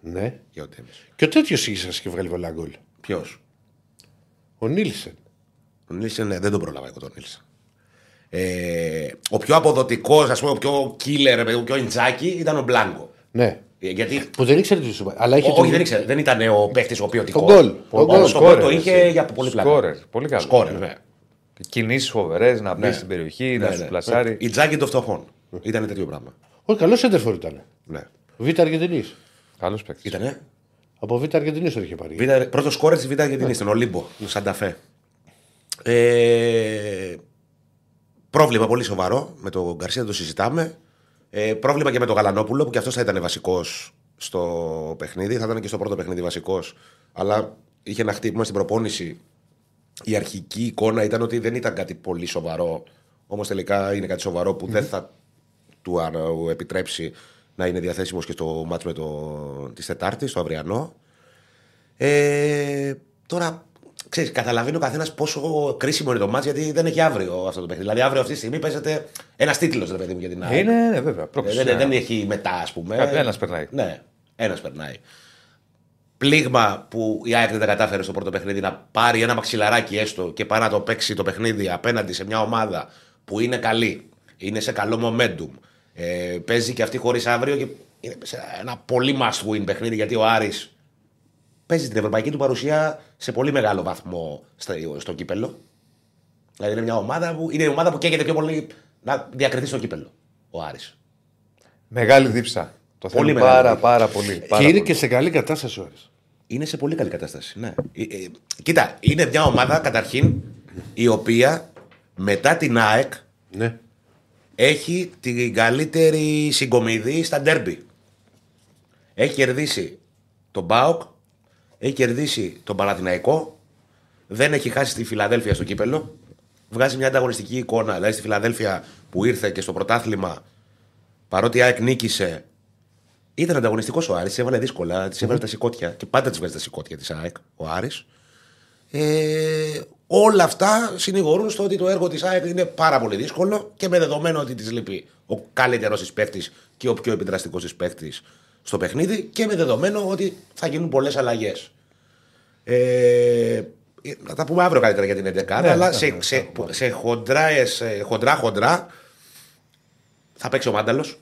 Ναι. Και ο Ντέμις. Και ο τέτοιος είχε και βγάλει πολλά γκολ. Ποιος; Ο Νίλσεν. Ο Νίλσεν ναι, δεν τον πρόλαβα εγώ τον Νίλσεν. Ε, ο πιο αποδοτικός, ας πούμε, ο πιο killer, ο πιο ιντζάκι ήταν ο Μπλάνκο. Ναι. Ε, Γιατί. Που δεν ήξερε τι σου Αλλά είχε Ό, το- όχι, δεν ήξερε. Δεν ήταν ο παίχτης ο ποιοτικό. Το γκολ. Το γκολ. Όμω το γκολ το είχε για πολύ πλάκα. Σκόρερ. Πολύ καλό. Σκόρερ, ναι. Κινήσεις φοβερές, να μπει στην περιοχή, να Ναι, σου ναι. πλασάρει. Η τζάκι των φτωχών. Ήταν τέτοιο πράγμα. Όχι, καλός σέντερφορ ήταν. Ναι. Β' Αργεντινής. Καλός παίκτης. Ήτανε; Από Β' Αργεντινής το είχε πάρει. Β- Πρώτος σκόρερ της Β' Αργεντινής, στην Ολύμπο, στο Σανταφέ. Ε, πρόβλημα πολύ σοβαρό με τον Γκαρσία, δεν το συζητάμε. Ε, πρόβλημα και με τον Γαλανόπουλο, που και αυτός θα ήταν βασικός στο παιχνίδι. Θα ήταν και στο πρώτο παιχνίδι βασικός. Αλλά είχε ένα χτύπημα στην προπόνηση. Η αρχική εικόνα ήταν ότι δεν ήταν κάτι πολύ σοβαρό. Όμως τελικά είναι κάτι σοβαρό που δεν θα του α, επιτρέψει να είναι διαθέσιμος και στο μάτς με το, της Τετάρτης, το αυριανό. Ε, τώρα, ξέρεις, καταλαβαίνει ο καθένας πόσο κρίσιμο είναι το μάτς γιατί δεν έχει αύριο αυτό το παιχνίδι. Δηλαδή, αύριο αυτή τη στιγμή παίζεται ένας τίτλος, ρε παιδί μου, για την ΑΕΚ. Είναι, ναι, βέβαια. Ε, Πρόκληση. δεν, δεν έχει μετά, ας πούμε. Κάποιο- ένας περνάει. Ναι, ένας περνάει. Πλήγμα που η ΑΕΚ δεν τα κατάφερε στο πρώτο παιχνίδι να πάρει ένα μαξιλαράκι έστω και πάει να το παίξει το παιχνίδι απέναντι σε μια ομάδα που είναι καλή, είναι σε καλό momentum. Ε, παίζει και αυτή χωρίς αύριο και είναι σε ένα πολύ must win παιχνίδι γιατί ο Άρης παίζει την ευρωπαϊκή του παρουσία σε πολύ μεγάλο βαθμό στο, στο κύπελο. Δηλαδή είναι μια ομάδα που, είναι η ομάδα που καίγεται πιο πολύ να διακριθεί στο κύπελο. Ο Άρης. Μεγάλη δίψα. Το Πολύ θέλει μεγάλη πάρα, δίψα. πάρα πολύ. Και Πάρα είναι πολύ. και σε καλή κατάσταση ο Άρης. Είναι σε πολύ καλή κατάσταση. Ναι. Ε, ε, κοίτα, είναι μια ομάδα καταρχήν η οποία μετά την ΑΕΚ Ναι. έχει την καλύτερη συγκομιδή στα ντέρμπι. Έχει κερδίσει τον Μπάουκ, έχει κερδίσει τον Παναθηναϊκό, δεν έχει χάσει τη Φιλαδέλφια στο κύπελο. Βγάζει μια ανταγωνιστική εικόνα. Δηλαδή στη Φιλαδέλφια που ήρθε και στο πρωτάθλημα, παρότι η ΑΕΚ νίκησε, ήταν ανταγωνιστικός ο Άρης, της έβαλε δύσκολα, τη έβαλε τα σηκώτια και πάντα τη βγάζει τα σηκώτια της ΑΕΚ, ο Άρης. Ε, όλα αυτά συνηγορούν στο ότι το έργο της ΑΕΚ είναι πάρα πολύ δύσκολο και με δεδομένο ότι της λείπει ο καλύτερος της παίκτης και ο πιο επιδραστικός της παίκτης στο παιχνίδι και με δεδομένο ότι θα γίνουν πολλές αλλαγές. Ε, να τα πούμε αύριο καλύτερα για την 11 αλλά σε, σε, σε χοντρά, σε χοντρά χοντρά θα παίξει ο Μάνταλος.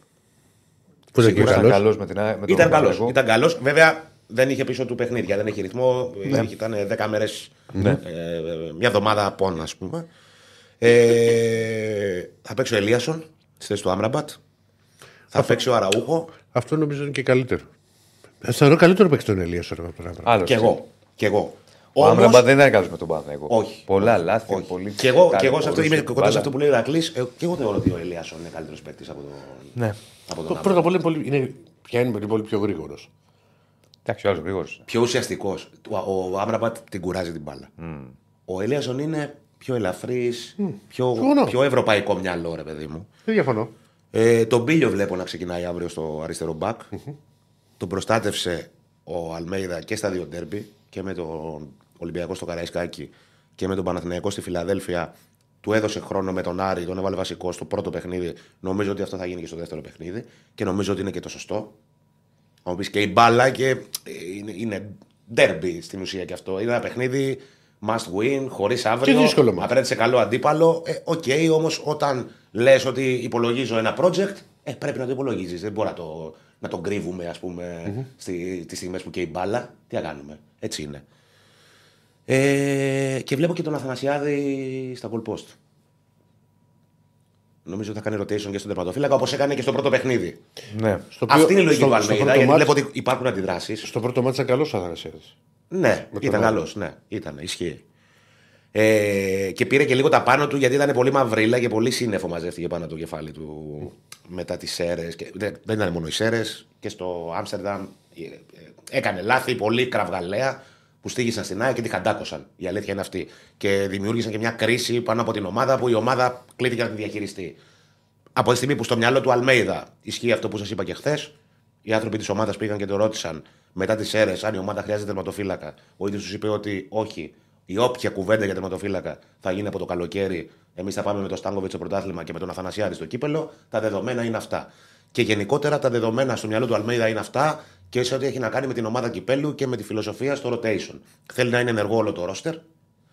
Πού ήταν και Σίγουρα καλός. καλός με την Α- με τον Ήταν καλός. Παναθηναϊκό. Ήταν καλός. Βέβαια δεν είχε πίσω του παιχνίδια, δεν έχει ρυθμό. Ναι. Είχε- Ήταν 10 μέρες. Ε, μια εβδομάδα πόνα, ας πούμε. Ε, θα παίξει ο Ελίασον στη θέση του Άμραμπατ. Θα παίξει ο Αραούχο. Αυτό νομίζω είναι και καλύτερο. Ε, Θεωρώ καλύτερο παίξει τον Ελία τώρα από τον Άβραμπατ. Άλλος. Και εγώ. Και εγώ. Ο Όμως- Άμραμπατ δεν ήταν καλός με τον Παναθηναϊκό. Όχι. Πολλά λάθη. Όχι. Πολύ Και εγώ, καλή και εγώ σε αυτό, μπορούσε είμαι την κοντά σε μπάλα. αυτό που λέει ο Ηρακλή. Ε, και εγώ θεωρώ ότι ο Ελίασον είναι καλύτερος παίκτης από τον. Ναι. Από τον Το Άμραμπατ. Πρώτα απ' όλα είναι πολύ, είναι, πιάνει πολύ, πολύ πιο γρήγορος. Εντάξει, ο άλλος γρήγορος. Πιο ουσιαστικός. Ο, ο Άμραμπατ την κουράζει την μπάλα. Ο Ελίασον είναι πιο ελαφρύς, πιο, Συμφωνώ. πιο ευρωπαϊκό μυαλό, ρε παιδί μου. Δεν διαφωνώ. Ε, τον Μπίλιο βλέπω να ξεκινάει αύριο στο αριστερό μπακ. Τον προστάτευσε ο Αλμέιδα και στα δύο ντέρμπι και με τον Ολυμπιακό στο Καραϊσκάκι και με τον Παναθηναϊκό στη Φιλαδέλφια. Του έδωσε χρόνο με τον Άρη, τον έβαλε βασικό στο πρώτο παιχνίδι. Νομίζω ότι αυτό θα γίνει και στο δεύτερο παιχνίδι και νομίζω ότι είναι και το σωστό. Θα μου πεις και η μπάλα και ε, είναι, είναι ντέρμπι στην ουσία και αυτό. Είναι ένα παιχνίδι must win, χωρίς αύριο. Και δύσκολο ματς. Απέναντι σε καλό αντίπαλο. Ε, Οκ, όμως όταν λες ότι υπολογίζω ένα project, ε, πρέπει να το υπολογίζεις. Δεν μπορεί να το, να το κρύβουμε, ας πούμε, στη, τις στιγμές που και η μπάλα. Τι να κάνουμε. Έτσι είναι. Ε, και βλέπω και τον Αθανασιάδη στα goal post. Νομίζω ότι θα κάνει rotation και στον τερματοφύλακα όπως έκανε και στο πρώτο παιχνίδι. Ναι. Στο οποίο- Αυτή είναι η λογική στο- του στο Αλμέιδα, πρώτο γιατί μάτς- βλέπω ότι υπάρχουν αντιδράσεις. Στο πρώτο μάτι ήταν καλός ο Αθανασιάδης. Ναι, Με τον ήταν Άρη. καλό. Ναι, ήταν, ισχύει. Ε, και πήρε και λίγο τα πάνω του γιατί ήταν πολύ μαυρίλα και πολύ σύννεφο μαζεύτηκε πάνω το κεφάλι του μετά τις αίρε. Δεν, δεν ήταν μόνο οι αίρε και στο Άμστερνταμ ε, ε, έκανε λάθη πολύ κραυγαλαία που στήγησαν στην ΑΕΚ και τη χαντάκωσαν. Η αλήθεια είναι αυτή. Και δημιούργησαν και μια κρίση πάνω από την ομάδα που η ομάδα κλείθηκε να την διαχειριστεί. Από τη στιγμή που στο μυαλό του Αλμέιδα ισχύει αυτό που σας είπα και χθες, οι άνθρωποι της ομάδας πήγαν και το ρώτησαν μετά τις αίρε αν η ομάδα χρειάζεται τερματοφύλακα. Ο ίδιος τους είπε ότι όχι. Η όποια κουβέντα για τερματοφύλακα θα γίνει από το καλοκαίρι. Εμείς θα πάμε με τον Στάνκοβιτς στο πρωτάθλημα και με τον Αθανασιάδη στο κύπελο. Τα δεδομένα είναι αυτά. Και γενικότερα τα δεδομένα στο μυαλό του Αλμέιδα είναι αυτά και σε ό,τι έχει να κάνει με την ομάδα κυπέλου και με τη φιλοσοφία στο rotation. Θέλει να είναι ενεργό όλο το ρόστερ.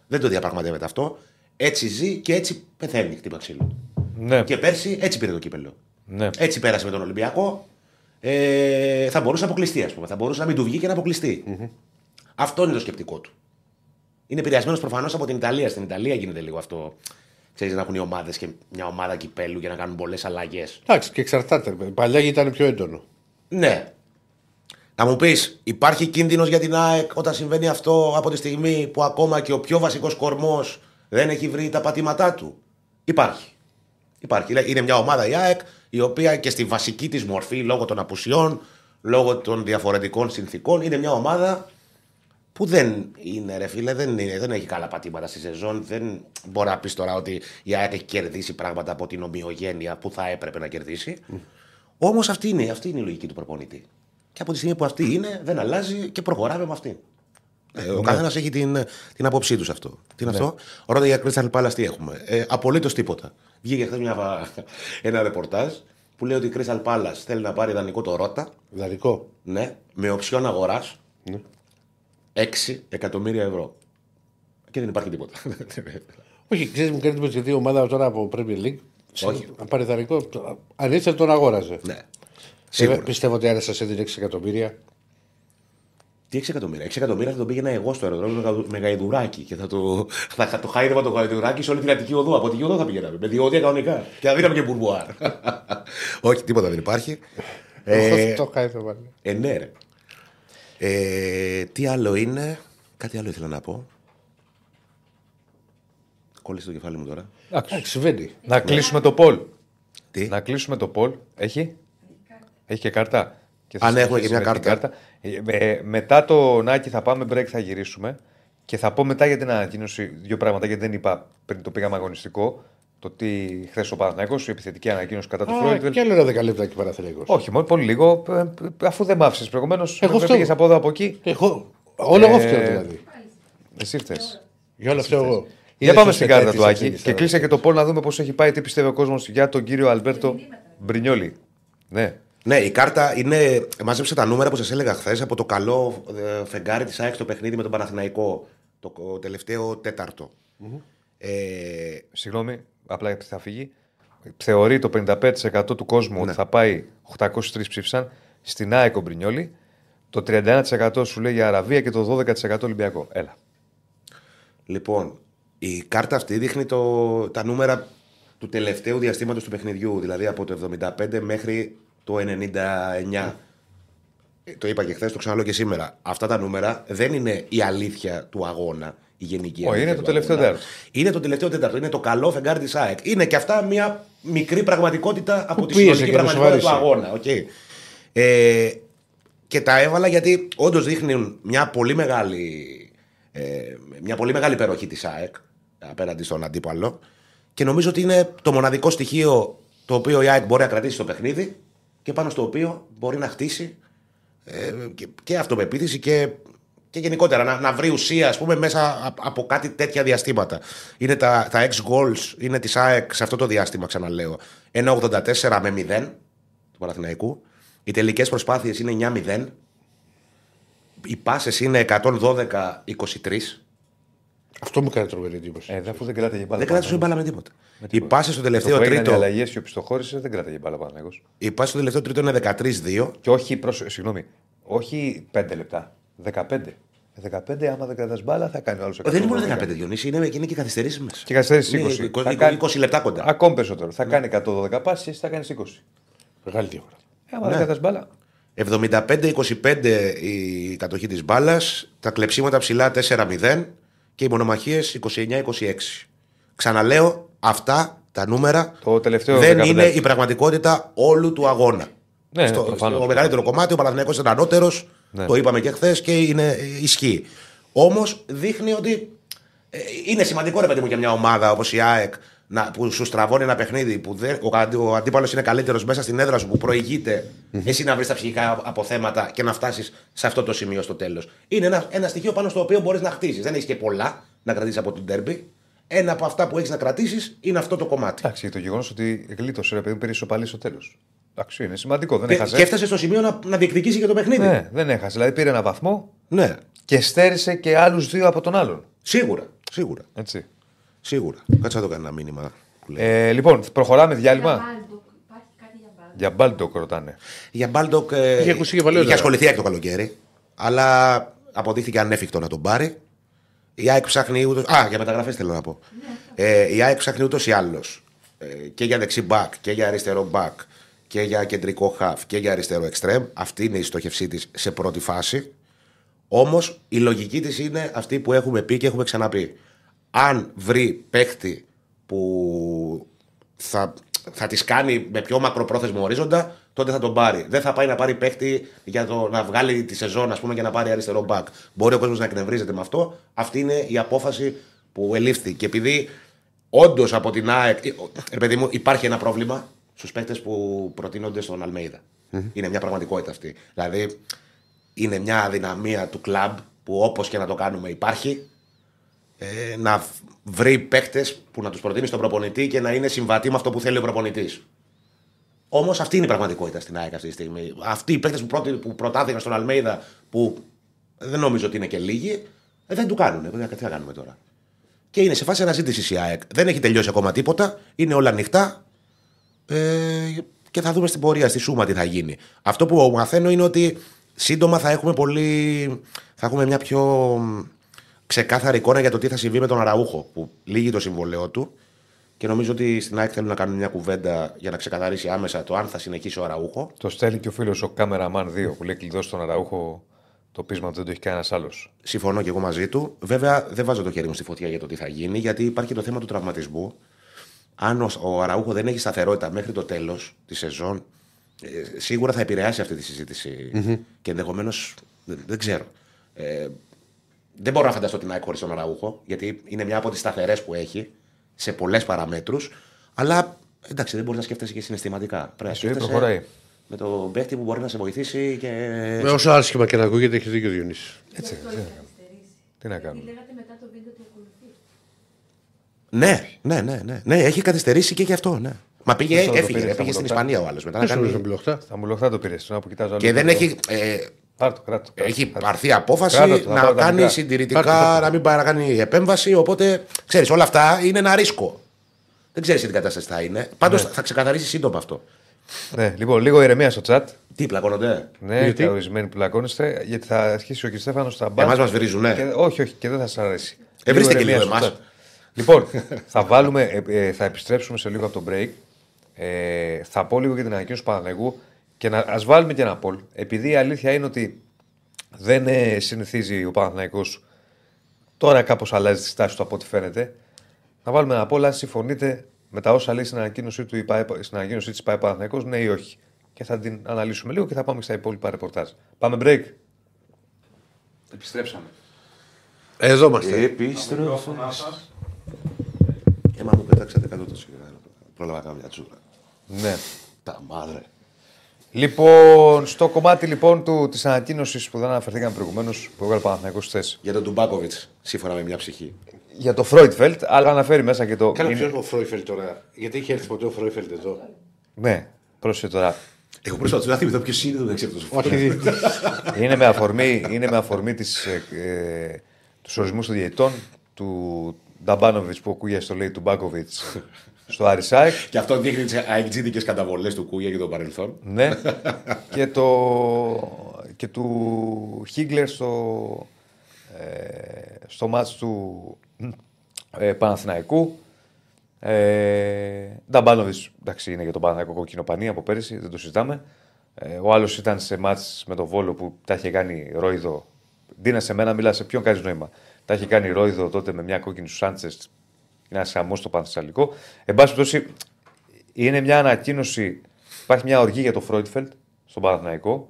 Δεν το διαπραγματεύεται αυτό. Έτσι ζει και έτσι πεθαίνει χτύπα ξύλου. Ναι. Και πέρσι έτσι πήρε το κύπελο. ναι. Έτσι πέρασε με τον Ολυμπιακό. Ε, θα μπορούσε να αποκλειστεί, ας πούμε. Θα μπορούσε να μην του βγει και να αποκλειστεί. Αυτό είναι το σκεπτικό του. Είναι επηρεασμένος προφανώς από την Ιταλία. Στην Ιταλία γίνεται λίγο αυτό. Ξέρεις να έχουν οι ομάδες και μια ομάδα κυπέλου για να κάνουν πολλές αλλαγές. Εντάξει, και εξαρτάται. ρε παιδί. Παλιά ήταν πιο έντονο. Ναι. Να μου πεις, υπάρχει κίνδυνος για την ΑΕΚ όταν συμβαίνει αυτό από τη στιγμή που ακόμα και ο πιο βασικός κορμός δεν έχει βρει τα πατήματά του; Υπάρχει. Υπάρχει. Είναι μια ομάδα η ΑΕΚ η οποία και στη βασική της μορφή λόγω των απουσιών, λόγω των διαφορετικών συνθήκων είναι μια ομάδα που δεν είναι ρε φίλε, δεν, είναι, δεν έχει καλά πατήματα στη σεζόν. Δεν μπορεί να πεις τώρα ότι η ΑΕΚ έχει κερδίσει πράγματα από την ομοιογένεια που θα έπρεπε να κερδίσει. Όμως αυτή είναι, αυτή είναι η λογική του προπονητή. Και από τη στιγμή που αυτή είναι, δεν αλλάζει και προχωράμε με αυτή. Ε, ο καθένας έχει την, την άποψή τους σε αυτό. Τι είναι αυτό; Ρώτα για Crystal Palace τι έχουμε; Ε, Απολύτως τίποτα. Βγήκε χθες ένα ρεπορτάζ που λέει ότι η Crystal Palace θέλει να πάρει δανεικό το Ρότα. Δανεικό. Ναι, με οψιόν αγοράς Ναι. 6 εκατομμύρια ευρώ. Και δεν υπάρχει τίποτα. Όχι, ξέρεις, μου κάνει εντύπωση γιατί η ομάδα τώρα από Premier League. Όχι. Να πάρει δανεικό. Αν ήθελε τον αγόραζε. ναι. Ε, Σίγουρα. πιστεύω ότι άρεσε σε 6 εκατομμύρια. Τι 6 εκατομμύρια; 6 εκατομμύρια θα τον πήγαινα εγώ στο αεροδρόμιο με γα- με γαϊδουράκι και θα το, θα, θα το χάιδευα το γαϊδουράκι σε όλη την Αττική Οδό. Από Αττική Οδό θα πηγαίναμε. Με διόδια κανονικά. Και θα δίναμε και μπουρμπουάρ. Όχι, τίποτα δεν υπάρχει. ε, Το χάει το βάλει. ε, ναι, ρε. Ε, τι άλλο είναι; Κάτι άλλο ήθελα να πω. Κόλλησε το κεφάλι μου τώρα. Εντάξει. Εντάξει, συμβαίνει. Να κλείσουμε το Πολ. Τι; Να κλείσουμε το Πολ. Έχει; Έχει και κάρτα; Και Α, ναι, έχουμε συνεχίσει και μια με την κάρτα. Ε, με- μετά το Νάκη θα πάμε break, θα γυρίσουμε. Και θα πω μετά για την ανακοίνωση δύο πράγματα γιατί δεν είπα πριν το πήγαμε αγωνιστικό. Το τι χθες ο Παναθυναϊκό, η επιθετική ανακοίνωση κατά του Α, Φρόιντ. και άλλο ένα δεκαλέπτακι παραθυριακό. Όχι, μόνο πολύ λίγο. ε, ε, Αφού δεν μ' άφησες προηγουμένως, Εγώ δεν αυτό- πήγες από εδώ από εκεί. Εγώ. Όλο εγώ Ε, φταίω δηλαδή. Εσύ ήρθε. Για όλα αυτά εγώ. Για πάμε Είδες στην ότι κάρτα του τέτοιες Άκη εξήγησα, και ρε. κλείσε και το πόλ να δούμε πώς έχει πάει, τι πιστεύει ο κόσμος για τον κύριο Αλμπέρτο Μπρινιόλη. Ναι. Ναι, η κάρτα είναι. Μάζεψε τα νούμερα που σας έλεγα χθες από το καλό ε, φεγγάρι της ΑΕΚ στο παιχνίδι με τον Παναθηναϊκό. Το κο- τελευταίο τέταρτο. Ε, Συγγνώμη, απλά γιατί θα φύγει. θεωρεί το 55% του κόσμου Ναι. ότι θα πάει 803 ψήφισαν. Στην ΑΕΚ ο Μπρινιόλη. Το 31% σου λέει για Αραβία και το 12% Ολυμπιακό. Έλα. Λοιπόν, η κάρτα αυτή δείχνει το, τα νούμερα του τελευταίου διαστήματος του παιχνιδιού. Δηλαδή από το 75 μέχρι το 99. Ε, Το είπα και χθες, το ξαναλέω και σήμερα. Αυτά τα νούμερα δεν είναι η αλήθεια του αγώνα, η γενική Όχι, αλήθεια είναι του το τελευταίο αγώνα. τέταρτο. Είναι το τελευταίο τέταρτο. Είναι το καλό φεγγάρι της ΑΕΚ. Είναι και αυτά μια μικρή πραγματικότητα από Που τη πίεσε συνολική και το πραγματικότητα του σοβαρήσε. αγώνα. οκ. Ε, και τα έβαλα γιατί όντως δείχνουν μια πολύ μεγάλη, ε, μια πολύ μεγάλη υπεροχή της ΑΕΚ απέναντι στον αντίπαλο. Και νομίζω ότι είναι το μοναδικό στοιχείο το οποίο η ΑΕΚ μπορεί να κρατήσει στο παιχνίδι και πάνω στο οποίο μπορεί να χτίσει ε, και, και αυτοπεποίθηση και, και γενικότερα να, να βρει ουσία ας πούμε, μέσα α- από κάτι τέτοια διαστήματα. Είναι τα, τα ex goals, είναι της ΑΕΚ σε αυτό το διάστημα, ξαναλέω. 1,84 με 0 του Παναθηναϊκού. Οι τελικές προσπάθειες είναι 9-0. Οι πάσες είναι 112-23. Αυτό μου κάνει τρομερή εντύπωση. Ε, δε, αφού δεν κράταγε μπάλα. Δεν κράτησε μπάλα με τίποτα. Οι πάσες στο τελευταίο τρίτο. Οι τρίτο, αλλαγές και ο πιστοχώρησε δεν κράταγε μπάλα πάνω. οι πάσες στο τελευταίο τρίτο είναι 13-2. Και όχι, προς, συγγνώμη, όχι 5 λεπτά. 15. 15, άμα δεν κρατάς μπάλα, θα κάνει ο άλλο. Δεν είναι μόνο 15 Διονύση, είναι, είναι και καθυστερήσει μέσα. Και καθυστερήσεις Είναι 20. 20, Θα 20 κάνει- λεπτά κοντά. Ακόμη περισσότερο. Θα κάνει 112 πάσει, θα κάνεις 20. Μεγάλη διαφορά. Ε, άμα δεν κρατάς μπάλα. 75-25 η κατοχή της μπάλας, τα κλεψίματα ψηλά 4-0 και οι μονομαχίες 29-26. Ξαναλέω, αυτά τα νούμερα Το τελευταίο δεν 15. είναι η πραγματικότητα όλου του αγώνα. Ναι, στο, προφανώς. στο μεγαλύτερο κομμάτι ο Παναθηναϊκός είναι ανώτερος, Ναι. το είπαμε και χθες και είναι ισχύει. Όμως δείχνει ότι ε, είναι σημαντικό ρε παιδί μου για μια ομάδα όπως η ΑΕΚ να, που σου στραβώνει ένα παιχνίδι που δεν, ο, αντι- ο αντίπαλος είναι καλύτερος μέσα στην έδρα σου που προηγείται, εσύ να βρεις τα ψυχικά αποθέματα και να φτάσεις σε αυτό το σημείο στο τέλος. Είναι ένα, ένα στοιχείο πάνω στο οποίο μπορείς να χτίσει. Δεν έχεις και πολλά να κρατήσεις από την τέρμπι. Ένα από αυτά που έχεις να κρατήσεις είναι αυτό το κομμάτι. Εντάξει, το γεγονός ότι γλίτωσε ρε παιδί μου πήρε ισοπαλή στο τέλος. Εντάξει, είναι σημαντικό. Δεν Και, έχασε. και έφτασε στο σημείο να, να διεκδικήσει και το παιχνίδι. Ναι, δεν έχασε. Δηλαδή πήρε ένα βαθμό ναι. και στέρισε και άλλους δύο από τον άλλον. Σίγουρα. Σίγουρα. Έτσι. Σίγουρα. Κάτσε να το κάνει ένα μήνυμα. που λέει. Ε, λοιπόν, προχωράμε διάλειμμα. Για Μπάλντοκ, υπάρχει κάτι για Μπάλντοκ. Για Μπάλντοκ ρωτάνε. Για Μπάλντοκ. Ε, Είχε ακουστεί και παλαιότερα. είχε ασχοληθεί η ΑΕΚ το καλοκαίρι. Αλλά αποδείχθηκε ανέφικτο να τον πάρει. Η ΑΕΚ ψάχνει ούτω. Α, για μεταγραφές θέλω να πω. Ε, η ΑΕΚ ψάχνει ούτως ή άλλως ε, και για δεξί μπακ και για αριστερό μπακ και για κεντρικό χαφ και για αριστερό εξτρέμ. Αυτή είναι η στόχευσή της σε πρώτη φάση. Όμως η λογική της είναι αυτή που έχουμε πει και έχουμε ξαναπεί. Αν βρει παίχτη που θα, θα τη κάνει με πιο μακροπρόθεσμο ορίζοντα, τότε θα τον πάρει. Δεν θα πάει να πάρει παίχτη για το να βγάλει τη σεζόν, ας πούμε, για να πάρει αριστερό μπακ. Μπορεί ο κόσμος να εκνευρίζεται με αυτό. Αυτή είναι η απόφαση που ελήφθη. Και επειδή όντως από την ΑΕΚ. ε, Ρε παιδί μου, υπάρχει ένα πρόβλημα στους παίχτες που προτείνονται στον αλμειδα Είναι μια πραγματικότητα αυτή. Δηλαδή, είναι μια αδυναμία του κλαμπ που όπως και να το κάνουμε υπάρχει ε, να βρει παίκτες που να τους προτείνει στον προπονητή και να είναι συμβατοί με αυτό που θέλει ο προπονητής. Όμως αυτή είναι η πραγματικότητα στην ΑΕΚ αυτή τη στιγμή. Αυτοί οι παίκτες που, πρώτη, που προτάθηκαν στον Αλμέιδα, που δεν νομίζω ότι είναι και λίγοι, ε, δεν του κάνουν. Ε, Τι θα κάνουμε τώρα. Και είναι σε φάση αναζήτησης η ΑΕΚ. Δεν έχει τελειώσει ακόμα τίποτα. Είναι όλα ανοιχτά. Ε, και θα δούμε στην πορεία, στη Σούμα τι θα γίνει. Αυτό που μαθαίνω είναι ότι σύντομα θα έχουμε πολύ. θα έχουμε μια πιο ξεκάθαρη εικόνα για το τι θα συμβεί με τον Αραούχο που λύγει το συμβολέο του. Και νομίζω ότι στην ΑΕΚ θέλουν να κάνουν μια κουβέντα για να ξεκαθαρίσει άμεσα το αν θα συνεχίσει ο Αραούχο. Το στέλνει και ο φίλος ο Κάμεραμαν 2 που λέει κλειδώσει τον Αραούχο το πείσμα ότι δεν το έχει κανένας άλλος. Συμφωνώ και εγώ μαζί του. Βέβαια, δεν βάζω το χέρι μου στη φωτιά για το τι θα γίνει, γιατί υπάρχει το θέμα του τραυματισμού. Αν ο, ο Αραούχο δεν έχει σταθερότητα μέχρι το τέλος της σεζόν, ε, σίγουρα θα επηρεάσει αυτή τη συζητηση Και ενδεχομένως. Δεν, δεν ξέρω. Ε, δεν μπορώ να φανταστώ την ΑΕΚ χωρίς τον Αραούχο, γιατί είναι μια από τις σταθερές που έχει σε πολλές παραμέτρους. Αλλά εντάξει, δεν μπορείς να σκέφτεσαι και συναισθηματικά. Πρέπει να Η ζωή σκέφτεσαι προχωράει. με τον παίχτη που μπορεί να σε βοηθήσει και. Με όσο άσχημα και να ακούγεται, έχεις δίκιο Διονύση. Έτσι. Αυτό έχει καθυστερήσεις. Τι να Γιατί κάνουμε. λέγατε μετά το βίντεο του ακολουθείς. Ναι, ναι, ναι, ναι, ναι. Έχει καθυστερήσει και γι' αυτό, ναι. Μα πήγε, Μισό, το έφυγε, πήρε ρε, στα πήγε στην μολοτά. Ισπανία ο άλλος. Μετά να Δεν σου κάνει... τον πιλοχτά. Θα μου λοχτά το πήρε. Να που κοιτάζω άλλο. Και δεν έχει, ε, Πάρτο, κράτος. έχει πάρθει απόφαση Κράτος το, θα να πάρω τα κάνει μικρά. συντηρητικά, Πάρτε το. να μην πάει να κάνει επέμβαση. Οπότε ξέρεις, όλα αυτά είναι ένα ρίσκο. Δεν ξέρεις τι κατάσταση θα είναι. Πάντως θα ξεκαθαρίσει σύντομα αυτό. Ναι, λοιπόν, λίγο ηρεμία στο chat. Τι πλακώνονται; Ναι, γιατί; ορισμένοι που πλακώνεστε, γιατί θα αρχίσει ο κ. Στέφανο στα μπάτια. Εμάς μας βρίζουν, ναι. Και, όχι, όχι, και δεν θα σας αρέσει. Ε, βρίστε και ηρεμία λίγο στο εμάς. chat. Λοιπόν, θα, βάλουμε, ε, ε, θα επιστρέψουμε σε λίγο από το break. Ε, θα πω λίγο για την ανακοίνωση του Παναγού και να ας βάλουμε και ένα poll. Επειδή η αλήθεια είναι ότι δεν ε, συνηθίζει ο Παναθηναϊκός τώρα κάπως αλλάζει τη στάση του από ό,τι φαίνεται. Να βάλουμε ένα poll αν συμφωνείτε με τα όσα λέει στην ανακοίνωση, του, η ΠΑΕ- στην ανακοίνωση της ΠΑΕ Παναθηναϊκός, ναι ή όχι. Και θα την αναλύσουμε λίγο και θα πάμε και στα υπόλοιπα ρεπορτάζ. Πάμε break. Επιστρέψαμε. Εδώ είμαστε. Επίστροφο. Έμα μου πέταξατε κάτω το σιγάρο. Πρόλαβα να κάνω μια τσούρα. Ναι. Τα μάδρε. Λοιπόν, στο κομμάτι λοιπόν του, της ανακοίνωσης που δεν αναφερθήκαμε προηγουμένως, που έβγαλε ο Παναθηναϊκός χθες, Για τον Τουμπάκοβιτ, σύμφωνα με μια ψυχή. για το Φρόιτφελτ, αλλά αναφέρει μέσα και το... Καλά, είναι- ποιος είναι ο Φρόιφελτ τώρα. Γιατί είχε έρθει ποτέ ο Φρόιφελτ εδώ. Ναι, πρόσεχε τώρα. Εγώ προσπαθώ να θυμηθώ ποιος είναι, δεν ξέρω τόσο Όχι. είναι με αφορμή, είναι με αφορμή τις, ε, ε, τους ορισμούς των διαιτητών του Νταμπάνοβιτς που ακούγεται στο λέει του Μπάκοβιτς στο Αρισάικ. Και αυτό δείχνει τις αεκτζίδικε καταβολές του Κούγια για το παρελθόν. Ναι. και, το, και του Χίγκλερ στο, ε, στο μάτς του ε, Παναθηναϊκού. Ε, Νταμπάνοβιτς, εντάξει, είναι για τον Παναθηναϊκό κοκκινοπανί από πέρυσι, δεν το συζητάμε. Ε, ο άλλος ήταν σε μάτς με τον Βόλο που τα είχε κάνει ρόιδο. Ντίνα σε μένα, μιλά σε ποιον κάνεις νόημα. Τα είχε κάνει ρόιδο τότε με μια κόκκινη στου Σάντσες. Ένα χαμός στο Πανθεσσαλικό. Εν πάση περιπτώσει, είναι μια ανακοίνωση. Υπάρχει μια οργή για το Φρόιτφελτ στον Παναθηναϊκό.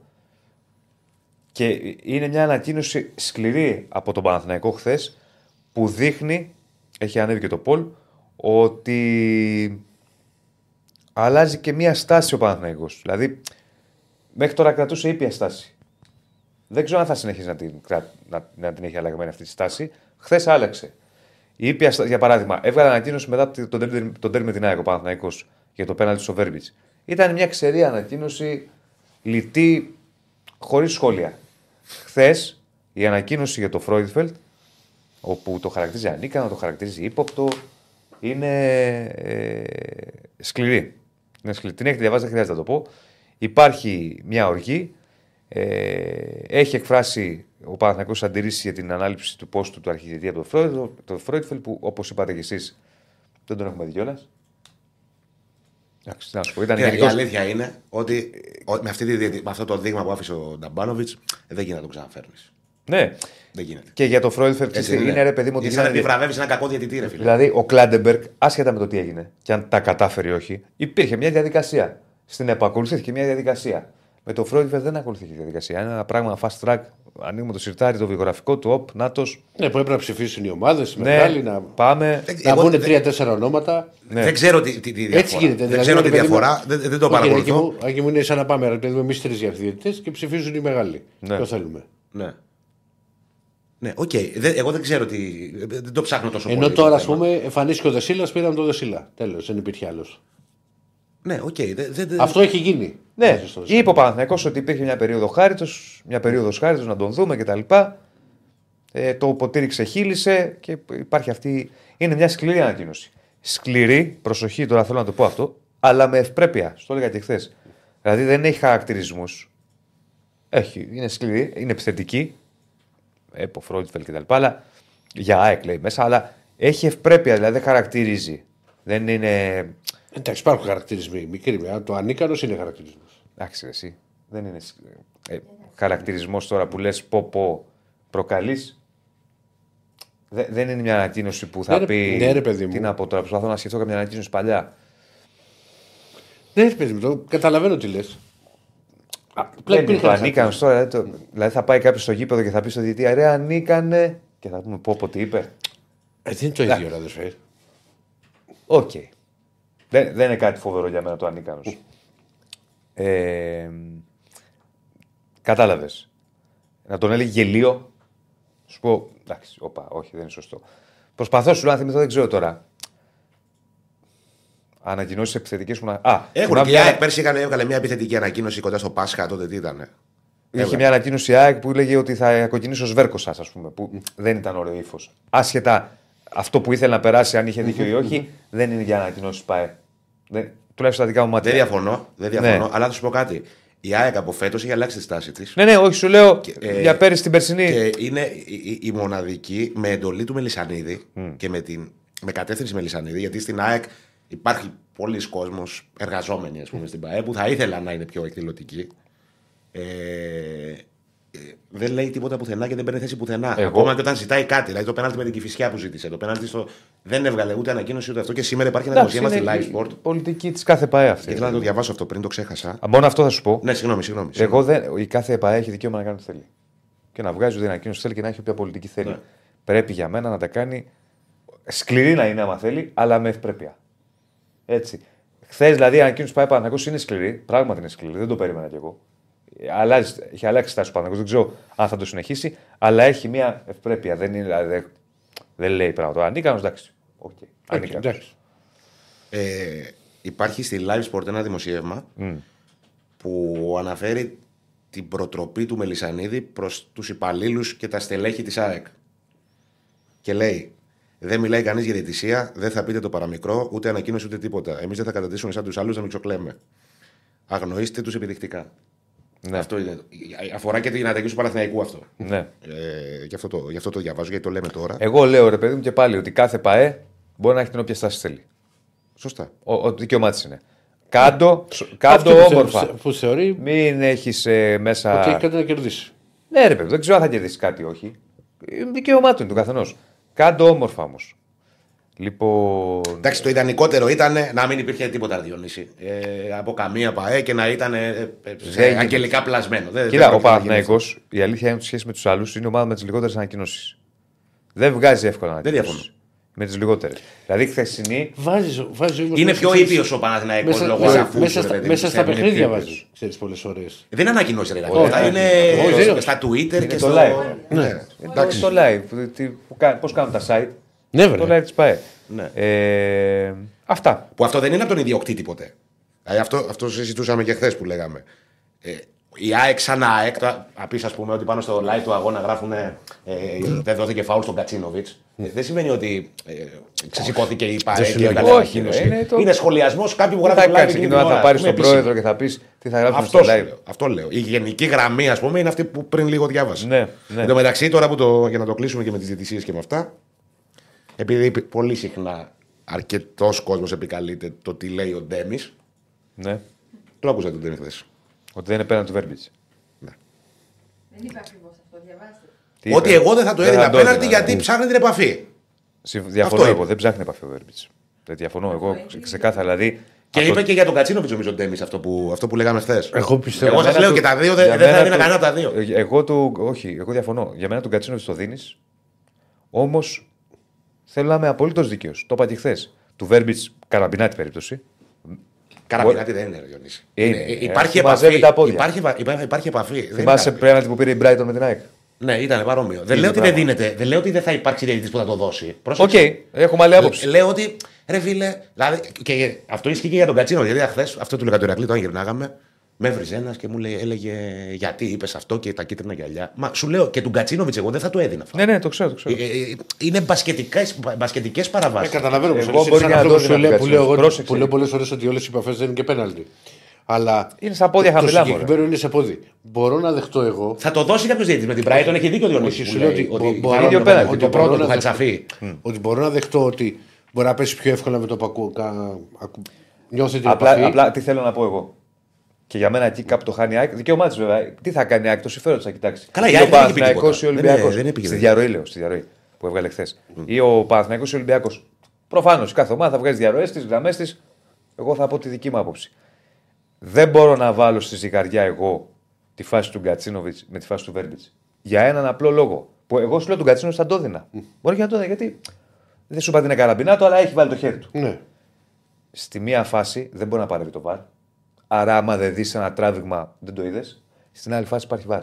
Και είναι μια ανακοίνωση σκληρή από τον Παναθηναϊκό χθες που δείχνει, έχει ανέβει και το Πολ, ότι αλλάζει και μια στάση ο Παναθηναϊκός. Δηλαδή, μέχρι τώρα κρατούσε ήπια στάση. Δεν ξέρω αν θα συνεχίσει να την, κρα- να, να την έχει αλλαγμένη αυτή τη στάση. Χθες άλλαξε. Η ήπια στάση, για παράδειγμα, έβγαλε ανακοίνωση μετά τον τέρμι, τον τέρμι με την ΑΕΚ ο Παναθηναϊκός για το πέναλτι στο Βέρμπιτς. Ήταν μια ξερή ανακοίνωση, λιτή, χωρίς σχόλια. Χθες η ανακοίνωση για το Φρόιντφελτ, όπου το χαρακτηρίζει ανίκανο, το χαρακτηρίζει ύποπτο, είναι ε, σκληρή. Είναι σκληρή. Την έχετε διαβάσει, δεν χρειάζεται να το πω. Υπάρχει μια οργή. Ε, έχει εκφράσει ο Παναθηναϊκός αντιρρήσεις για την ανάληψη του πόστου του αρχιδιαιτητή από το Φρόιντ- το Φρόιντφελτ, που όπως είπατε κι εσείς δεν τον έχουμε δει κιόλας. Εντάξει, τι να σου πω, ήταν Και η γενικός- αλήθεια είναι ότι ο- με, αυτή τη, διαιτη- με αυτό το δείγμα που άφησε ο Νταμπάνοβιτς δεν γίνεται να τον ξαναφέρνεις. Ναι. Δεν γίνεται. Και για το Φρόιντφελτ Έτσι είναι, ρε παιδί μου ότι Είναι σαν να γίνεται- επιβραβεύει ένα κακό διαιτητή, ρε φίλε. Δηλαδή, ο Κλάτενμπεργκ, άσχετα με το τι έγινε και αν τα κατάφερε ή όχι, υπήρχε μια διαδικασία. Στην ΕΠΟ ακολουθήθηκε μια διαδικασία. Με το Φρόιντφελτ δεν ακολουθήθηκε διαδικασία. Είναι ένα πράγμα fast track. Ανοίγουμε το συρτάρι, το βιογραφικό του, οπ, νάτος. Ναι, που έπρεπε να ψηφίσουν οι ομάδες, Ναι, μεγάλοι, να, πάμε. Ε, να εγώ βγουν δεν- τρία-τέσσερα ονόματα. Ναι. Δεν ξέρω τι, τι, τι διαφορά. Έτσι γίνεται. Δεν δηλαδή, ξέρω ρε τη παιδί μου- διαφορά. Δεν, δεν το Όχι, ρε, Άκη παρακολουθώ. μου, Άκη μου είναι σαν να πάμε ρε παιδί μου εμείς τρεις διευθυντές και ψηφίζουν οι μεγάλοι. Ναι. Ποιον θέλουμε. Ναι. Ναι, οκ. Δεν- Εγώ δεν ξέρω τι. Δεν το ψάχνω τόσο Ενώ πολύ. τώρα, το ας θέμα. πούμε, εμφανίστηκε ο Δεσίλας, πήραμε τον Δεσίλα. Τέλος, δεν υπήρχε άλλος. Ναι, οκ. δεν- δεν- δεν- Αυτό έχει γίνει. Ναι, Μέσα στο Δεσίλα. είπε ο Παναθηναϊκός ότι υπήρχε μια περίοδο χάριτος, μια περίοδος χάριτος να τον δούμε κτλ. Ε, το ποτήρι ξεχύλισε και υπάρχει αυτή. Είναι μια σκληρή ανακοίνωση. Σκληρή, προσοχή, τώρα θέλω να το πω αυτό, αλλά με ευπρέπεια. Στο έλεγα και χθες. Δηλαδή δεν έχει χαρακτηρισμούς. Έχει, είναι σκληρή, είναι επιθετική. Έπο, Φρόντφελ κτλ. Αλλά για ΑΕΚ λέει μέσα, αλλά έχει ευπρέπεια, δηλαδή δεν χαρακτηρίζει. Δεν είναι. Εντάξει, υπάρχουν χαρακτηρισμοί. Μικρή, αλλά το ανίκανος είναι χαρακτηρισμός. Εντάξει, ρε, εσύ. Δεν είναι ε, χαρακτηρισμός τώρα που λες πω πω προκαλείς. δεν είναι μια ανακοίνωση που θα Ναι, ρε- πει. ναι, ρε, παιδί μου. Τι να πω τώρα, προσπαθώ να σκεφτώ κάποια ανακοίνωση παλιά. Ναι, ρε παιδί μου, το καταλαβαίνω τι λες. Δεν είναι το ανίκανος τώρα. Δηλαδή, το- δηλαδή θα πάει κάποιος στο γήπεδο και θα πει στο διαιτή Ρε, ανίκανε. Και θα πούμε πω πω τι είπε. Ε, δεν είναι το ίδιο, ρε αδερφέ. ΟΚ. Δεν, δεν είναι κάτι φοβερό για μένα το ανίκανος. Ε, Κατάλαβες. Να τον έλεγε γελίο. Σου πω. Εντάξει, όπα, όχι, δεν είναι σωστό. Προσπαθώ σου λέω να θυμηθώ, δεν ξέρω τώρα. Ανακοινώσεις επιθετικές που να. Α, Έχουν θυμάμαι και η μια- ΑΕΚ πέρσι έκανε, έβγαλε μια επιθετική ανακοίνωση κοντά στο Πάσχα τότε τι ήταν. Είχε μια ανακοίνωση η ΑΕΚ που έλεγε ότι θα κοκκινήσει ο Σβέρκο σα, ας πούμε. Που δεν ήταν ωραίο ύφος. Άσχετα αυτό που ήθελε να περάσει, αν είχε δίκιο ή όχι, δεν είναι για να ανακοινώσεις ΠΑΕ. Δεν, τουλάχιστον στα δικά μου μάτια. Δεν διαφωνώ, δεν διαφωνώ Ναι. αλλά θα σου πω κάτι. Η ΑΕΚ από φέτος έχει αλλάξει τη στάση της. Ναι, ναι, όχι, σου λέω ε, για πέρυσι την περσινή. Και είναι η, η- η μοναδική με εντολή του Μελισανίδη και με, την, με κατεύθυνση Μελισανίδη, γιατί στην ΑΕΚ υπάρχει πολλοίς κόσμος, εργαζόμενοι ας πούμε, στην ΠαΕ, που θα ήθελαν να είναι πιο εκδηλωτικοί. Ε, ε, δεν λέει τίποτα πουθενά και δεν παίρνει θέση πουθενά. Εγώ- Ακόμα και όταν ζητάει κάτι. Δηλαδή το πέναλτι με την κυφισιά που ζήτησε. Το πέναλτι στο... δεν έβγαλε ούτε ανακοίνωση ούτε αυτό. Και σήμερα υπάρχει ένα Εντάξει, δημοσίευμα στη είναι Live Sport. η πολιτική της κάθε ΠΑΕ αυτή. Και ήθελα να το διαβάσω αυτό πριν, το ξέχασα. Α, Μόνο αυτό θα σου πω. Ναι, συγγνώμη, συγγνώμη. Εγώ δεν, η κάθε ΕΠΑ έχει δικαίωμα να κάνει ό,τι θέλει. Και να βγάζει ό,τι ανακοίνωση θέλει και να έχει όποια πολιτική θέλει. Ναι. Πρέπει για μένα να τα κάνει σκληρή να είναι άμα θέλει, αλλά με ευπρέπεια. Έτσι. Χθες δηλαδή η ανακοίνωση πάει πάνω είναι σκληρή. Πράγματι είναι σκληρή, δεν το περίμενα κι εγώ. Αλλάζει, έχει αλλάξει στάση ο Παναγιώτης, δεν ξέρω αν θα το συνεχίσει, αλλά έχει μια ευπρέπεια. Δεν, είναι, δηλαδή, δεν, δεν λέει πράγματα. Ανίκανος, εντάξει. ΟΚ. ΟΚ, Ανίκανος. εντάξει. Ε, υπάρχει στη Live Sport ένα δημοσίευμα που αναφέρει την προτροπή του Μελισανίδη προς τους υπαλλήλους και τα στελέχη της ΑΕΚ. Και λέει, δεν μιλάει κανείς για διαιτησία, δεν θα πείτε το παραμικρό, ούτε ανακοίνωση ούτε τίποτα. Εμείς δεν θα καταντήσουμε σαν τους άλλους να μιξοκλέμε. Αγνοήστε τους επιδεικτικά. Ναι. Αυτό είναι. Αφορά και την αρπαγή του Παναθηναϊκού αυτό. Ναι. Ε, γι, αυτό το, γι' αυτό το διαβάζω, γιατί το λέμε τώρα. Εγώ λέω ρε παιδί μου και πάλι ότι κάθε ΠαΕ μπορεί να έχει την όποια στάση θέλει. Σωστά. Ο, ο δικαίωμά τη είναι. Κάντο, κάντο Αυτή που θε- όμορφα. Που θεωρεί Μην έχεις μέσα. ότι έχει κάτι να κερδίσει. Ναι, ρε παιδί, δεν ξέρω αν θα κερδίσει κάτι ή όχι. Είναι δικαίωμά του είναι του καθενός. Κάντο όμορφα όμως. Λοιπόν. Εντάξει, το ιδανικότερο ήταν να μην υπήρχε τίποτα Διονύση. Ε, από καμία ΠαΕ και να ήταν ε, ε, σε Δεν γίνεται. αγγελικά πλασμένο. Δεν, Κοίτα, δεν ο πρόκειται να γίνει Παναθυναϊκό, η αλήθεια είναι ότι σε σχέση με τους άλλους είναι η ομάδα με τις λιγότερες ανακοινώσεις. Δεν βγάζει εύκολα ανακοινώσεις. διαφωνώ. Με τις λιγότερες. Δηλαδή, χθεσινή. Βάζει, βάζεις όμως αυτό. Είναι μέσα πιο ξέρεις, ήπιος ο Παναθηναϊκός Μέσα, λόγω μέσα, αφού μέσα, στα, μέσα στα είναι παιχνίδια πιο βάζεις. ήπιος. Ξέρεις πολλές ώρες. Δεν είναι ανακοινώσεις, ρε. Όχι, Αυτά όχι. είναι Όχι, όχι. στα Twitter και το στο. live. Ναι. Το, το live. που- τι- που κα- Πώς κάνουν τα site; Ναι, Το βέβαια. live τη ΠαΕ. Ναι. Ε, αυτά. Που αυτό δεν είναι από τον ιδιοκτήτη ποτέ. Δηλαδή αυτό, αυτό συζητούσαμε και χθες που λέγαμε. Ε, η ΑΕΚ σαν ΑΕΚ, τώρα, να πεις, ας πούμε, ότι πάνω στο live του αγώνα γράφουν ε, δεν δόθηκε φάουλ στον Κατσίνοβιτς. Ε, δεν σημαίνει ότι ε, ξεσηκώθηκε η ΠΑΕ και σημαίνει. έκανε Όχι, ανακοίνωση. ρε, είναι το- Είναι σχολιασμός κάποιου που Δεν γράφει θα live κάνει εκείνη εκείνο την να θα ώρα. πάρει Είναι τον επίσημο. πρόεδρο και θα πεις τι θα γράψουν Αυτό στο σου live. λέω. Αυτό λέω. Η γενική γραμμή, ας πούμε, είναι αυτή που πριν λίγο διάβασα. Ναι, ναι. Εν τω μεταξύ, τώρα που το, για να το κλείσουμε και με τις διαιτησίες και με αυτά, επειδή πολύ συχνά αρκετός κόσμος επικαλείται το τι λέει ο Ντέμις, Ναι. το άκουσα τον Ντέμις χθες. Ότι δεν είναι πέραν του Βέρμπιτς. Δεν είπε ακριβώς αυτό, διαβάστε. Ότι εγώ δεν θα το Δεν έδινα θα το πέναλτι έδινα, γιατί ναι. ψάχνει την επαφή. Διαφωνώ Αυτό εγώ. είπε. Δεν ψάχνει επαφή ο Βέρμπιτς. Δεν διαφωνώ εγώ ξεκάθαρα. Δηλαδή. Και αυτό- είπε και για τον Κατσίνοβιτς νομίζω ο Ντέμις αυτό που, αυτό που λέγαμε χθες. Εγώ πιστεύω. Εγώ Για σας μένα λέω του- και τα δύο, για δεν, δεν θα μένα έδινα του- κανένα από τα δύο. Ε, Εγώ του. Όχι, εγώ διαφωνώ. Για μένα τον Κατσίνοβιτς το δίνεις. Όμως θέλω να είμαι απολύτως δίκαιος. Το είπα και χθες. Του Βέρμπιτς καραμπινάτη περίπτωση. Καραμπινάτη δεν είναι, ρε Διονύση. Είναι. Είναι. Ε, Υπάρχει σου μαζεύει επαφή. τα πόδια. Υπάρχει, επα- υπάρχει, υπάρχει επαφή. Δεν είναι Θυμάσαι καραπή. πέναλτι που πήρε η Brighton με την ΑΕΚ; Ναι, ήταν παρόμοιο. Δεν λέω ότι δεν δίνεται. Δεν λέω ότι δεν θα υπάρξει διαιτητής που θα το δώσει. ΟΚ, Πρόσεξε. έχουμε άλλη άποψη. Λέω ότι ρε φίλε, δηλαδή, και αυτό ισχύει και για τον Γκατσίνοβιτς. Γιατί χθες αυτό του λέγα το Ηρακλή, όταν γυρνάγαμε, με έβριζε ένας και μου λέει, έλεγε γιατί είπες αυτό και τα κίτρινα γυαλιά. Μα σου λέω και του Κατσίνοβιτ, εγώ δεν θα το έδινα αυτό. Ναι, ναι, το ξέρω. Το ξέρω. Ε, ε, Είναι μπασκετικές Ε, παραβάσει. καταλαβαίνω Εγώ πως είναι μπορεί σαν και να αυτό το που σου έδινα λέω- τον που λέω εγώ- Πρόσεξε. που λέω πολλές φορές ότι όλες οι επαφές δεν είναι και πέναλτι. Αλλά Είναι στα πόδια το- χαμηλά, Το μωρέ. συγκεκριμένο είναι σε πόδι. Μπορώ να δεχτώ εγώ. Θα το δώσει κάποιος διαιτητής με την Brighton, έχει δίκιο ο Διονύσης Όχι, που σου λέω λέει ότι ότι μπο- θα μπορώ είναι να- πέναλτι, ότι το μπορώ πρώτο να του δεχτώ- Χατσαφή. Ότι μπορώ να δεχτώ ότι μπορεί να πέσει πιο εύκολα με το πακού. Κα... ακου- Νιώθει την Απλά, επαφή. απλά τι θέλω να πω εγώ. Και για μένα εκεί κάπου το χάνει η ΑΕΚ. Δικαίωμά της βέβαια. Τι θα κάνει η ΑΕΚ, το συμφέρον της θα κοιτάξει. Καλά, η Ή ΑΕΚ ο δεν έχει πει Παναθηναϊκός τίποτα. ή ο Δεν είναι- Ολυμπιακό. δεν έπηγε, Στη δεν. διαρροή λέω, στη διαρροή που έβγαλε χθες. Ή ο Παναθηναϊκός ή ο Ολυμπιακός. Προφανώς κάθε ομάδα θα βγάζει διαρροές της, γραμμές της. Εγώ θα πω τη δική μου άποψη. Δεν μπορώ να βάλω στη ζυγαριά εγώ τη φάση του Γκατσίνοβιτς με τη φάση του Βέρμπιτς. Για έναν απλό λόγο. Που εγώ σου λέω τον Γκατσίνοβιτς θα το έδινα. Μπορεί και να το έδινα γιατί δεν σου είπα την καραμπινά του, αλλά έχει βάλει το χέρι του. Ναι. Στη μία φάση δεν μπορεί να παρεύει το βαρ. Άρα, άμα δεν δεις ένα τράβηγμα, δεν το είδες. Στην άλλη φάση υπάρχει βαρ.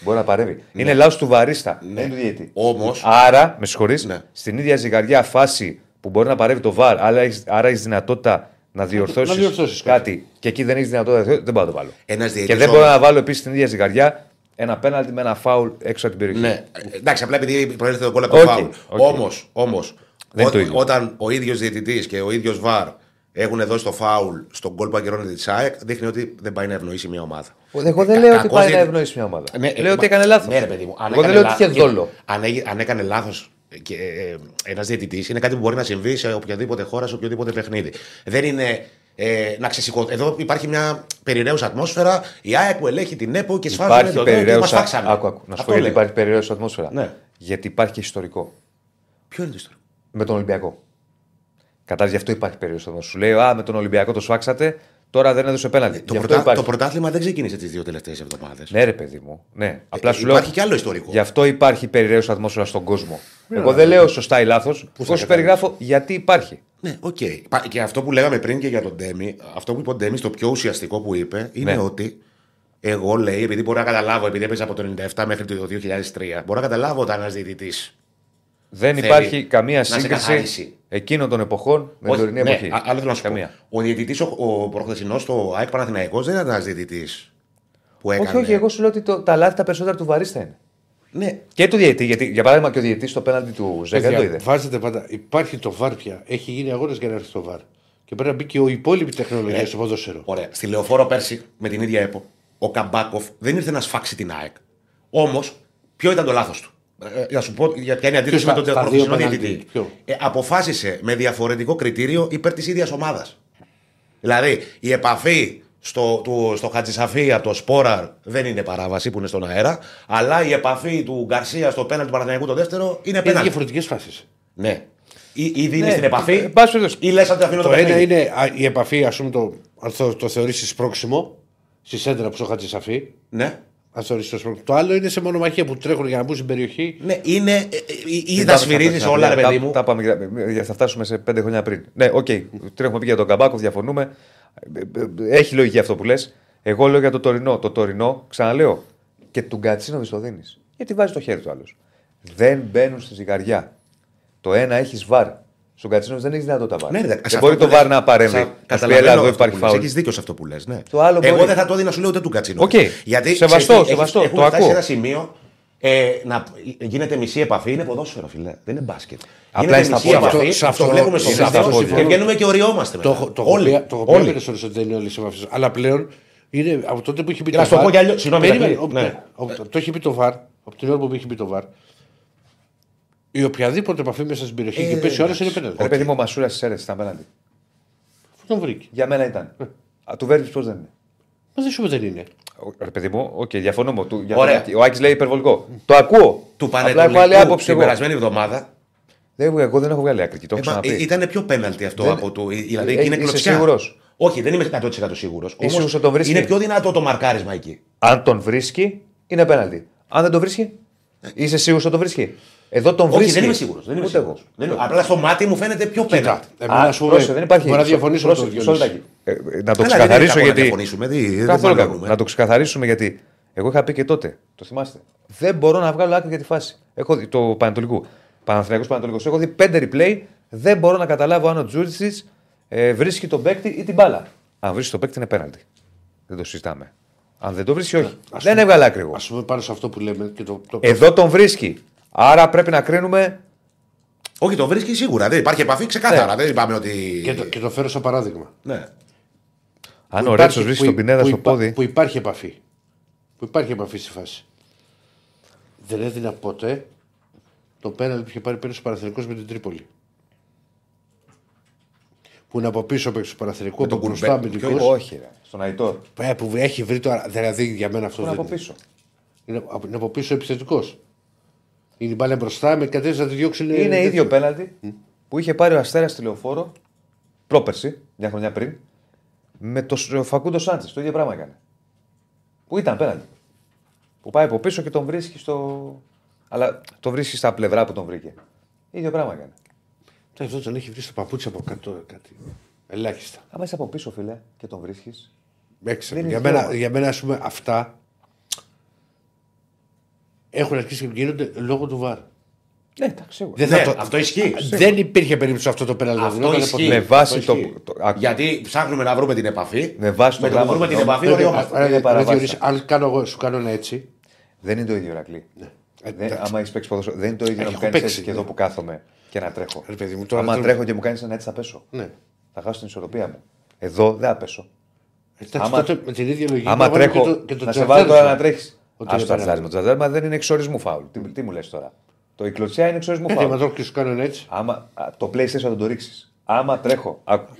Μπορεί να παρεύει. Είναι λάθος του βαρίστα, δεν είναι του διαιτή. Όμως- Άρα, με συγχωρείς, Ναι. στην ίδια ζυγαριά φάση που μπορεί να παρεύει το βαρ, άρα έχει άρα έχεις δυνατότητα να διορθώσεις διορθώσεις κάτι και εκεί δεν έχεις δυνατότητα, δεν μπορώ να το βάλω. Ένας και διαιτητής δεν μπορώ όμως- να βάλω επίσης στην ίδια ζυγαριά ένα πέναλτι με ένα φάουλ έξω από την περιοχή. Ναι, ε, εντάξει, απλά επειδή προέρχεται το γκολ από το Όχι, φάουλ. όχι. Όμως, όμως, Δεν είναι ό- το ίδιο. όταν ο ίδιος διαιτητής και ο ίδιος βαρ έχουν δώσει το φάουλ στον γκολ που ακυρώνεται τη ΣΑΕΚ, δείχνει ότι δεν πάει να ευνοήσει μια ομάδα. Εγώ δεν Κα- λέω ότι κακός πάει να διαιτητής. ευνοήσει μια ομάδα. Ναι, λέω ε, ότι έκανε λάθος. Ναι, ρε παιδί μου. Αν Εγώ δεν έκανε λέω ότι είχε λάθος- δόλο. Αν, έγι- αν έκανε λάθος και ε, ένας διαιτητής, είναι κάτι που μπορεί να συμβεί σε οποιαδήποτε χώρα, σε οποιοδήποτε παιχνίδι. Δεν είναι ε, να ξεσηκώ. Εδώ υπάρχει μια περιραίουσα ατμόσφαιρα. Η ΑΕΚ που ελέγχει την ΕΠΟ και σφάζουν Υπάρχει το δέντρο και μας περιραίουσα. φάξανε. Άκου, άκου. Να σου Αυτό πω γιατί λέω. υπάρχει περιρρέουσα ατμόσφαιρα. Ναι. Γιατί υπάρχει και ιστορικό Ποιο είναι το ιστορικό; με τον Ολυμπιακό. Κατάλαβε, γι' αυτό υπάρχει περιρρέουσα ατμόσφαιρα. Σου λέει, Α, με τον Ολυμπιακό το σφάξατε, τώρα δεν έδωσε πέναλτι. Το, Γι' αυτό πρωτα... υπάρχει. το πρωτάθλημα δεν ξεκίνησε τις δύο τελευταίες εβδομάδες. Ναι, ρε παιδί μου. Ναι. Απλά σου λέω. Ε, υπάρχει κι άλλο ιστορικό. Γι' αυτό υπάρχει περιρρέουσα ατμόσφαιρα στον κόσμο. Εγώ δεν λέω σωστά ή λάθος. Εγώ σου περιγράφω γιατί υπάρχει. Ναι, ΟΚ. Πα- Και αυτό που λέγαμε πριν και για τον Ντέμι, αυτό που είπε ο Ντέμι, το πιο ουσιαστικό που είπε, είναι Ναι. ότι εγώ λέει, επειδή μπορώ να καταλάβω, επειδή έπαιζα από το 97 μέχρι το 2003, μπορώ να καταλάβω όταν ένας διαιτητής. Δεν Θέλει υπάρχει καμία να σε σύγκριση καθαρίσει. εκείνων των εποχών με την τωρινή ναι, εποχή. α- άλλο θέλω να σου καμία. πω. Ο διαιτητής, ο, ο προχθεσινός στο ΑΕΚ Παναθηναϊκός δεν ήταν ένας διαιτητής που έκανε. Όχι, όχι, εγώ σου λέω ότι το, τα λάθη τα περισσότερα του βαρίστα είναι. Ναι, Και του διαιτητή. Γιατί, για παράδειγμα, και ο διαιτητής στο πέναντι του Ζέκα δεν το είδε. Βάζετε πάντα. Υπάρχει το βαρ πια. Έχει γίνει αγώνας για να έρθει το βαρ. Και πρέπει να μπει και η υπόλοιπη τεχνολογία Ε, στο ποδόσφαιρο. Ωραία. Στη λεωφόρο πέρσι με την ίδια ΕΠΟ, ο Καμπάκοφ δεν ήρθε να σφάξει την ΑΕΚ. Όμως, ποιο ήταν το λάθος του; Ε, να σου πω για ποια είναι η αντίθεση Ποιος με τον τα- τα προχθεσινό δύο διαιτητή. πέναλτι, ποιο; Ε, αποφάσισε με διαφορετικό κριτήριο υπέρ της ίδιας ομάδας. Δηλαδή, η επαφή στο, του, στο Χατζησαφή από το Σπόραρ δεν είναι παράβαση που είναι στον αέρα, αλλά η επαφή του Γκαρσία στο πέναλτι του Παναθηναϊκού το δεύτερο είναι Είναι πέναλτι. διαφορετικές φάσεις. Ναι. Ή, ήδη είναι Ναι, στην επαφή, ε, πάση περιπτώσει. ή λες ότι αφήνω το, Το ένα παιχνίδι. είναι α, η επαφή, ας πούμε, το, αν το, το θεωρήσεις πρόξιμο, στη σέντρα που στο Χατζησαφή. Ναι. Αν θεωρήσει το σπρώξιμο. Το άλλο είναι σε μονομαχία που τρέχουν για να μπουν στην περιοχή. Ναι, είναι. ε, ε, Ή Δεν τα πάμε σφυρίζεις στα όλα, ρε τα- παιδί μου. Τα, πάμε, για- θα φτάσουμε σε πέντε χρόνια πριν. Ναι, οκ. Τρέχουμε πει για τον Καμπάκο, διαφωνούμε. Ε, ε, Έχει λογική αυτό που λες. Εγώ λέω για το τωρινό. Το τωρινό, ξαναλέω, και του Γκατσίνο το δίνει. Γιατί βάζει το χέρι του άλλος. Δεν μπαίνουν στη ζυγαριά. Το ένα έχεις βαρ. Στον Γκατσίνο δεν έχεις δυνατότητα βαρ. Ναι, ρε, σε δεν αυτό μπορεί που το λες. βαρ να παρέμβει. Σα- Να σου πει, καταλαβαίνω έλα, εδώ αυτό υπάρχει που λες. φάουλ. Έχεις δίκιο σε αυτό που λες. Ναι. Το άλλο Εγώ μπορεί. δεν θα το έδινα σου λέω ούτε του Κατσίνο. Οκ. Γιατί Σεβαστό, ξέρεις τι, έχεις- σεβαστό, Έχουμε το φτάσει ακούω. σε ένα σημείο ε, να γίνεται μισή επαφή. Είναι ποδόσφαιρο, φιλέ. Δεν είναι μπάσκετ. Απλά γίνεται είναι στα μισή πόδια. επαφή. Αυτό- σε Αυτό αυτό- βλέπουμε στο είναι στα βίντεο πόδια. και βγαίνουμε και οριόμαστε. Το, μετά. έχω- το, έχω Όλοι. πει- το έχω πει Όλοι. πολλές ώρες ότι δεν είναι όλε οι επαφέ. Αλλά πλέον είναι από τότε που έχει πει Να σου το VAR- πω κι αλλιώς. Συγγνώμη, Περίμενε, Ηρακλή. ο- Ναι. ο- Το έχει πει το βαρ. Από την ώρα που έχει πει το βαρ. Η οποιαδήποτε επαφή μέσα στην περιοχή και πέσει ώρα είναι πέναλτι. Ρε παιδί μου, ο Μασούρας τη αίρεση ήταν απέναντι. Πού τον βρήκε; Για μένα ήταν. Α, Του Βέρμπη πώς δεν είναι; Μα δεν σου είπε δεν είναι. Ο- Ρε παιδί μου, οκ, διαφωνώ. με του- για Ωραία. τον- Ο Άκης λέει υπερβολικό. Το ακούω. Του Απλά έχω άλλη Πανετολικού άποψη την εγώ. περασμένη εβδομάδα Δεν, εγώ δεν έχω βγάλει άκρη. Το έχω ξαναπεί. ήταν πιο πέναλτι αυτό Δεν- από του. Δηλαδή Ε, είναι είσαι κλωτσιά. σίγουρος; Όχι, δεν είμαι 100% σίγουρος. σίγουρος ότι τον βρίσκει; Είναι πιο δυνατό το μαρκάρισμα εκεί. Αν τον βρίσκει, είναι απέναντι. Αν δεν τον βρίσκει, είσαι σίγουρος ότι τον βρίσκει; Εδώ τον Όχι, βρίσκει. δεν είμαι σίγουρος. Δεν είμαι Ούτε εγώ. σίγουρος. Δεν είμαι- Απλά στο μάτι μου φαίνεται πιο Κοίτα, πέναλτι. εμένα, Α, ας πούμε, πρόσεχε, δεν υπάρχει. Μπορώ να διαφωνήσω με τον Πρόσεχε, μισό Διονύση. λεπτάκι. Ε, να το Καλά, δεν ξεκαθαρίσω είναι κακό να γιατί. διαφωνήσουμε, δεν- δεν Καθόλου κακό. μπαλώνουμε. Να το ξεκαθαρίσουμε γιατί. Εγώ είχα πει και τότε, το θυμάστε. Δεν μπορώ να βγάλω άκρη για τη φάση. Έχω δει το Πανατολικού. Παναθηναϊκός Πανατολικός. Έχω δει πέντε replay. Δεν μπορώ να καταλάβω αν ο Τζούρισιτ ε, βρίσκει τον παίκτη ή την μπάλα. Αν βρίσκει τον παίκτη είναι πέναλτι. Δεν το συζητάμε. Αν δεν το βρίσκει, όχι. Ας δεν πούμε- έβγαλε άκρη εγώ. Α πούμε πάνω σε αυτό που λέμε και το. το Εδώ τον βρίσκει. Άρα πρέπει να κρίνουμε. Όχι, το βρίσκει σίγουρα. Δεν υπάρχει επαφή ξεκάθαρα. Δεν είπαμε ότι. και, το, και το φέρω σαν παράδειγμα. Ναι. Αν Που ο υπάρχει- Ρέτσο βρίσκει που- τον Πινέδα που στο υπά- πόδι. Που υπάρχει επαφή. Που υπάρχει επαφή στη φάση. Δεν έδινα ποτέ το πέναλτι που είχε πάρει πέρυσι ο Παναθηναϊκός με την Τρίπολη. Που είναι από πίσω παίξει του Παναθηναϊκού, από τον μπροστά Κουρμπέ- αμυντικός. Όχι, ρε. Στον Αϊτόρ. Ε, που έχει βρει τώρα. Δηλαδή για μένα αυτό Πού είναι δεν από είναι. πίσω. Είναι, από- είναι από πίσω επιθετικός. Είναι η μπάλα μπροστά με κατεύθυνση να τη διώξει. Είναι ίδιο πέναλτι που είχε πάρει ο Αστέρας στη λεωφόρο πρόπερση, μια χρονιά πριν, με το Σ- Φακούντο Σάντσες. Το ίδιο πράγμα έκανε. Που ήταν πέναλτι. Που πάει από πίσω και τον βρίσκει στο. Αλλά τον βρίσκει στα πλευρά που τον βρήκε. ίδιο πράγμα έκανε. Τώρα αυτό τον έχει βρει στο παπούτσι από κάτω κάτι. Ελάχιστα. Άμα είσαι από πίσω, φίλε, και τον βρίσκεις. Έξω. Δεν είναι Για μένα, δικαίωμα. για μένα, ας πούμε, αυτά έχουν αρχίσει και γίνονται λόγω του βάρ. Ναι, εντάξει, σίγουρα. Δεν, Ναι, θα το... αυτό ισχύει. δεν υπήρχε περίπτωση αυτό το πέναλτι. Αυτό δεν έκανε ισχύει. ποτέ. Με βάση Αυτό το. ισχύει. το- άκου. Γιατί ψάχνουμε να βρούμε την επαφή. Με βάση το με το που γράμμα βρούμε του την νόμου. επαφή, Πρέπει- οριόμαστε. άρα, Είναι ρε, παραβάση. Διονύση, Αν κάνω εγώ, σου κάνω ένα έτσι. Δεν είναι το ίδιο Ηρακλή. Ε, Δεν, εντάξει. άμα έχεις παίξει ποδόσφαιρο, δεν είναι το ίδιο να Έχω μου κάνεις παίξει, έτσι και ναι. εδώ που κάθομαι και να τρέχω. Ρε παιδί μου, τώρα άμα τώρα- τρέχω και μου κάνεις ένα έτσι θα πέσω. Ναι. Θα χάσω την ισορροπία μου. Εδώ δεν θα πέσω. Εντάξει, Άμα- τότε με την ίδια λογική. Άμα να βάλω τρέχω, και το- και το να σε βάλω τώρα να τζατζάρισμα. τρέχεις. Ότι Α είναι το τζατζάρισμα. πέναλτι. Το τζατζάρισμα δεν είναι εξορισμού φάουλ. Τι, τι μου λες τώρα; Το η κλωτσιά είναι εξορισμού Ε, φάουλ. μα τώρα και σου κάνω ένα έτσι. Άμα, α, το PlayStation θα το ρίξεις. Άμα τρέχω. Άκου,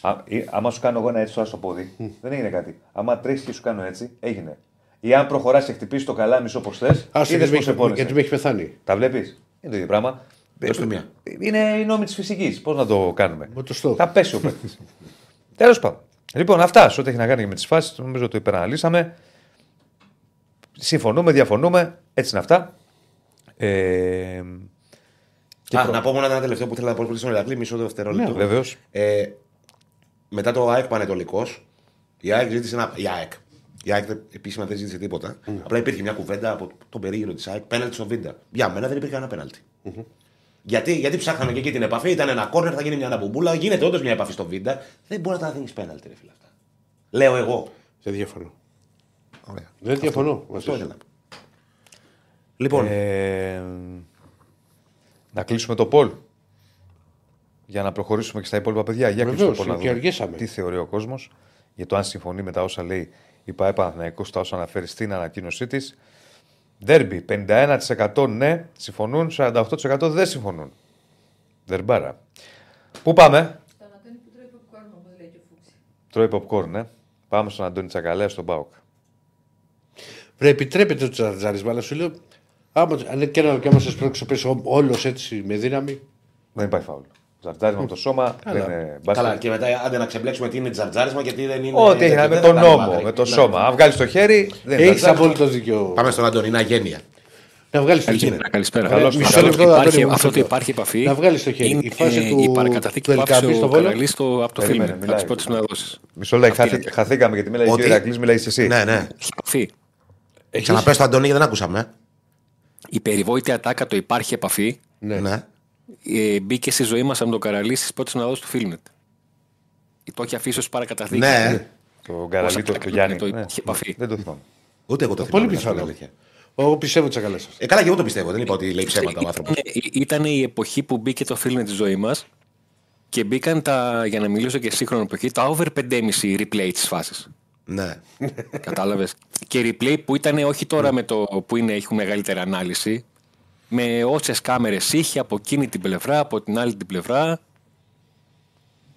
α, ή, άμα σου κάνω εγώ ένα έτσι τώρα στο πόδι, δεν έγινε κάτι. Άμα τρέχεις και σου κάνω έτσι, έγινε. Ή αν προχωράς και χτυπήσεις το καλάμι σου όπως θες, Άστο, είδες γιατί πώς με σε έχει- πόνεσαι. γιατί με έχει πεθάνει. Τα βλέπεις; Είναι το ίδιο πράγμα. Δώσ' του μία. Είναι οι νόμοι της φυσικής. Πώς να το κάνουμε; Με το στόχο. Θα πέσει ο παίκτης. Τέλος πάντων. Λοιπόν, αυτά σε ό,τι έχει να κάνει και με τις φάσεις, νομίζω το υπεραναλύσαμε. Συμφωνούμε, διαφωνούμε. Έτσι είναι αυτά. Ε, Α, να πω μόνο ένα τελευταίο που θέλω να πω πριν στον Ηρακλή, μισό δευτερόλεπτο. Ναι, Βεβαίως. Ε, μετά το ΑΕΚ Πανετολικός, η ΑΕΚ ζήτησε ένα. Η ΑΕΚ. Η ΑΕΚ δεν- επίσημα δεν ζήτησε τίποτα. Απλά υπήρχε μια κουβέντα από τον περίγυρο της ΑΕΚ πέναλτι στο Βίντα. Για μένα δεν υπήρχε κανένα πέναλτι. Γιατί, γιατί ψάχναμε και εκεί την επαφή, ήταν ένα κόρνερ, θα γίνει μια αναμπουμπούλα, γίνεται όντως μια επαφή στο Βίντα. Δεν μπορεί να τα δίνεις πέναλτι, ρε φίλε αυτά. Λέω εγώ. Δεν διαφωνώ. Ωραία. Δεν διαφωνώ. μαζί Αυτό σου. ήθελα να πω. Λοιπόν, Ε, να κλείσουμε το Πολ. Για να προχωρήσουμε και στα υπόλοιπα παιδιά. Για κλείσουμε Βεβαίως, το Πολ. να και δούμε αργήσαμε. Τι θεωρεί ο κόσμος για το αν συμφωνεί με τα όσα λέει η ΠαΕ Παναθηναϊκός, τα όσα αναφέρει στην ανακοίνωσή της. Δέρμπι. 51% ναι, συμφωνούν, 48% δεν συμφωνούν. Δερμπάρα. Πού πάμε, Στον Αντώνη που τρώει popcorn, όπως λέει και ο Φούξης. τρώει popcorn, ναι. Πάμε στον Αντώνη Τσακαλέα, στον Πάοκ. Βρε, επιτρέπεται το τζατζάρισμα, αλλά σου λέω. Άμα, αν είναι και ένα και άμα σας πρόκειται να πέσει όλος έτσι με δύναμη. Δεν υπάρχει φάουλ. Ζαρτάρισμα από το σώμα δεν είναι μπάσκετ. καλά, και μετά άντε να ξεμπλέξουμε τι είναι τζαρτζάρισμα και τι δεν είναι. Ό,τι έχει να δεν με θα τον κάνουμε νόμο, άκρη. με το Ναι. σώμα. Αν βγάλεις το χέρι, δεν είναι Έχεις τζαρτζάρισμα. απόλυτο δίκιο. Πάμε στον Αντώνη, είναι αγένεια. Να βγάλεις το Καλησπέρα. χέρι. καλησπέρα. Καλώς Μισό Καλώς. λεπτό, υπάρχει, Αντώνη, μου, αυτό μισό ότι υπάρχει επαφή. Να βγάλεις το χέρι. Είναι Η φάση ε, του- η παρακαταθήκη του που Ελκαμπή άφησε στο ο Βόλο. Καραλής στο, από το Περίμενε, φίλο. Από μιλάει. τις πρώτε μεταδόσει. Μισό λεπτό, Αυτή χαθή- είναι. χαθήκαμε γιατί μιλάει και ο Ότι- Ηρακλής, μιλάει εσύ. Ναι, ναι. Έχει επαφή. Ξαναπες το Αντώνη, γιατί δεν ακούσαμε. ε. Η περιβόητη ατάκα το υπάρχει επαφή Ναι. Ναι. ε, μπήκε στη ζωή μας από τον Καραλής στις πρώτες μεταδόσει του Φίλνετ. Το έχει αφήσει ως παρακαταθήκη. Ναι. Το Καραλί, το, το Όσα Γιάννη. το Ναι. υπάρχει επαφή. Δεν το θυμάμαι. Ούτε εγώ το Πολύ θυμάμαι. πιθανό. να πω την αλήθεια. Εγώ πιστεύω τσακαλέ σα. Ε, καλά, και εγώ το πιστεύω. Δεν είπα ότι λέει ψέματα ο άνθρωπος. Ήταν η εποχή που μπήκε το Φίλνετ στη ζωή μας και μπήκαν τα, για να μιλήσω και σύγχρονη εποχή, τα over 5,5 replay της φάσης. Ναι. Κατάλαβες. Και replay που ήταν όχι τώρα με το που είναι, έχουν μεγαλύτερη ανάλυση, με όσες κάμερες είχε από εκείνη την πλευρά, από την άλλη την πλευρά.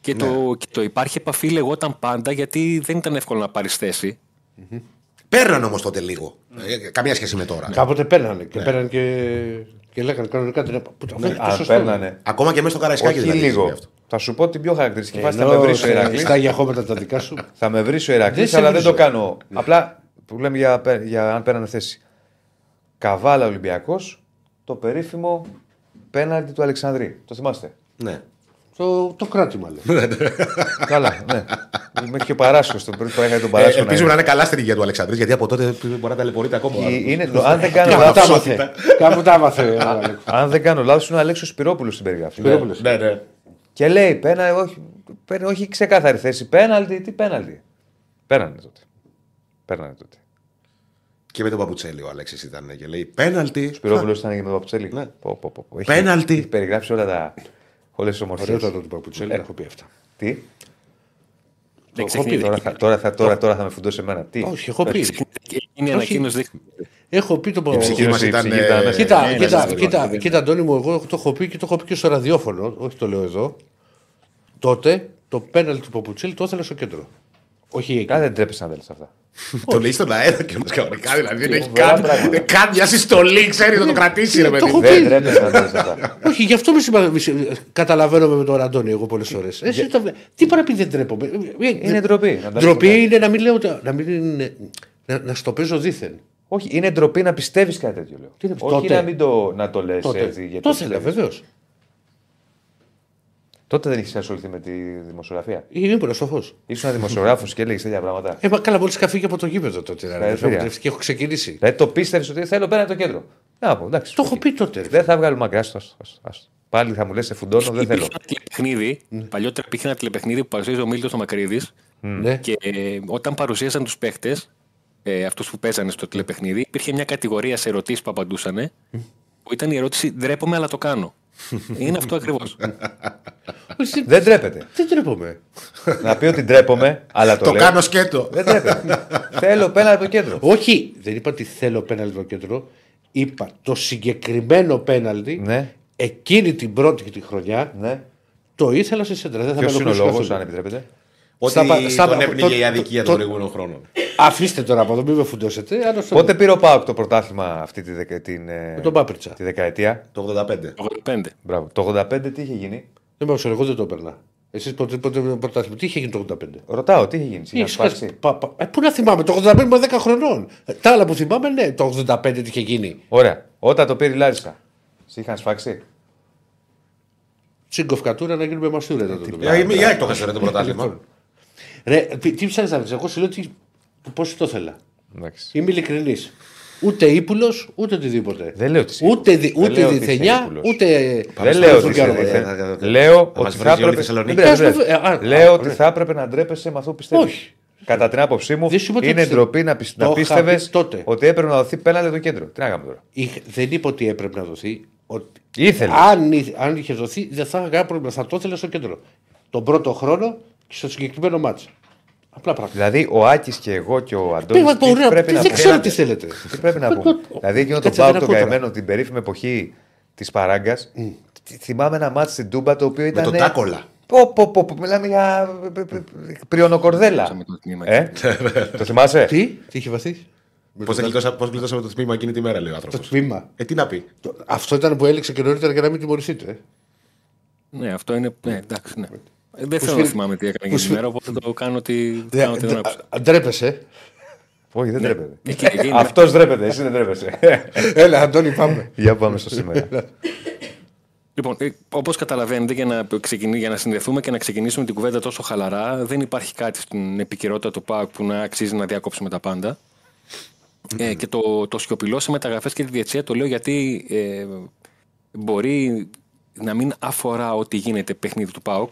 Και, το, και το υπάρχει επαφή λεγόταν πάντα γιατί δεν ήταν εύκολο να πάρεις θέση. Παίρναν όμως τότε λίγο. Ε, καμία σχέση με τώρα. Κάποτε παίρνανε και παίρνανε και, και λέγανε κανονικά την επαφή. Που το φέρνει και Αν σωστό. παίρνανε. Ακόμα και μέσα στο καραϊσκάκι Όχι δηλαδή. λίγο. συμβεί αυτό. Θα σου πω την πιο χαρακτηριστική φάση. Θα Ενώ με βρει ο σε- Ηρακλής. Στα γιαχώματα τα δικά σου. Θα με βρει ο Ηρακλής, Δεν σε αλλά δεν βρίζω. το κάνω. Απλά που λέμε για, πέ- για αν παίρνανε θέση. Καβάλα Ολυμπιακός, το περίφημο πέναλτι του Αλεξανδρή. Το θυμάστε; Ναι. Το, το κράτημα λέει. Καλά, ναι. Μέχρι και ο Παράσχος τον πρώτο που έκανε τον Ε, Παράσχο. να ελπίζουμε είναι. να είναι καλά στην υγεία του Αλεξανδρή, γιατί από τότε μπορεί να ταλαιπωρείται ακόμα. Ε, Είναι, το- αν δεν κάνω Κάπου τα λάθο. άμαθε. Κάπου τα άμαθε. ο Αλέκος. Αν δεν κάνω λάθος, είναι ο Αλέξος Σπυρόπουλος στην περιγραφή. Σπυρόπουλος. Ναι, ναι. Και λέει, πένα, όχι, παίρνει- όχι ξεκάθαρη θέση. Πέναλτι, τι πέναλτι. Πέρανε τότε. Πέρανε τότε. Και με τον Παπουτσέλη ο Αλέξης ήταν και λέει πέναλτι. Σπυρόπουλος ήταν και με το Παπουτσέλη. Ναι. Πω, πω, πω, πω. Έχει- Πέναλτι. Έχει περιγράψει όλα τα. Όλε τι ομορφιές. Ωραίο ήταν το παπουτσέλι, έχω πει αυτά. Τι; Δεν έχω πει, ξεχνιέται. Τώρα θα, τώρα, θα, τώρα, τώρα θα με φουντώσει εμένα. Τι; Όχι, έχω πει. Είναι η ανακοίνωση. δείχνει. Έχω πει το Η ψυχή μας η ήταν. ψυχή ε, ήταν μέσα. Κοίτα, Ναι, κοίτα, ναι, κοίτα, ναι. κοίτα, Αντώνη μου, εγώ το έχω πει και το έχω πει και στο ραδιόφωνο, όχι το λέω εδώ. Τότε το πέναλτι του Παπουτσίλη το ήθελε στο κέντρο. Όχι εκεί. Κάθε δεν τρέπεσαι να τα λες αυτά. Το λέει στον αέρα και όμως κανονικά. Δηλαδή δεν έχει Φοβερά καν, πράγματα. δεν καν μια συστολή, ξέρει να το κρατήσει, ρε Το παιδί. έχω Δεν πει. τρέπεσαι να τα λες αυτά. Όχι, γι' αυτό με συμπα... με συ- καταλαβαίνω με τον Αντώνη εγώ πολλές φορές. Εσύ το... Τι πρέπει να πει δεν τρέπομαι; Ε, Είναι ντροπή. να τα λες Ντροπή αυτά. είναι να μην λέω. τα- Να, μην είναι, να, να στο παίζω δίθεν. Όχι, είναι ντροπή να πιστεύεις κάτι τέτοιο. Λέω. Τι είναι- Όχι τότε. να μην το, να το λες Τότε. έτσι. γιατί Το ήθελα, πιστεύεις. βεβαίως. Τότε δεν είχε ασχοληθεί με τη δημοσιογραφία. Ήμουν στο φω. Ήσουν δημοσιογράφος και έλεγες τέτοια πράγματα. Ε, μα καλά, μόλις είχα φύγει από το γήπεδο τότε. ρε, Συγχαρητήρια. αδερφέ μου, Και έχω ξεκινήσει. Δηλαδή το πίστευες ότι θέλω πέρα το κέντρο. Να πω, εντάξει. Το έχω ΟΚ. πει τότε. ρε. Δεν θα βγάλω μακριά στο. άστο, άστο, άστο. Πάλι θα μου λες σε φουντώνω, δεν θέλω. Υπήρχε ένα τηλεπαιχνίδι, παλιότερα υπήρχε ένα τηλεπαιχνίδι που παρουσίαζε ο Μίλτος Μακρίδης Ναι. και ε, όταν παρουσίασαν τους παίχτες, ε, αυτούς που παίζανε στο τηλεπαιχνίδι, υπήρχε μια κατηγορία σε ερωτήσεις που απαντούσαν που ήταν η ερώτηση Ντρέπομαι, αλλά το κάνω. Είναι αυτό ακριβώς. Δεν ντρέπεται. Δεν ντρέπομαι. να πει ότι ντρέπομαι, αλλά το, Το λέω. κάνω σκέτο. Δεν ντρέπεται. Θέλω πέναλτι από το κέντρο. Όχι, δεν είπα ότι θέλω πέναλτι στο κέντρο. Είπα το συγκεκριμένο πέναλτι Ναι. εκείνη την πρώτη τη χρονιά Ναι. το ήθελα σε σέντρα. Δεν θα Ποιος με είναι ο ενοχλήσει λόγος, καθόλου. αν επιτρέπετε; Ότι Στα πα- στα- τον το- έπνιγε η το- αδικία το- των το- προηγούμενων χρόνων. Αφήστε τώρα από εδώ, μην με φουντώσετε. Άλλος στο- Πότε πήρε ο Πάοκ το πρωτάθλημα αυτή τη, δεκα, την, ε, Με τον Πάπριτσα. τη δεκαετία; Το 85. 85. Μπράβο. Το 85 τι είχε γίνει; Δεν με ξέρω, εγώ δεν το έπαιρνα. Εσείς πότε, πότε πρωτάθλημα, τι είχε γίνει το 85. Ρωτάω, τι είχε γίνει. Είχαν Είχες σπάσει. χάσει- πα- πα- ε, πού να θυμάμαι, το 85 είμαι 10 χρονών. Ε, Τα άλλα που θυμάμαι, ναι, το 85 τι είχε γίνει. Ωραία. Όταν το πήρε η Λάρισσα. Σε είχαν σφάξει; Τσίγκοφ κατούρα να γίνουμε μαστούρα. ήταν το Για για έκτο χασέρε το πρωτάθλημα. Ρε, τι τι ψάχνεις να βρει, εγώ σου λέω τι- πώς το ήθελα. Εντάξει. Είμαι ειλικρινής. Ούτε ύπουλος, ούτε οτιδήποτε. Δεν λέω ότι είσαι Ούτε, δι, Δεν ούτε λέω ότι είσαι διθενιά, ύπουλος. ούτε. Δεν στο λέω ότι φουγκάρο, είσαι παιδιά. δίθεν. ε, ε, Λέω θα ότι μας θα βρίζει όλη η έπρεπε. Θεσσαλονίκη. Δεν πειράζει, Ας το δεν βε- πειράζει. α, Λέω α, ότι ναι. θα έπρεπε να ντρέπεσαι με αυτό που πιστεύεις. Όχι. Κατά την άποψή μου, Δεν σου είπα ότι είναι πιστεύω. ντροπή να, πισ- Το να είχα πίστευες πει τότε. ότι έπρεπε να δοθεί πέναλτι το κέντρο. Τι να κάνουμε τώρα; Είχε- δεν είπα ότι έπρεπε να δοθεί. Ότι Ήθελες. αν, ήθε- αν είχε δοθεί, δεν θα είχα κανένα πρόβλημα. Θα το ήθελα στο κέντρο. Τον πρώτο χρόνο και στο συγκεκριμένο μάτσο. Απλά πράγματα. Δηλαδή, ο Άκης και εγώ και ο Αντώνης. Πες, ωραία, πρέπει να δεν ξέρω πούμε. τι θέλετε. Τι πρέπει να πούμε; δηλαδή, εκείνο το Κάτσε, Πάουκ δεν τον ακούω τώρα. καημένο την περίφημη εποχή της Παράγκας. Θυμάμαι ένα μάτι στην Τούμπα το οποίο Με ήταν. τον Τάκολα. Πω, πω, πω, πω, μιλάμε για ε, ε, ε, πριονοκορδέλα. Με το τμήμα. Ε; το θυμάσαι; Τι, τι είχε βαθίσει. Πώς γλιτώσαμε το τμήμα εκείνη τη μέρα, λέει ο Το άνθρωπος. τμήμα. Ε, τι να πει. Το- Αυτό ήταν που έλεξε και νωρίτερα για να μην τιμωρηθείτε. ε. Ναι, αυτό είναι. Ναι, εντάξει, ναι. Ε, Δεν θέλω σφύρι- να θυμάμαι τι έκανε που εκείνη τη σφύρι- μέρα, οπότε το κάνω ότι. Δε- κάνω ότι δεν δε- άκουσα. α- Ντρέπεσαι. Όχι, δεν τρέπεται. Εκεί- εκεί είναι. Αυτός ντρέπεται, εσύ δεν τρέπεσαι. Έλα, Αντώνη, πάμε. Για πάμε στο σήμερα. Λοιπόν, όπως καταλαβαίνετε, για να, ξεκινή, για να συνδεθούμε και να ξεκινήσουμε την κουβέντα τόσο χαλαρά, δεν υπάρχει κάτι στην επικαιρότητα του ΠΑΟΚ που να αξίζει να διακόψουμε τα πάντα. Ε, και το, το σιωπηλό σε μεταγραφές και τη διατσία το λέω γιατί ε, μπορεί να μην αφορά ό,τι γίνεται παιχνίδι του ΠΑΟΚ,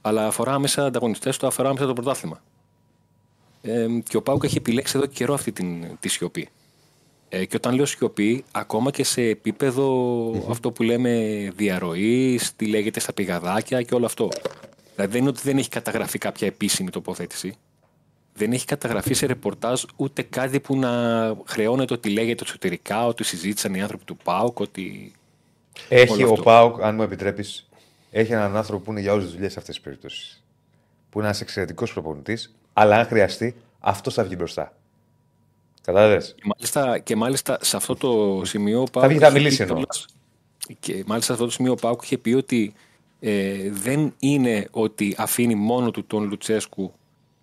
αλλά αφορά άμεσα ανταγωνιστές του, αφορά άμεσα το πρωτάθλημα. Ε, και ο ΠΑΟΚ έχει επιλέξει εδώ καιρό αυτή την, τη σιωπή. Ε, και όταν λέω σιωπή, ακόμα και σε επίπεδο αυτό που λέμε διαρροή, τι λέγεται στα πηγαδάκια και όλο αυτό. Δηλαδή δεν είναι ότι δεν έχει καταγραφεί κάποια επίσημη τοποθέτηση. Δεν έχει καταγραφεί σε ρεπορτάζ ούτε κάτι που να χρεώνεται ότι λέγεται εσωτερικά, ότι συζήτησαν οι άνθρωποι του ΠΑΟΚ, ότι. Έχει Όλο ο αυτό. Πάουκ, αν μου επιτρέπεις, έχει έναν άνθρωπο που είναι για όλες τις δουλειές σε αυτές τις περιπτώσεις. Που είναι ένας εξαιρετικός προπονητής, αλλά αν χρειαστεί, αυτός θα βγει μπροστά. Κατάλαβες; Και μάλιστα, και μάλιστα σε αυτό το σημείο. ο Θα βγει, θα είχε μιλήσει πει εννοώ. κιόλας- Και μάλιστα σε αυτό το σημείο ο Πάουκ είχε πει ότι ε, δεν είναι ότι αφήνει μόνο του τον Λουτσέσκου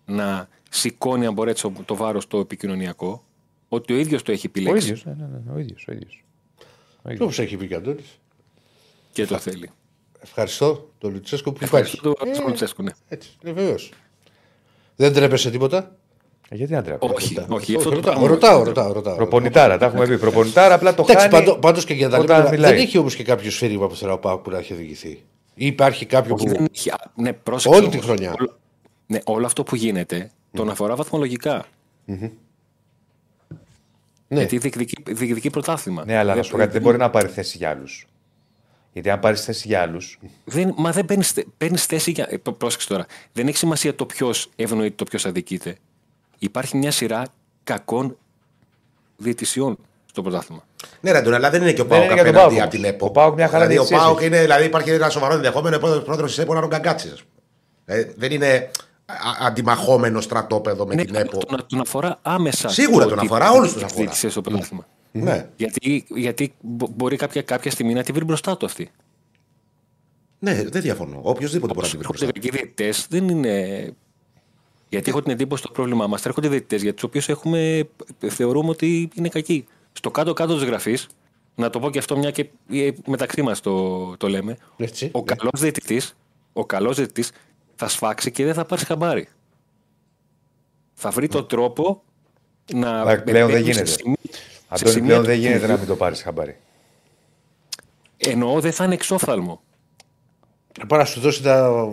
να σηκώνει αν μπορεί έτσι, το βάρος το επικοινωνιακό. Ότι ο ίδιος το έχει Ο επιλέξει ίδιος. Ναι, ναι, ναι, ο ίδιος, ο ίδιος. Όπω έχει πει και ο Αντώνης; και το θέλει. Ευχαριστώ τον Λουτσέσκο που Ευχαριστώ υπάρχει. τον Λουτσέσκου, ναι. Έτσι, είναι βεβαίως. Δεν τρέπεσαι τίποτα; Ε, Γιατί να τρέπω. Όχι, όχι, αυτό το ρωτάω, πράγμα- ρωτάω, ρωτάω, ρωτάω. Προπονητάρα, τα έχουμε πει. Προπονητάρα, απλά το Εντάξει, χάνει. πάντω πάντως και για τα όταν λοιπά. μιλάει. Δεν έχει όμως και κάποιο σφύριγμα που θέλω να πάω που να έχει οδηγηθεί. Ή υπάρχει κάποιο Όχι, που. δεν έχει- α, ναι, πρόσεξε Όλη τη όμως. χρονιά. Όλο, ναι, όλο αυτό που γίνεται τον αφορά βαθμολογικά. Ναι. Γιατί διεκδικεί, διεκδικεί πρωτάθλημα. Ναι, αλλά να Δεν- σου πω κάτι, δεν μπορεί να πάρει θέση για άλλους. Γιατί αν πάρεις θέση για άλλους. Δεν, μα δεν παίρνεις παίρνεις θέση για. ε, Πρόσεξε τώρα. Δεν έχει σημασία το ποιος ευνοείται, το ποιος αδικείται. Υπάρχει μια σειρά κακών διαιτησιών στο πρωτάθλημα. Ναι, ρε, Αντώνη, αλλά δεν είναι και ο Δεν Πάοκ είναι για τον απέναντι ΠΑΟΚ από την όμως. ΕΠΟ. Ο ΠΑΟΚ μια χαρά δηλαδή, ο διαιτησίες ΠΑΟΚ έχει. είναι, δηλαδή υπάρχει ένα σοβαρό ενδεχόμενο ο πρόεδρο της ΕΠΟ να τον καγκάτσει. ας πούμε. Ε, δεν είναι α- αντιμαχόμενο στρατόπεδο με Ναι, την ΕΠΟ. τον, τον αφορά άμεσα. Σίγουρα το τον ότι αφορά, όλους τους έχει αφορά. διαιτησίες στο πρωτάθλημα. Ναι. Γιατί, γιατί μπο- μπορεί κάποια, κάποια στιγμή να τη βρει μπροστά του αυτή. ναι, δεν διαφωνώ. Οποιοδήποτε μπορεί να την βρει Έρχονται μπροστά. κακοί διαιτητές δεν είναι. Γιατί έχω την εντύπωση το πρόβλημά μας. Έρχονται διαιτητές για τους οποίους έχουμε θεωρούμε ότι είναι κακοί. Στο κάτω-κάτω της γραφής, να το πω και αυτό μια και ε, μεταξύ μας το, το λέμε. Έτσι, ο ναι. καλός διαιτητής ο καλός διαιτητής θα σφάξει και δεν θα πάρει χαμπάρι. Θα βρει τον τρόπο να. Αλλά πλέον δεν μπαίνει σε γίνεται. σημεία- σε Αντώνη, σημεία πλέον του δεν γίνεται κινδύνου. να μην το πάρεις χαμπάρι. Εννοώ δεν θα είναι εξόφθαλμο. Να πάει να σου δώσει τα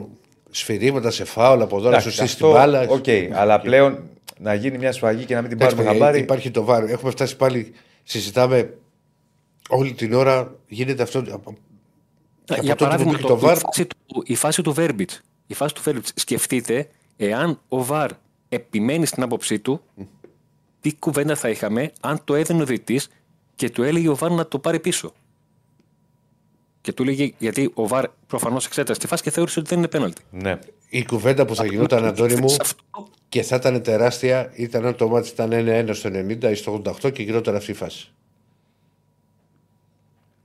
σφυρίγματα σε φάουλ από εδώ, να σου Εντάξει, στήσει την αυτό, μπάλα. ΟΚ, αλλά πλέον να γίνει μια σφαγή και να μην την Εντάξει, πάρουμε παιδιά, χαμπάρι. Υπάρχει το VAR. Έχουμε φτάσει πάλι. Συζητάμε όλη την ώρα. Γίνεται αυτό. Από Για τότε που παράδειγμα, μπήκε το, το VAR, η, φάση του, η φάση του Βέρμπιτς. Η φάση του Βέρμπιτς. Σκεφτείτε, εάν ο Βαρ επιμένει στην άποψή του, τι κουβέντα θα είχαμε αν το έδινε ο διαιτητής και του έλεγε ο Βαρ να το πάρει πίσω. Και του έλεγε, γιατί ο Βαρ προφανώς εξέτασε τη φάση και θεώρησε ότι δεν είναι πέναλτι. Ναι. η κουβέντα που θα γινόταν, Αντώνη μου, Σε αυτό και θα ήταν τεράστια ήταν αν το μάτι ήταν 1-1 στο 90 ή στο 88 και γινόταν αυτή η φάση.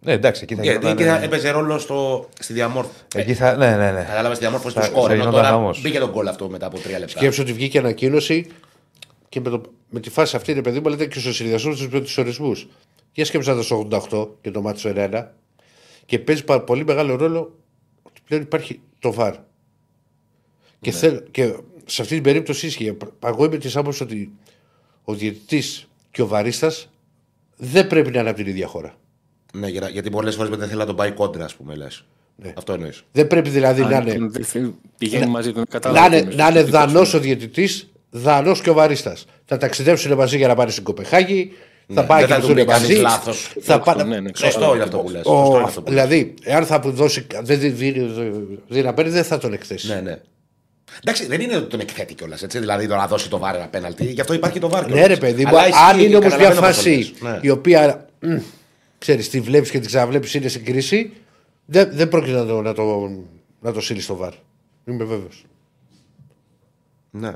ναι, εντάξει, εκεί θα Γιατί γινόταν, εκεί θα ε, έπαιζε ρόλο στο, στη διαμόρφωση. Εκεί θα. Ναι, ναι, ναι. Κατάλαβες τη διαμόρφωση του Θα- σκόρ. θα Ενώ γινόταν τώρα χαμός. μπήκε τον γκολ αυτό μετά από τρία λεπτά. Σκέψω ότι βγήκε ανακοίνωση και με, το, με τη φάση αυτή, ρε παιδί μου, λέτε και στους συνδυασμούς τους πρώτου ορισμούς. Για σκέψα το στο 88 και το μάτι στο 1 και παίζει πάρα πολύ μεγάλο ρόλο ότι πλέον υπάρχει το βαρ. Και, θέλ, και σε αυτή την περίπτωση ίσχυε. Εγώ είμαι τη άποψη ότι ο διαιτητής και ο βαρίστας δεν πρέπει να είναι από την ίδια χώρα. Ναι, για- γιατί πολλές φορές δεν θέλει να τον πάει κόντρα, ας πούμε, λες. Ναι. Αυτό εννοείς. Δεν πρέπει δηλαδή να αν είναι, δεν θέλει- πηγαίνει μαζί του. να Κατάλαβα. είναι, τι να είναι εννοείς. δανός ο διαιτητής, δανός και ο βαρίστας. Θα ταξιδέψουν μαζί για να πάνε στην Κοπεχάγη. θα πάει δεν και θα να του πει δουν κανείς μαζί. λάθος. Θα Σωστό, πάνε- ναι, ναι. Σωστό είναι αυτό που λες. Ο, δηλαδή, εάν θα του δώσει. Δεν δει- δει δει να παίρνει, δεν θα τον εκθέσει. Ναι, ναι. Εντάξει, δεν είναι ότι τον εκθέτει κιόλας. Δηλαδή το να δώσει το βάρ ένα πέναλτι. Γι' αυτό υπάρχει το βάρ. Ναι, κιόλας. ρε παιδί μου, Αλλά ισχύει, αν είναι όμως μια καταλαβαίνω πώς το φάση λες. Ναι. η οποία. ξέρεις, τη βλέπεις και την ξαναβλέπεις, είναι στην κρίση, δεν, δεν πρόκειται να το, να το, να το στείλει στο βαρ. Είμαι βέβαιος. Ναι.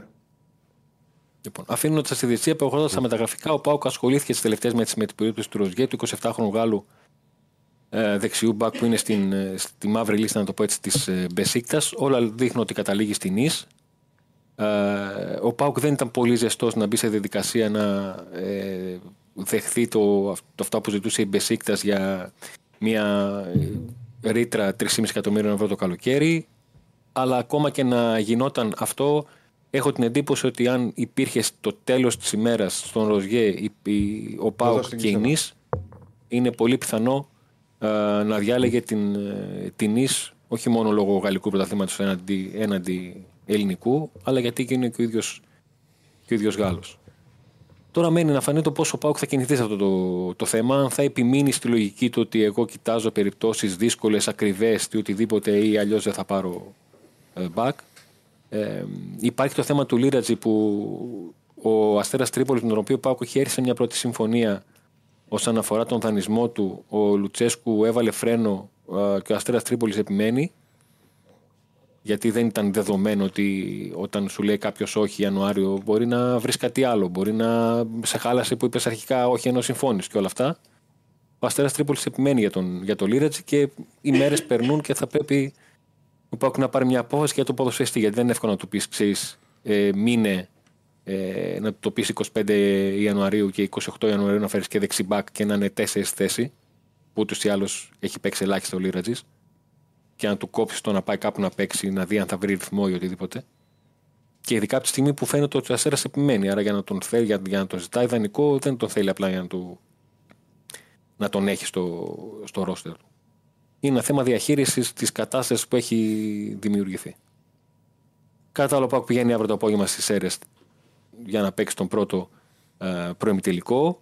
Λοιπόν, αφήνοντας τη διετησία προχωρώντας στα μεταγραφικά, ο Πάουκ ασχολήθηκε τι τελευταίες μέρε με την περίπτωση του Ροζιέ, του 27χρονου Γάλλου ε, δεξιού μπακ που είναι στην, ε, στη μαύρη λίστα, να το πω έτσι, της ε, Μπεσίκτας. Όλα δείχνουν ότι καταλήγει στην Ις. Ε, ο Πάουκ δεν ήταν πολύ ζεστός να μπει σε διαδικασία να ε, δεχθεί το, το αυτά που ζητούσε η Μπεσίκτας για μια ε, ρήτρα 3,5 εκατομμύριων ευρώ το καλοκαίρι. Αλλά ακόμα και να γινόταν αυτό, έχω την εντύπωση ότι αν υπήρχε στο τέλος της ημέρας στον Ροζιέ η- η- ο Πάουκ στην και η Κισέλα. Νης, είναι πολύ πιθανό ε, να διάλεγε την, ε, την Νης όχι μόνο λόγω γαλλικού πρωταθλήματος έναντι, έναντι ελληνικού, αλλά γιατί και είναι και ο ίδιος, και ο ίδιος Γάλλος. Τώρα μένει να φανεί το πόσο ο Πάουκ θα κινηθείς σε αυτό το, το θέμα. Αν θα επιμείνει στη λογική του ότι εγώ κοιτάζω περιπτώσεις δύσκολες, ακριβές ή οτιδήποτε ή αλλιώς δεν θα πάρω ε, back. Ε, υπάρχει το θέμα του Λίρατζη που ο Αστέρας Τρίπολης, με τον οποίο ο Πάουκ έχει έρθει σε μια πρώτη συμφωνία όσον αφορά τον δανεισμό του. Ο Λουτσέσκου έβαλε φρένο ε, και ο Αστέρας Τρίπολης επιμένει. Γιατί δεν ήταν δεδομένο ότι όταν σου λέει κάποιος όχι Ιανουάριο μπορεί να βρεις κάτι άλλο. Μπορεί να σε χάλασε που είπες αρχικά όχι ενώ συμφώνεις και όλα αυτά. Ο Αστέρας Τρίπολης επιμένει για τον, για τον Λίρατζη και οι μέρες περνούν και θα πρέπει ο Πάουκ να πάρει μια απόφαση για το ποδοσφαιριστή. Γιατί δεν είναι εύκολο να του πεις, ξέρεις, ε, μήνε ε, να το πεις 25 Ιανουαρίου και 28 Ιανουαρίου να φέρεις και δεξιμπάκ και να είναι τέσσερις θέση, που ούτως ή άλλως έχει παίξει ελάχιστα ο Λίρατζης, και να του κόψεις το να πάει κάπου να παίξει, να δει αν θα βρει ρυθμό ή οτιδήποτε. Και ειδικά από τη στιγμή που φαίνεται ότι ο Αστέρας επιμένει. Άρα για να τον θέλει, για, για να τον ζητάει ιδανικό, δεν τον θέλει απλά για να, του, να τον έχει στο, στο ρόστερ του. Είναι ένα θέμα διαχείρισης της κατάστασης που έχει δημιουργηθεί. Κατά άλλο, που πηγαίνει αύριο το απόγευμα στις αίρε για να παίξει τον πρώτο ε, προημιτελικό.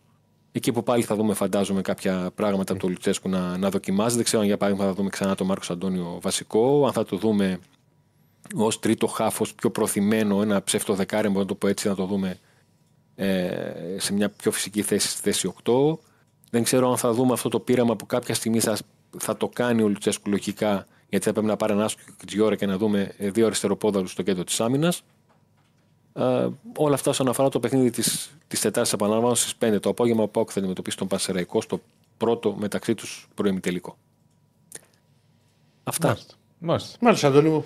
Εκεί που πάλι θα δούμε, φαντάζομαι, κάποια πράγματα από το Λουτσέσκου να, να δοκιμάζει. Δεν ξέρω αν για παράδειγμα θα δούμε ξανά τον Μάρκος Αντώνιο βασικό, αν θα το δούμε ως τρίτο χάφος πιο προθυμένο, ένα ψεύτο δεκάρι, μπορούμε να το πω έτσι, να το δούμε ε, σε μια πιο φυσική θέση στη θέση 8. Δεν ξέρω αν θα δούμε αυτό το πείραμα που κάποια στιγμή θα, θα το κάνει ο Λουτσέσκου λογικά, γιατί θα πρέπει να πάρει ένα άσκο και ώρα και να δούμε ε, δύο αριστεροπόδαρου στο κέντρο της άμυνας. Ε, όλα αυτά όσον αφορά το παιχνίδι της της Τετάρτης, επαναλαμβάνω στις 5 το απόγευμα, ο Πάουκ θα αντιμετωπίσει τον Πασεραϊκό στο πρώτο μεταξύ τους προημιτελικό. Αυτά. Μάλιστα. Μάλιστα, Αντώνη μου.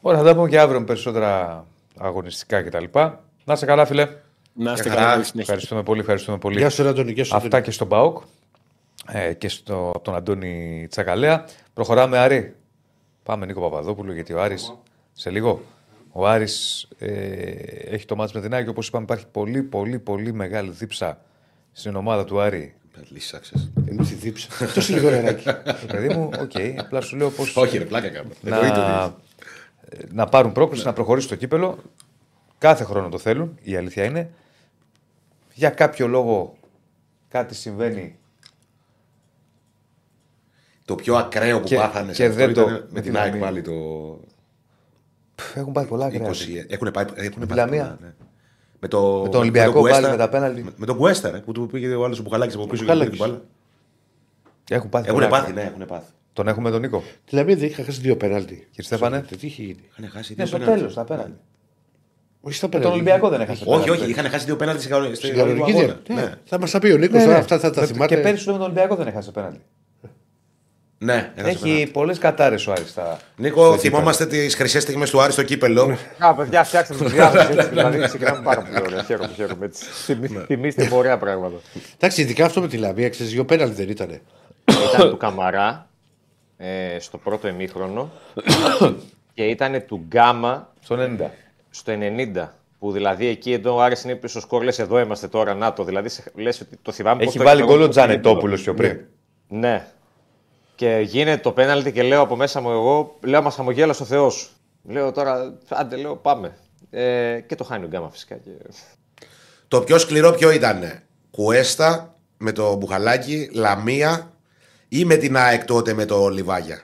Ωραία, θα τα πούμε και αύριο με περισσότερα αγωνιστικά κτλ. Να είστε καλά, φίλε. Να είστε χαρά. καλά, καλή συνέχεια. Ευχαριστούμε πολύ. Ευχαριστούμε πολύ. Γεια σου, ρε Αντώνη. Γεια σου, Αυτά Αντώνη. και στον Πάοκ ε, και στο, από τον Αντώνη Τσακαλέα. Προχωράμε, Άρη. Πάμε Νίκο Παπαδόπουλο, γιατί ο Άρης σε λίγο. Ο Άρης ε, έχει το ματς με την Άγιο. Όπως είπαμε, υπάρχει πολύ, πολύ, πολύ μεγάλη δίψα στην ομάδα του Άρη. Λύσαξες. Είναι τη δίψα. Αυτό λίγο νεράκι. Ε, παιδί μου, ΟΚ, απλά σου λέω πως Όχι, ρε, πλάκα κάνω. να, ε, να πάρουν πρόκληση, να προχωρήσει το κύπελλο Κάθε χρόνο το θέλουν, η αλήθεια είναι. Για κάποιο λόγο κάτι συμβαίνει. Το πιο ακραίο που Και- πάθανε και σε αυτό δεν το- ήταν με με τη την ΑΕΚ Λαμία. πάλι το Πφ, Έχουν πάει πολλά 20. κρέα. Έχουν πάει, έχουν τη πάει Λαμία. πολλά, ναι. Με, το, Με τον Ολυμπιακό Κουέστα- πάλι με τα πέναλτι. Με, με τον Κουέστα, ρε, που του πήγε ο άλλος ο Μπουχαλάκη από πίσω και του πήρε την Μπουχαλάκης. μπάλα. Έχουν πάθει Έχουν πολλά πάθει, κρέα. ναι, έχουν πάθει. Τον έχουμε τον Νίκο. Τη Λαμία δεν είχα χάσει δύο πέναλτι. Κύριε Στέφανε; Τι είχε γίνει. Είχαν χάσει Ναι, δύο στο πέναλτι. τέλος, τα πέναλτι. Όχι στα Με πέναλτι. τον Ολυμπιακό δεν έχασε. Όχι, πέναλτι. όχι, είχαν χάσει δύο πέναλτι στην κανονική Στην κανονική αγώνα. δια- Ναι. Ναι. Θα μας τα πει ο Νίκος Ναι, τώρα, ναι. αυτά θα τα Με- θυμάται. Και πέρυσι με τον Ολυμπιακό δεν έχασε πέναλτι. Ναι, έχασε πέναλτι. Έχει πολλές κατάρε ο Άρης στα. Νίκο, θυμόμαστε τις χρυσές στιγμές του Άρη στο κύπελο. Α, παιδιά, φτιάξτε τη διάθεση έτσι. Δηλαδή, ξεκινάμε πάρα πολύ ωραία. Χαίρομαι, χαίρομαι. έτσι. Θυμή- Θυμήστε μου ωραία πράγματα. Εντάξει, ειδικά αυτό με τη Λαμία, ξέρεις, δύο πέναλτι δεν ήταν. Ήταν του Καμαρά ε, στο πρώτο ημίχρονο και ήταν του Γκάμα Στο 90. στο 90. Που δηλαδή εκεί εδώ ο Άρης είναι πίσω σκορ, λες εδώ είμαστε τώρα, να το. Δηλαδή σε- λες ότι το θυμάμαι. πώς Έχει το βάλει έκανα γκολ ο εγώ στο Τζανετόπουλος πιο πριν. Ναι. Και γίνεται το πέναλτι και λέω από μέσα μου εγώ, λέω μα χαμογέλασε ο Θεός. Λέω τώρα, άντε λέω πάμε. Ε, και το χάνει ο Γκάμα φυσικά. Και... Το πιο σκληρό ποιο ήταν. Κουέστα με το Μπουχαλάκι, Λαμία ή με την ΑΕΚ τότε με το Λιβάγια;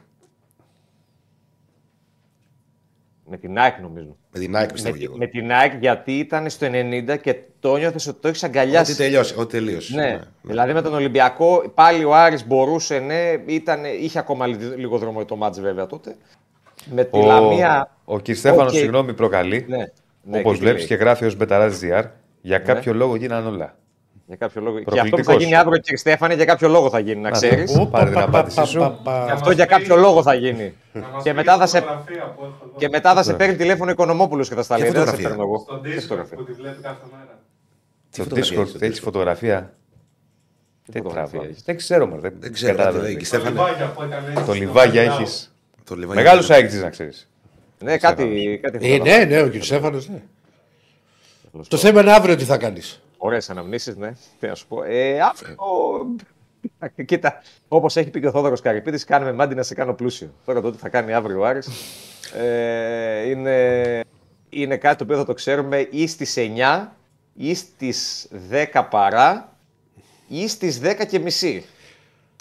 Με την ΑΕΚ νομίζω. Με την ΑΕΚ Με, πιστεύω και τη- εγώ. με την ΑΕΚ γιατί ήταν στο 90 και το νιώθεις ότι το έχεις Ό,τι αγκαλιάσει. τελειώσει. Ό,τι τελείωσε. Ναι. Δηλαδή με τον Ολυμπιακό πάλι ο Άρης μπορούσε, ναι, ήταν, είχε ακόμα λι- λίγο δρόμο το μάτς βέβαια τότε. Με τη Ο, Λαμία. ο κ. Στέφανος, Οκ. συγγνώμη, προκαλεί. Ναι. ναι Όπως και τι βλέπεις λέει. και γράφει ως Μπεταράδη DR. Για κάποιο λόγο γίνανε όλα. Για κάποιο λόγο. Και αυτό που Προκλητικός. θα γίνει αύριο, κύριε Στέφανε, για κάποιο λόγο θα γίνει, να Να το ξέρει. πω. Πάρε την απάντησή σου. Και αυτό για κάποιο λόγο θα γίνει. Να μας Και πει μετά τη θα σε- φωτογραφία που έχω εδώ. Και μετά θα σε παίρνει τηλέφωνο ο Οικονομόπουλος και θα στα Ποια λέει. Δεν θα σε φωτογραφία; παίρνω εγώ. Στον Τι Discord φωτογραφία. που τη βλέπει κάθε μέρα. Στο φωτογραφία Discord έχεις στο έχει Discord? φωτογραφία; Δεν φωτογραφία τραβάω. έχεις; Δεν ξέρω, μωρέ, δεν Δεν ξέρω. καταλαβαίνω. δεν- και Το Στέφανε, λιβάγια που έκανε έτσι Το στο λιβάγια Μαγιάου. έχεις. το Λιβάγια. Μεγάλος αέκτη να ξέρεις. Ναι, κάτι. κάτι Ε, φωτογραφία. ναι, ναι, ο κ. Στέφανος, ναι. Το θέμα είναι αύριο τι θα κάνεις. Ωραίες αναμνήσεις, ναι. Τι να σου πω. Ε, αύριο. Κοίτα, όπως έχει πει και ο Θόδωρος Καρυπίδης, κάνουμε μάντι να σε κάνω πλούσιο. Τώρα το τι θα κάνει αύριο ο Άρης, ε, είναι, είναι κάτι το οποίο θα το ξέρουμε ή στις 9 ή στις 10 παρά ή στις 10 και μισή.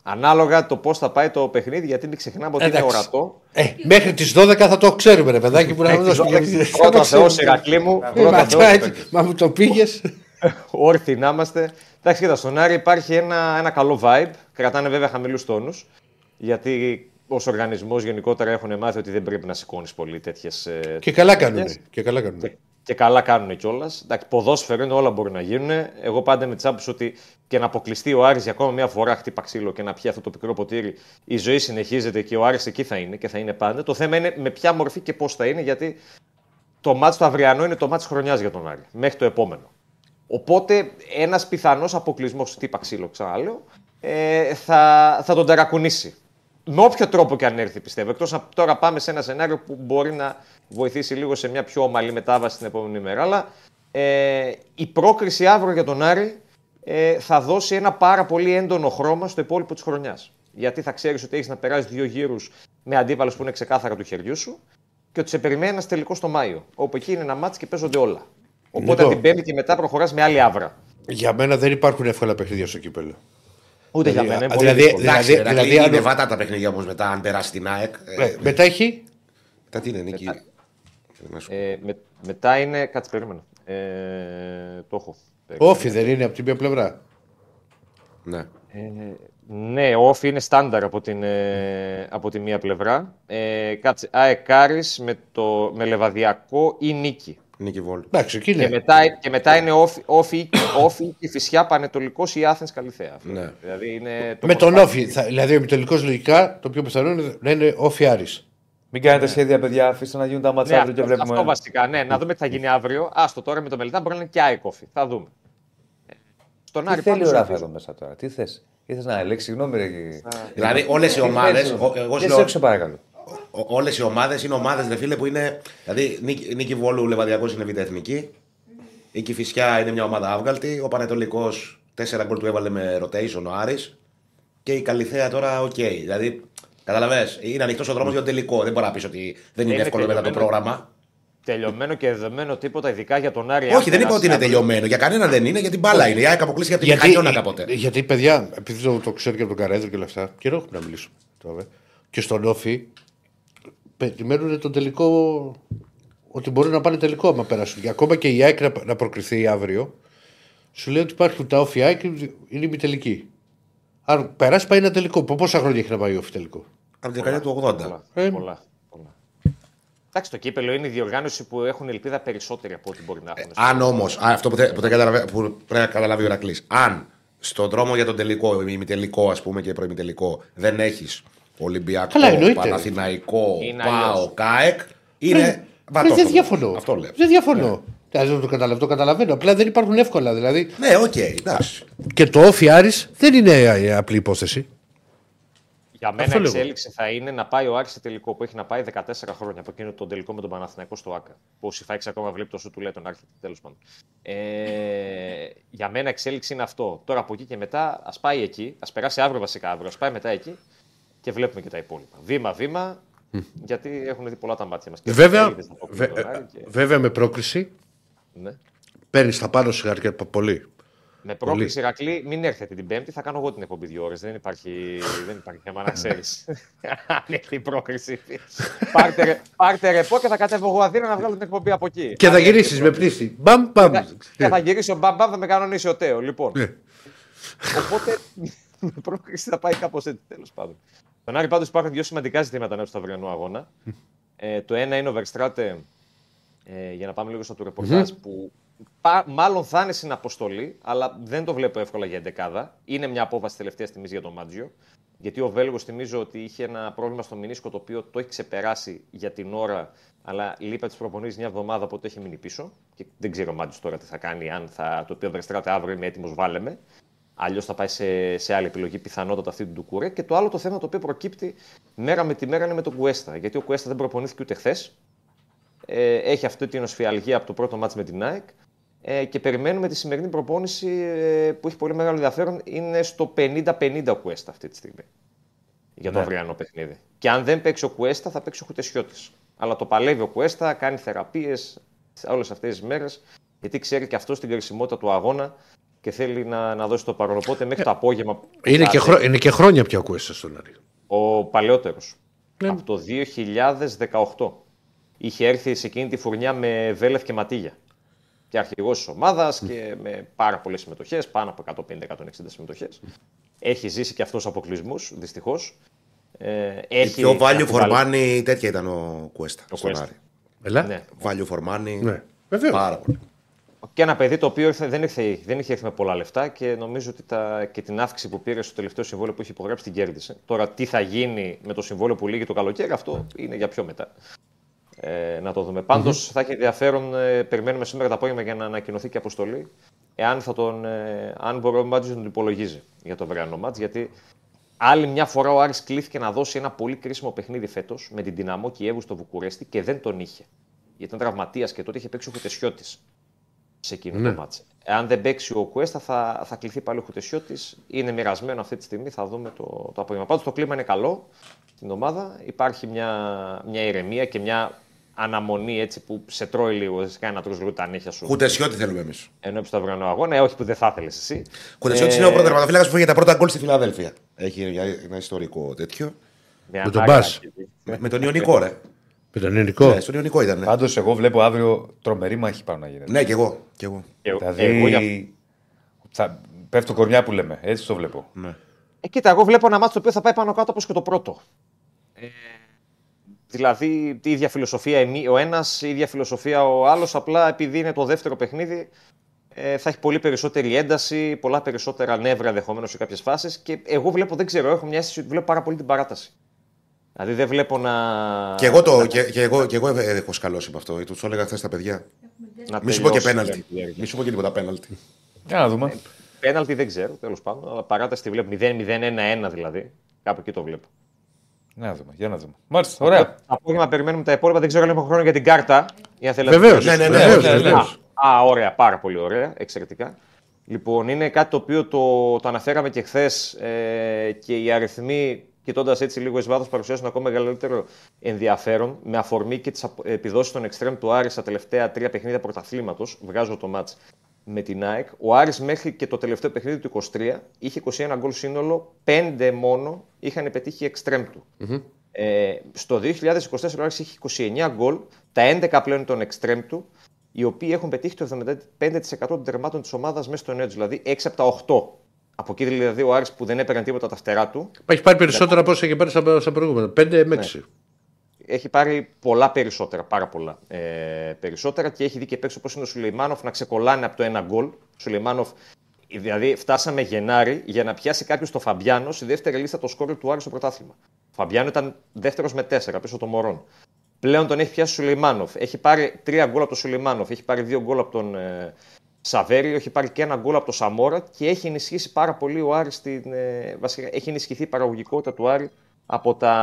Ανάλογα το πώς θα πάει το παιχνίδι, γιατί μην ξεχνάμε ότι είναι Εντάξει. ορατό. Ε, μέχρι τις 12 θα το ξέρουμε, ρε παιδάκι μου, να μου δώσει μια- θα Πρώτα το Θεό, ξέρουμε. Ηρακλή μου. Ε, Πρώτα μα Θεός, τώρα έτσι, Μα μου το πήγες. Όρθιοι να είμαστε. Εντάξει, κοίτα, στον Άρη υπάρχει ένα, ένα καλό vibe. Κρατάνε βέβαια χαμηλούς τόνους. Γιατί ως οργανισμός γενικότερα έχουν μάθει ότι δεν πρέπει να σηκώνεις πολύ τέτοιες. Και καλά κάνουν. Και καλά κάνουν. Και καλά κάνουν κιόλας. Εντάξει, ποδόσφαιρο είναι, όλα μπορεί να γίνουν. Εγώ πάντα με τσάπου ότι και να αποκλειστεί ο Άρης για ακόμα μια φορά χτύπα ξύλο και να πιει αυτό το πικρό ποτήρι, η ζωή συνεχίζεται και ο Άρης εκεί θα είναι και θα είναι πάντα. Το θέμα είναι με ποια μορφή και πώς θα είναι, γιατί το μάτς το αυριανό είναι το μάτς χρονιάς για τον Άρη, μέχρι το επόμενο. Οπότε ένας πιθανός αποκλεισμός, τύπα ξύλο ξαναλέω, ε, θα, θα τον ταρακουνήσει. Με όποιο τρόπο και αν έρθει πιστεύω. Εκτός αν τώρα πάμε σε ένα σενάριο που μπορεί να βοηθήσει λίγο σε μια πιο ομαλή μετάβαση την επόμενη μέρα. Αλλά ε, η πρόκριση αύριο για τον Άρη ε, θα δώσει ένα πάρα πολύ έντονο χρώμα στο υπόλοιπο της χρονιάς. Γιατί θα ξέρεις ότι έχεις να περάσεις δύο γύρους με αντίπαλους που είναι ξεκάθαρα του χεριού σου και ότι σε περιμένει ένας τελικός στο Μάιο. Όπου εκεί είναι ένα μάτς και παίζονται όλα. Οπότε Νίκο. την Πέμπτη και μετά προχωράς με άλλη άβρα. Για μένα δεν υπάρχουν εύκολα παιχνίδια στο κύπελο. Ούτε για Δηλαδή, μένα. α, Είναι πολύ δηλαδή, δύσκολο. Εντάξει, Δηλαδή- δηλαδή, δηλαδή, είναι αν- βάτα τα παιχνίδια όμως μετά, αν περάσει την ΑΕΚ. Ε, Ε, Μετά έχει; μετά τι είναι, νίκη; Να σου πω. Ε, με, μετά είναι. Κάτσε, περίμενα. Ε, το έχω. Όφι δεν είναι από την μία πλευρά. Ναι. Ε, ναι, όφι είναι στάνταρ από, την, ε, από τη μία πλευρά. Ε, κάτσε, αεκάρης με, το, με λεβαδιακό ή νίκη. Νίκη Βόλου. Εντάξει, εκεί Και, είναι. μετά, και μετά είναι όφι, όφι, όφι και φυσιά πανετολικός ή Άθενς Καλυθέα. Αυτό. Ναι. Δηλαδή είναι το Με τον προσπάθει. Όφι. θα- Δηλαδή, ο επιτελικό λογικά το πιο πιθανό είναι να είναι Όφι Άρης. Μην κάνετε σχέδια, παιδιά. Αφήστε να γίνουν τα μάτσα Ναι, αύριο και αυτό, βλέπουμε. αυτό βασικά. Ναι, να δούμε τι θα γίνει αύριο. Άστο τώρα με το μελετά μπορεί να είναι και άικοφι. Θα δούμε. Ε, Στον Τι Άρη θέλει πάντως ο Ράφα ελπίζω. εδώ μέσα τώρα, τι θες; Ήθελε να ελέγξει, συγγνώμη, ρε. Δηλαδή, όλες οι ομάδες. Εγώ σου Δεν λέω. σε έξω, παρακαλώ. Όλες οι ομάδες είναι ομάδες, δε φίλε, που είναι. Δηλαδή, Νίκη, Νίκη Βόλου Λεβαδιακός είναι β' εθνική. Η Κυφυσιά είναι μια ομάδα άβγαλτη. Ο Πανετολικός 4 γκολ του έβαλε με rotation ο Άρης. Και η Καλυθέα τώρα, οκ. Δηλαδή, καταλαβέ, είναι ανοιχτός ο δρόμος για το τελικό. Δεν μπορεί να πεις ότι δεν είναι Είναι εύκολο μετά το τελειωμένο. πρόγραμμα. τελειωμένο και δεδομένο τίποτα, ειδικά για τον Άρη. Όχι, δεν Άκονα, είπα ότι είναι αύριο. τελειωμένο. Για κανένα δεν είναι, γιατί μπάλα είναι. Η ΑΕΚ αποκλείστηκε από την Γιατί, Μηχανιώνα κάποτε. γιατί, παιδιά, επειδή το, το ξέρω και από τον Καρέδρο και όλα αυτά, καιρό έχουμε να μιλήσουμε. Τώρα. Και στον Όφη περιμένουν τον τελικό. Ότι μπορεί να πάνε τελικό άμα περάσουν. Και ακόμα και η ΑΕΚ να, να προκριθεί αύριο, σου λέει ότι υπάρχουν τα Όφη ΑΕΚ είναι ημιτελική. Αν περάσει, πάει ένα τελικό. Πο- Πόσα χρόνια έχει να πάει Όφη τελικό; Από την δεκαετία του 80. Πολλά. Ε, πολλά, πολλά. Εντάξει, το κύπελο είναι η διοργάνωση που έχουν ελπίδα περισσότεροι από ό,τι μπορεί να έχουν. Αν όμως, αυτό που, θε- που, δεν καταλαβα- που πρέπει να καταλάβει ο Ηρακλής, αν στον δρόμο για τον τελικό, ημιτελικό ας πούμε και προημιτελικό, δεν έχεις Ολυμπιακό, Καλά, εννοείται. Παναθηναϊκό, Είναι ΠΑΟ, αλλιώς. ΚΑΕΚ, είναι. Ε, βατό δεν διαφωνώ. μέτρο. Αυτό λέω. Δεν διαφωνώ. Δηλαδή, το, καταλαβαίνω, το καταλαβαίνω. Απλά δεν υπάρχουν εύκολα. Δηλαδή. Ναι, οκ, εντάξει. Και το ΟΦΗ Άρης δεν είναι ε, απλή υπόθεση. Για μένα Αυτό η λέγω. εξέλιξη θα είναι να πάει ο Άρης σε τελικό που έχει να πάει 14 χρόνια από εκείνο τον τελικό με τον Παναθηναϊκό στο ΟΑΚΑ. Που ο Σιφάκης ακόμα βλέπει το σουτ του Λέτο να έρχεται τέλος πάντων. Ε, για μένα εξέλιξη είναι αυτό. Τώρα από εκεί και μετά ας πάει εκεί, ας περάσει αύριο βασικά αύριο, ας πάει μετά εκεί και βλέπουμε και τα υπόλοιπα. Βήμα-βήμα, γιατί έχουν δει πολλά τα μάτια μας. Βέβαια, βε- ε, βέβαια με πρόκριση Ναι. παίρνεις τα πάνω σου αρκετά πολύ. Με πρόκληση Ηρακλή, μην έρθετε την Πέμπτη, θα κάνω εγώ την εκπομπή δύο ώρες. Δεν υπάρχει, δεν υπάρχει θέμα να ξέρεις. Αν έρθει η πρόκριση. πάρτε, ρε- πάρτε ρεπό και θα κατέβω εγώ Αθήνα να βγάλω την εκπομπή από εκεί. Και Αν θα έρθει η γυρίσεις με πρόκληση. πτήση. Μπαμ, μπαμ. Και θα γυρίσει ο Μπαμπάμ, θα με κανονίσει ο Τέο. Λοιπόν. Ναι. Οπότε με πρόκληση θα πάει κάπως έτσι. Τέλος πάντων. Στον Άρη πάντως υπάρχουν δύο σημαντικά ζητήματα νέου στο αυριανό αγώνα. Ε, το ένα είναι ο Verstraete, ε, για να πάμε λίγο στο του ρεπορταζ που πα- μάλλον θα είναι στην αποστολή, αλλά δεν το βλέπω εύκολα για εντεκάδα. Είναι μια απόφαση τελευταία τιμή για τον Μάτζιο. Γιατί ο Βέλγος θυμίζω ότι είχε ένα πρόβλημα στο μηνίσκο το οποίο το έχει ξεπεράσει για την ώρα, αλλά λείπει από τι προπονήσει μια εβδομάδα, οπότε έχει μείνει πίσω. Και δεν ξέρω ο Μάτζιος τώρα τι θα κάνει, αν θα το πει ο Verstraete αύριο είμαι έτοιμος, βάλε με. Αλλιώς θα πάει σε, σε άλλη επιλογή, πιθανότατα αυτή του Ντουκούρε. Και το άλλο το θέμα το οποίο προκύπτει μέρα με τη μέρα είναι με τον Κουέστα. Γιατί ο Κουέστα δεν προπονήθηκε ούτε χθες. Ε, έχει αυτή την οσφιαλγία από το πρώτο μάτς με την ΑΕΚ. Ε, και περιμένουμε τη σημερινή προπόνηση ε, που έχει πολύ μεγάλο ενδιαφέρον. Είναι στο 50-50 ο Κουέστα αυτή τη στιγμή. Για το Ναι. αυριανό παιχνίδι. Και αν δεν παίξει ο Κουέστα, θα παίξει ο Χουτεσιώτης. Αλλά το παλεύει ο Κουέστα, κάνει θεραπείες όλες αυτές τις μέρες. Γιατί ξέρει και αυτό την κρισιμότητα του αγώνα και θέλει να, να δώσει το παρόν. Οπότε μέχρι το απόγευμα. Είναι θα και, δει- χρό- είναι και χρόνια πια ακούεσαι στον Άρη. ο παλαιότερος. Ναι. Από το 2018. Είχε έρθει σε εκείνη τη φουρνιά με Βέλεφ και Ματίγια. Και αρχηγός της ομάδας και με πάρα πολλές συμμετοχές, πάνω από 150-160 συμμετοχές. Έχει ζήσει και αυτός αποκλεισμούς, δυστυχώς. Ε, Η έχει πιο value να for κουβαλ- money τέτοια ήταν ο Κουέστα. Ο στον Cuesta. Άρη. Ελά. Ναι. Value for money. Ναι. Βεβαίως. Πάρα πολύ. Και ένα παιδί το οποίο ήρθε, δεν, ήρθε, δεν είχε έρθει με πολλά λεφτά και νομίζω ότι τα, και την αύξηση που πήρε στο τελευταίο συμβόλαιο που είχε υπογράψει την κέρδισε. Τώρα, τι θα γίνει με το συμβόλαιο που λύγει το καλοκαίρι, αυτό είναι για πιο μετά. Ε, να το δούμε. Πάντως, θα έχει ενδιαφέρον. Ε, περιμένουμε σήμερα το απόγευμα για να ανακοινωθεί και αποστολή. Εάν, θα τον, ε, αν μπορεί ο Μάτζιο να τον υπολογίζει για το βρεανό μάτζ. Γιατί άλλη μια φορά ο Άρης κλήθηκε να δώσει ένα πολύ κρίσιμο παιχνίδι φέτος με την Δυναμό Κιέβου στο Βουκουρέστι και δεν τον είχε. Γιατί ήταν τραυματίας και τότε είχε παίξει ο Χουτεσιώτη σε εκείνο Ναι. το μάτς. Εάν δεν παίξει ο Κουέστα, θα, θα κληθεί πάλι ο Χουτεσιώτης. Είναι μοιρασμένο αυτή τη στιγμή. Θα δούμε το, το απόγευμα. Πάντως το κλίμα είναι καλό στην ομάδα. Υπάρχει μια, μια ηρεμία και μια αναμονή έτσι που σε τρώει λίγο. Σε κάνει να τρως λίγο τα νύχια σου. Χουτεσιώτη θέλουμε εμείς. Ενώ στο αυριανό αγώνα, ε, όχι που δεν θα ήθελες εσύ. Χουτεσιώτης Ε, είναι ο πρώτο τερματοφύλακα που φύγει τα πρώτα γκολ στη Φιλαδέλφια. Έχει ένα- ένα ιστορικό τέτοιο. μια Με τον ανάγκη Μπάς. να- Με, με τον Ιωνικό, ρε. Με τον ελληνικό. Ναι, στον Ιωνικό ήταν. Ναι, Πάντως, εγώ βλέπω αύριο τρομερή μάχη πάνω να γίνεται. ναι κι εγώ. Κι εγώ. Και- Δηλαδή, εγώ για- θα... πέφτουν κορμιά που λέμε. Έτσι το βλέπω. Ναι. Ε, κοίτα, εγώ βλέπω ένα μάτσο το οποίο θα πάει πάνω κάτω όπως και το πρώτο. Ε, δηλαδή, η ίδια φιλοσοφία εμεί- ο ένας, η ίδια φιλοσοφία ο άλλος. Απλά επειδή είναι το δεύτερο παιχνίδι, ε, θα έχει πολύ περισσότερη ένταση, πολλά περισσότερα νεύρα ενδεχομένως σε κάποιες φάσεις. Και εγώ βλέπω, δεν ξέρω, έχω μια αίσθηση ότι βλέπω πάρα πολύ την παράταση. Δηλαδή δεν βλέπω να. Και εγώ, το, και, και εγώ, και εγώ έχω σκαλώσει με αυτό. Τους το έλεγα χθες στα παιδιά. να Μη σου πω και τελειώσει πέναλτι. η διάρκεια. Μη σου πω και τίποτα πέναλτι. Για να δούμε. Πέναλτι δεν ξέρω, τέλος πάντων. Αλλά παράταση τη βλέπω 0-0-1-1 δηλαδή. Κάπου εκεί το βλέπω. Για να δούμε. Για να δούμε. Μάλιστα, ωραία. Απόγευμα περιμένουμε τα υπόλοιπα. Δεν ξέρω αν έχουμε χρόνο για την κάρτα. Ή αν θέλετε να Βεβαίως. την Ναι, ναι, ναι, Βεβαίως, ναι, ναι. βεβαίως. Α, α, ωραία, πάρα πολύ ωραία, εξαιρετικά. Λοιπόν, είναι κάτι το οποίο το, το αναφέραμε και χθες ε, και οι αριθμοί κοιτώντας έτσι λίγο εις βάθος, παρουσιάζουν ακόμα μεγαλύτερο ενδιαφέρον με αφορμή και τις επιδόσεις των εξτρέμ του Άρη στα τελευταία τρία παιχνίδια πρωταθλήματος. Βγάζω το μάτ με την ΑΕΚ. Ο Άρης μέχρι και το τελευταίο παιχνίδι του 23 είχε 21 γκολ σύνολο, 5 μόνο είχαν πετύχει εξτρέμ του. Ε, στο 2024 ο Άρης είχε 29 γκολ, τα 11 πλέον των εξτρέμ του, οι οποίοι έχουν πετύχει το 75% των τερμάτων της ομάδας μέσα στο νέο δηλαδή 6 από τα 8. Από εκεί δηλαδή ο Άρης που δεν έπαιρνε τίποτα τα φτερά του. Έχει πάρει περισσότερα από όσα έχει πάρει στα, στα προηγούμενα. 5 με 6. Έχει πάρει πολλά περισσότερα, πάρα πολλά ε, περισσότερα και έχει δει και παίκτες όπως είναι ο Σουλεϊμάνοφ να ξεκολλάνε από το ένα γκολ. Ο Σουλεϊμάνοφ, δηλαδή φτάσαμε Γενάρη για να πιάσει κάποιος το Φαμπιάνο στη δεύτερη λίστα το σκορ του Άρη στο πρωτάθλημα. Ο Φαμπιάνο ήταν δεύτερος με 4 πίσω του Μορόν. Πλέον τον έχει πιάσει ο Σουλεϊμάνοφ. Έχει πάρει τρία γκολ από τον Σουλεϊμάνοφ, έχει πάρει δύο γκολ από τον ε, Σαβέριο, έχει πάρει και ένα γκολ από τον Σαμόρα και έχει ενισχύσει πάρα πολύ ο Άρης στην, ε, βασικά, έχει ενισχυθεί η παραγωγικότητα του Άρη από τα,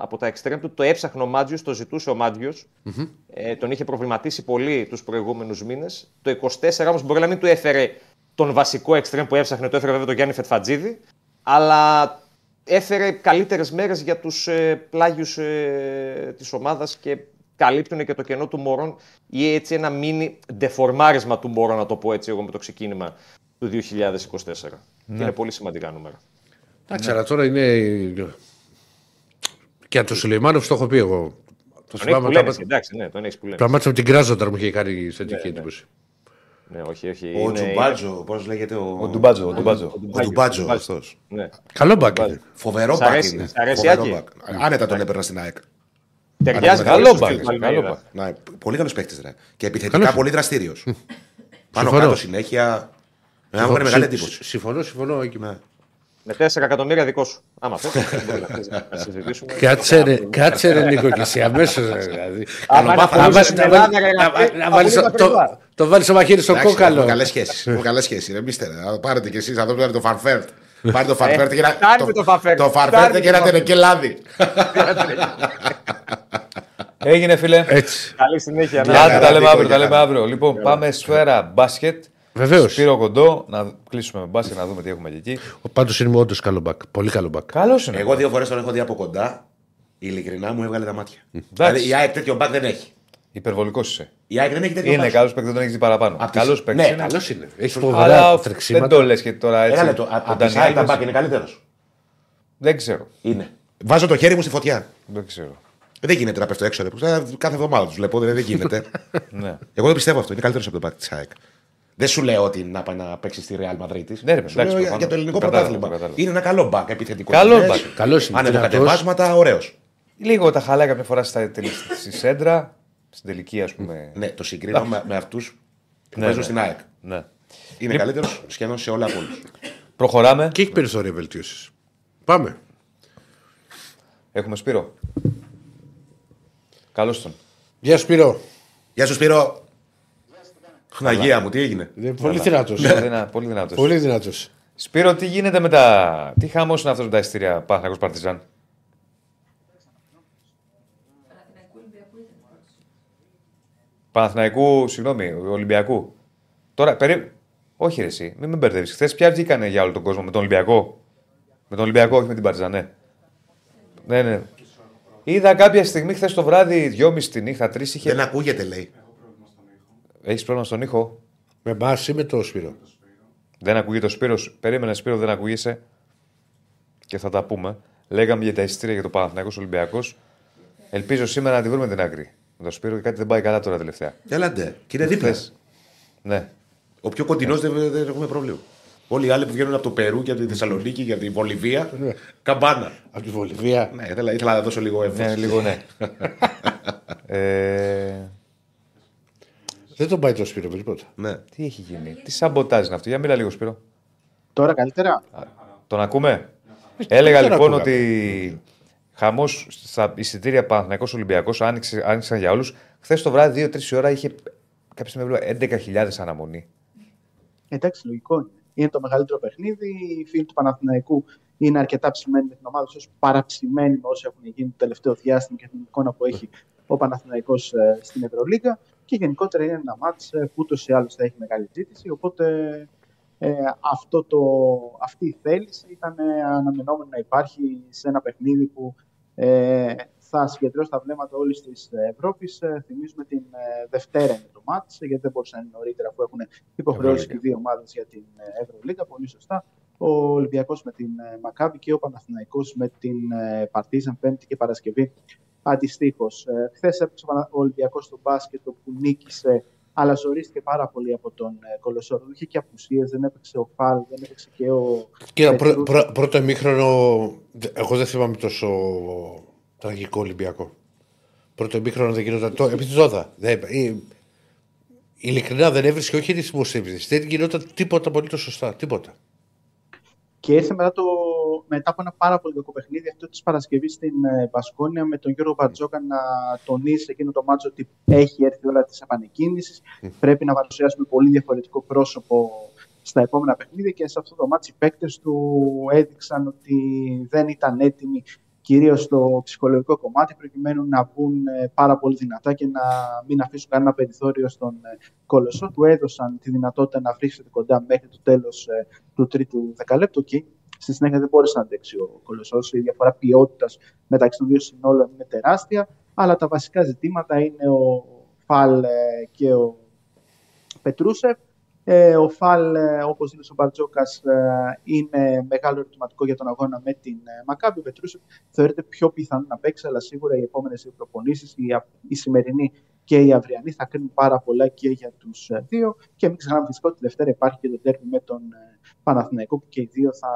από τα εξτρέμ του. Το έψαχνε ο Μάτζιος, το ζητούσε ο μαντζιο Ε, τον είχε προβληματίσει πολύ τους προηγούμενους μήνες. Το 24 όμως μπορεί να μην του έφερε τον βασικό εξτρέμ που έψαχνε, το έφερε βέβαια τον Γιάννη Φετφατζίδη. Αλλά έφερε καλύτερες μέρες για τους ε, πλάγιους ε, της ομάδας και καλύπτουν και το κενό του Μωρών ή έτσι ένα μίνι ντεφορμάρισμα του Μωρών, να το πω έτσι εγώ με το ξεκίνημα του 2024. Ναι. είναι πολύ σημαντικά νούμερα. Εντάξει, αλλά τώρα είναι. Και αν το Σουλεϊμάνοφ το έχω πει εγώ. Το τον έχεις που λένε, εντάξει, ναι, τον έχεις που λένε. Τα μάτια με την Κράζοντα μου είχε κάνει θετική ναι, ναι. εντύπωση. Ναι, όχι, όχι. Ο είναι... Τζουμπάτζο, πώς λέγεται ο. Ο Ντουμπάτζο. Ο Ντουμπάτζο, ο Ντουμπάτζο αυτός. Ναι. Καλό μπακ. Φοβερό μπακ είναι. Άνετα τον έπαιρνα στην ΑΕΚ. Ταιριάζει καλό μπακ. Πολύ καλός παίχτη. Και επιθετικά πολύ δραστήριος. Πάνω κάτω συνέχεια. Ένα μου μεγάλη εντύπωση. Συμφωνώ, συμφωνώ. Με 4 εκατομμύρια δικό σου. Άμα θες. Κάτσε ρε, κάτσε ρε Νίκο και εσύ αμέσως. Δηλαδή. Το βάλεις στο μαχαίρι στο κόκαλο. Καλές σχέσεις. Καλές σχέσεις. Να πάρετε κι εσείς, να δούμε το φαρφέρτ. Πάρτε το φαρφέρτ και να. Το φαρφέρτ και να και λάδι. Έγινε φίλε. Έτσι. Καλή συνέχεια. Τα λέμε αύριο. Τα λέμε αύριο. Λοιπόν, πάμε σφαίρα μπάσκετ. Βεβαίως. Σπύρο κοντό, να κλείσουμε με μπάσκετ να δούμε τι έχουμε εκεί. Πάντως είναι όντως καλό μπακ. Πολύ καλό μπακ. Καλός είναι. Εγώ δύο φορές τον έχω δει από κοντά. Ειλικρινά μου έβγαλε τα μάτια. Δηλαδή η ΑΕΚ τέτοιο μπακ δεν έχει. Υπερβολικός είσαι. Η ΑΕΚ δεν έχει τέτοιο Είναι καλός παίκτης, δεν τον έχει δει παραπάνω. Καλός παίκτης. Ναι, καλός είναι. Έχεις φοβερά τρεξίματα. Δεν το λες και τώρα έτσι. Ένα Από την ΑΕΚ τα μπακ είναι καλύτερος. Δεν ξέρω. Είναι. Βάζω το χέρι μου στη φωτιά. Δεν ξέρω. Δεν γίνεται να πέφτω έξω. Κάθε εβδομάδα τους βλέπω. Δεν γίνεται. ναι. Εγώ δεν πιστεύω αυτό. Είναι καλύτερος από τον μπακ της ΑΕΚ. Δεν σου λέω ότι να πάει να παίξει στη Real Madrid. Ναι, ρε, σου λέω για το ελληνικό πρωτάθλημα. Είναι ένα καλό μπακ επιθετικό. Καλό μπακ. Καλός είναι. κατεβάσματα, ωραίος. Λίγο τα χαλάει κάποια φορά στη σέντρα, στην τελική ας πούμε. Ναι, το συγκρίνω με, με αυτούς που ναι, παίζουν ναι. στην ΑΕΚ. Ναι. Είναι καλύτερος σχεδόν σε όλα από όλους. Προχωράμε. Και έχει περιθώρια βελτίωσης. Πάμε. Έχουμε Σπύρο. Καλώς τον. Γεια σου Σπύρο. Γεια σου Σπύρο. Χναγία μου, τι έγινε; πολύ δυνατός. πολύ δυνατός. Πολύ δυνατός. Σπύρο, τι γίνεται με τα. Τι χαμός είναι αυτός με τα ειστήρια Πάθνακο Παρτιζάν. Παναθηναϊκού, συγγνώμη, Ολυμπιακού. Τώρα, περί... Όχι, ρε, εσύ, μην με μπερδεύεις. Χθες πια βγήκανε για όλο τον κόσμο με τον Ολυμπιακό. Με τον Ολυμπιακό, όχι με την Παρτιζάν, ναι. Ναι, ναι. Είδα κάποια στιγμή χθες το βράδυ, δυόμιση τη νύχτα, τρεις είχε. Δεν ακούγεται, λέει. Έχεις πρόβλημα στον ήχο; Με εμά ή με το Σπύρο; Δεν ακούγεται ο Σπύρος. Περίμενε, Σπύρο, δεν ακούγεσαι. Και θα τα πούμε. Λέγαμε για τα εισιτήρια για το Παναθηναϊκός Ολυμπιακός. Ελπίζω σήμερα να τη βρούμε την άκρη. Με το Σπύρο και κάτι δεν πάει καλά τώρα τελευταία. Έλαντε. Και είναι δίπλα. Ναι. Ο πιο κοντινός δεν, δεν έχουμε πρόβλημα. Όλοι οι άλλοι που βγαίνουν από το Περού και από τη Θεσσαλονίκη και από τη Βολιβία. Ναι. Καμπάνα. Από τη Βολιβία. Ναι, ήθελα, ήθελα να δώσω λίγο έμφαση. Ναι, λίγο ναι. ε... Δεν τον πάει το Σπύρο με τίποτα. Ναι. Τι έχει γίνει, τι σαμποτάζει είναι αυτό. Για μίλα λίγο Σπύρο. Τώρα καλύτερα. Τον ακούμε; Έλεγα λοιπόν ότι χαμός στα εισιτήρια Παναθυνακό Ολυμπιακός άνοιξαν για όλους. Χθες το βράδυ, 2-3 ώρα, είχε κάποια στιγμή 11.000 αναμονή. Εντάξει, λογικό είναι. Είναι το μεγαλύτερο παιχνίδι. Οι φίλοι του Παναθηναϊκού είναι αρκετά ψημένοι με την ομάδα, όσο παραψημένοι με όσα έχουν γίνει το τελευταίο διάστημα και την εικόνα που έχει ο Παναθηναϊκός ε, στην Ευρωλίγα και γενικότερα είναι ένα μάτς ε, που ούτως ή άλλως θα έχει μεγάλη ζήτηση. Οπότε Ε, αυτό το, αυτή η θέληση ήταν ε, αναμενόμενο να υπάρχει σε ένα παιχνίδι που ε, θα συγκεντρώσει τα βλέμματα όλης της Ευρώπης. Ε, θυμίζουμε την ε, Δευτέρα είναι το μάτς, γιατί δεν μπορούσε να είναι νωρίτερα αφού έχουν υποχρεώσει και οι δύο ομάδες για την ε, Ευρωλίγα. Πολύ σωστά. Ο Ολυμπιακός με την ε, Μακάβη και ο Παναθηναϊκός με την ε, Παρτίζαν Πέμπτη και Παρασκευή αντιστοίχως. Ε, Χθες έπαιξε ο Πανα- ο Ολυμπιακός στο μπάσκετ που νίκησε, αλλά ζορίστηκε πάρα πολύ από τον ε, Κολοσσόρο. Είχε και απουσίες, δεν έπαιξε ο Φαλ, δεν έπαιξε και ο. Κοίτα, Πετρού. πρω, πρω, πρώτο ημίχρονο, εγώ δεν θυμάμαι τόσο τραγικό Ολυμπιακό. Πρώτο ημίχρονο δεν γινόταν το. Επί τη Ζώδα. Δεν, ε, ειλικρινά δεν έβρισκε όχι ρυθμό έβρισκε. Δεν γινόταν τίποτα απολύτω σωστά. Τίποτα. Και ήρθε μετά, το, μετά από ένα πάρα πολύ κακό παιχνίδι αυτό της Παρασκευής στην ε, Μπασκόνια με τον Γιώργο Μπαρτζόκα να τονίσει εκείνο το μάτσο ότι έχει έρθει η ώρα της επανεκκίνησης. Πρέπει να παρουσιάσουμε πολύ διαφορετικό πρόσωπο στα επόμενα παιχνίδια και σε αυτό το μάτσο οι παίκτες του έδειξαν ότι δεν ήταν έτοιμοι κυρίως στο ψυχολογικό κομμάτι προκειμένου να βγουν ε, πάρα πολύ δυνατά και να μην αφήσουν κανένα περιθώριο στον ε, Κολοσσό. Του έδωσαν τη δυνατότητα να βρίσκεται κοντά μέχρι το τέλος του τρίτου δεκαλέπτου και στη συνέχεια δεν μπόρεσε να αντέξει ο Κολοσσός. Η διαφορά ποιότητας μεταξύ των δύο συνόλων είναι τεράστια. Αλλά τα βασικά ζητήματα είναι ο Φαλ ε, και ο Πετρούσεφ. Ε, ο Φαλ, ε, όπως δήλωσε ο Μπαρτζόκας, ε, είναι μεγάλο ερωτηματικό για τον αγώνα με την ε, Μακάμπη. Ο Πετρούσεφ θεωρείται πιο πιθανό να παίξει, αλλά σίγουρα οι επόμενες δύο προπονήσεις, η, α- η σημερινή και η αυριανή, θα κρίνουν πάρα πολλά και για τους ε, δύο. Και μην ξεχνάμε φυσικά ότι τη Δευτέρα υπάρχει και το τέρμι με τον ε, Παναθηναϊκό, που και οι δύο θα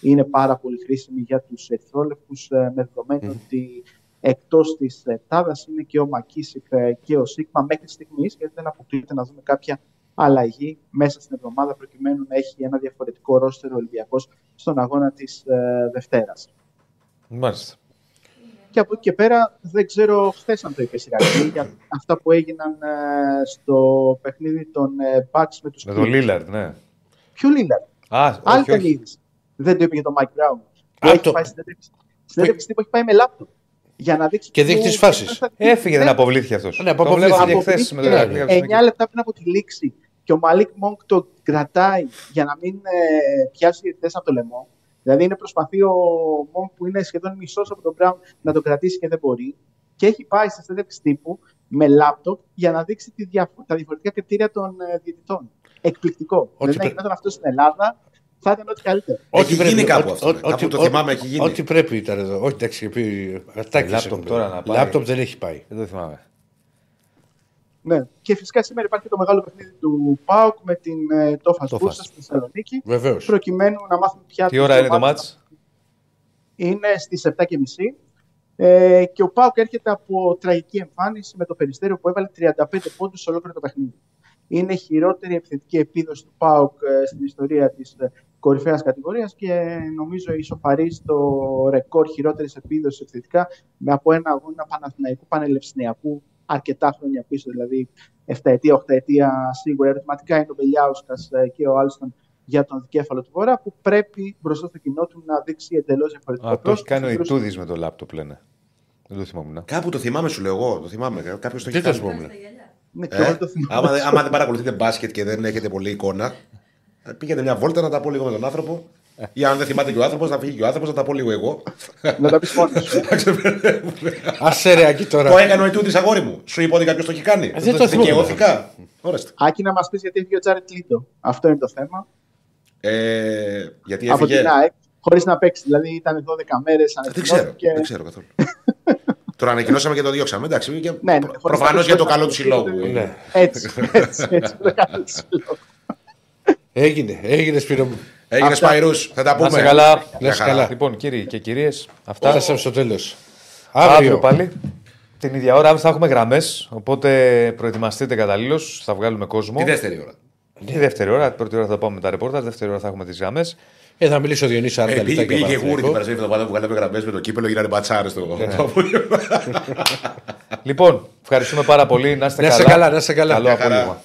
είναι πάρα πολύ χρήσιμοι για τους ερυθρόλευκους, ε, με δεδομένο ότι εκτός της ε, τάδας είναι και ο Μακίσικ ε, και ο Σίγμα μέχρι στιγμής, γιατί δεν αποκλείεται να δούμε κάποια αλλαγή μέσα στην εβδομάδα προκειμένου να έχει ένα διαφορετικό ρόστερο Ολυμπιακός στον αγώνα της ε, Δευτέρας. Μάλιστα. Και από εκεί και πέρα δεν ξέρω χθες αν το είπε Σιρακή για αυτά που έγιναν ε, στο παιχνίδι των ε, Bucks με τους Με τον Clippers. Λίλαρντ, ναι. Ποιο Λίλαρντ. Α, Άλλη όχι, όχι. είδηση. Δεν το είπε για τον Mike Brown. Που Α, έχει το- πάει στην συνέντευξη. Στην συνέντευξη τύπου έχει πάει με λάπτοπ. Για να δείξει. Και δείχνει που- τις φάσεις. Έφυγε, δεν αποβλήθηκε αυτός. Ναι, το αποβλήθηκε. βλέπαμε και Αποβλήθηκε χθες με τον Ηρακλή. 9 λεπτά πριν από τη λήξη και ο Μαλίκ Μόγκ το κρατάει για να μην ε, πιάσει οι από το λαιμό. Δηλαδή είναι προσπαθεί ο Μόγκ που είναι σχεδόν μισός από τον Μπράουν να το κρατήσει και δεν μπορεί. Και έχει πάει σε συνέντευξη τύπου με λάπτοπ για να δείξει τη διαφο- τα διαφορετικά κριτήρια των ε, διαιτητών. Εκπληκτικό. Δηλαδή να πρέ- γινόταν αυτό στην Ελλάδα θα ήταν ό,τι καλύτερο. Έχει πρέπει- γίνει κάπου ό- αυτό, ό- ναι. Κάπου ό,τι- το θυμάμαι, έχει γίνει. Ό,τι πρέπει ήταν εδώ. Όχι, εντάξει, πει. Ατάκες Λάπτοπ έχουν τώρα πει. να πάει. Λάπτοπ δεν έχει πάει. Δεν το θυμάμαι. Ναι. Και φυσικά σήμερα υπάρχει και το μεγάλο παιχνίδι του ΠΑΟΚ με την ε, Τόφα Τόφας. Μπούρσα στη Θεσσαλονίκη. Βεβαίως. Προκειμένου να μάθουμε ποια. Τι ώρα είναι το ομάδα μάτς; είναι στις 7.30 ε, και ο Πάουκ έρχεται από τραγική εμφάνιση με το Περιστέριο που έβαλε 35 πόντους σε ολόκληρο το παιχνίδι. Είναι η χειρότερη επιθετική επίδοση του Πάουκ ε, στην ιστορία της ε, κορυφαίας κατηγορίας και νομίζω ισοφαρεί στο ρεκόρ χειρότερης επίδοσης επιθετικά με από ένα αγώνα Παναθηναϊκού Πανελευσνιακού αρκετά χρόνια πίσω, δηλαδή 7 ετία, 8 ετία σίγουρα. Ερωτηματικά είναι ο Μπελιάουσκας ε, και ο Άλστον για τον δικέφαλο του Βορρά που πρέπει μπροστά στο κοινό του να δείξει εντελώς διαφορετικό Α, το έχει πρόσωπο. κάνει ο Συγκρούσει- Ιτούδης με το λάπτοπ, λένε. Δεν το θυμόμουν. Κάπου το θυμάμαι, σου λέω εγώ. Το θυμάμαι. Κάποιος το έχει Δεν το κάνει. θυμόμουν. Στα γυαλιά. Ναι, και Ε, εγώ το θυμάμαι. άμα, δεν- άμα δεν παρακολουθείτε μπάσκετ και δεν έχετε πολλή εικόνα, ε, πήγαινε μια βόλτα να τα πω λίγο με τον άνθρωπο. Ή αν δεν θυμάται και ο άνθρωπος, να φύγει και ο άνθρωπος, να τα πω λίγο εγώ. Να τα πεις μόνος σου. Άσε ρε Άκη τώρα. Το έκανε ο Ιτούτη αγόρι μου. Σου είπα ότι κάποιος το έχει κάνει. Ε, δεν το θυμόμαι. Δικαιώθηκα. Ορίστε. Άκη να μας πεις γιατί έφυγε ο Τζάρετ Λίτο. Αυτό είναι το θέμα. Ε, γιατί Από έφυγε. την ΑΕΚ, χωρίς να παίξει. Δηλαδή ήταν 12 μέρες Δεν ξέρω. και... Δεν ξέρω καθόλου. Τώρα ανακοινώσαμε και το διώξαμε. Εντάξει. Και... Ναι, ναι, χωρίς να Προφανώς παίξει, για το χωρίς καλό να του παίξει, συλλόγου. δεν- Ναι. Έτσι, έτσι, έτσι. το κάνω του συλλόγου. Έγινε, έγινε Σπύρο μου. Έγινες Αυτά. Σπαϊρού. Θα τα Να πούμε. είσαι καλά. Να είσαι καλά. Λοιπόν, κύριοι και κυρίες, αυτά. Φτάσαμε στο τέλος. Αύριο Αύριο. πάλι. Την ίδια ώρα αύριο θα έχουμε γραμμές. Οπότε προετοιμαστείτε καταλήλως. Θα βγάλουμε κόσμο. Τη δεύτερη ώρα. Τη δεύτερη ώρα. Την πρώτη ώρα θα πάμε με τα ρεπόρτα. Δεύτερη ώρα θα έχουμε τις γραμμές. Ε, θα μιλήσω ο Διονύσης 40 Ε, λεπτά πήγε, για πήγε και γούρι την Παναθηναϊκό. Παρασκευή εβδομάδα που βγάλαμε γραμμές με το κύπελο, γίνανε μπατσάρες το Ναι. το απόγευμα. Λοιπόν, ευχαριστούμε πάρα πολύ. Να είστε Να είστε καλά. καλά, να είστε καλά. Καλό Μια χαρά. απόγευμα.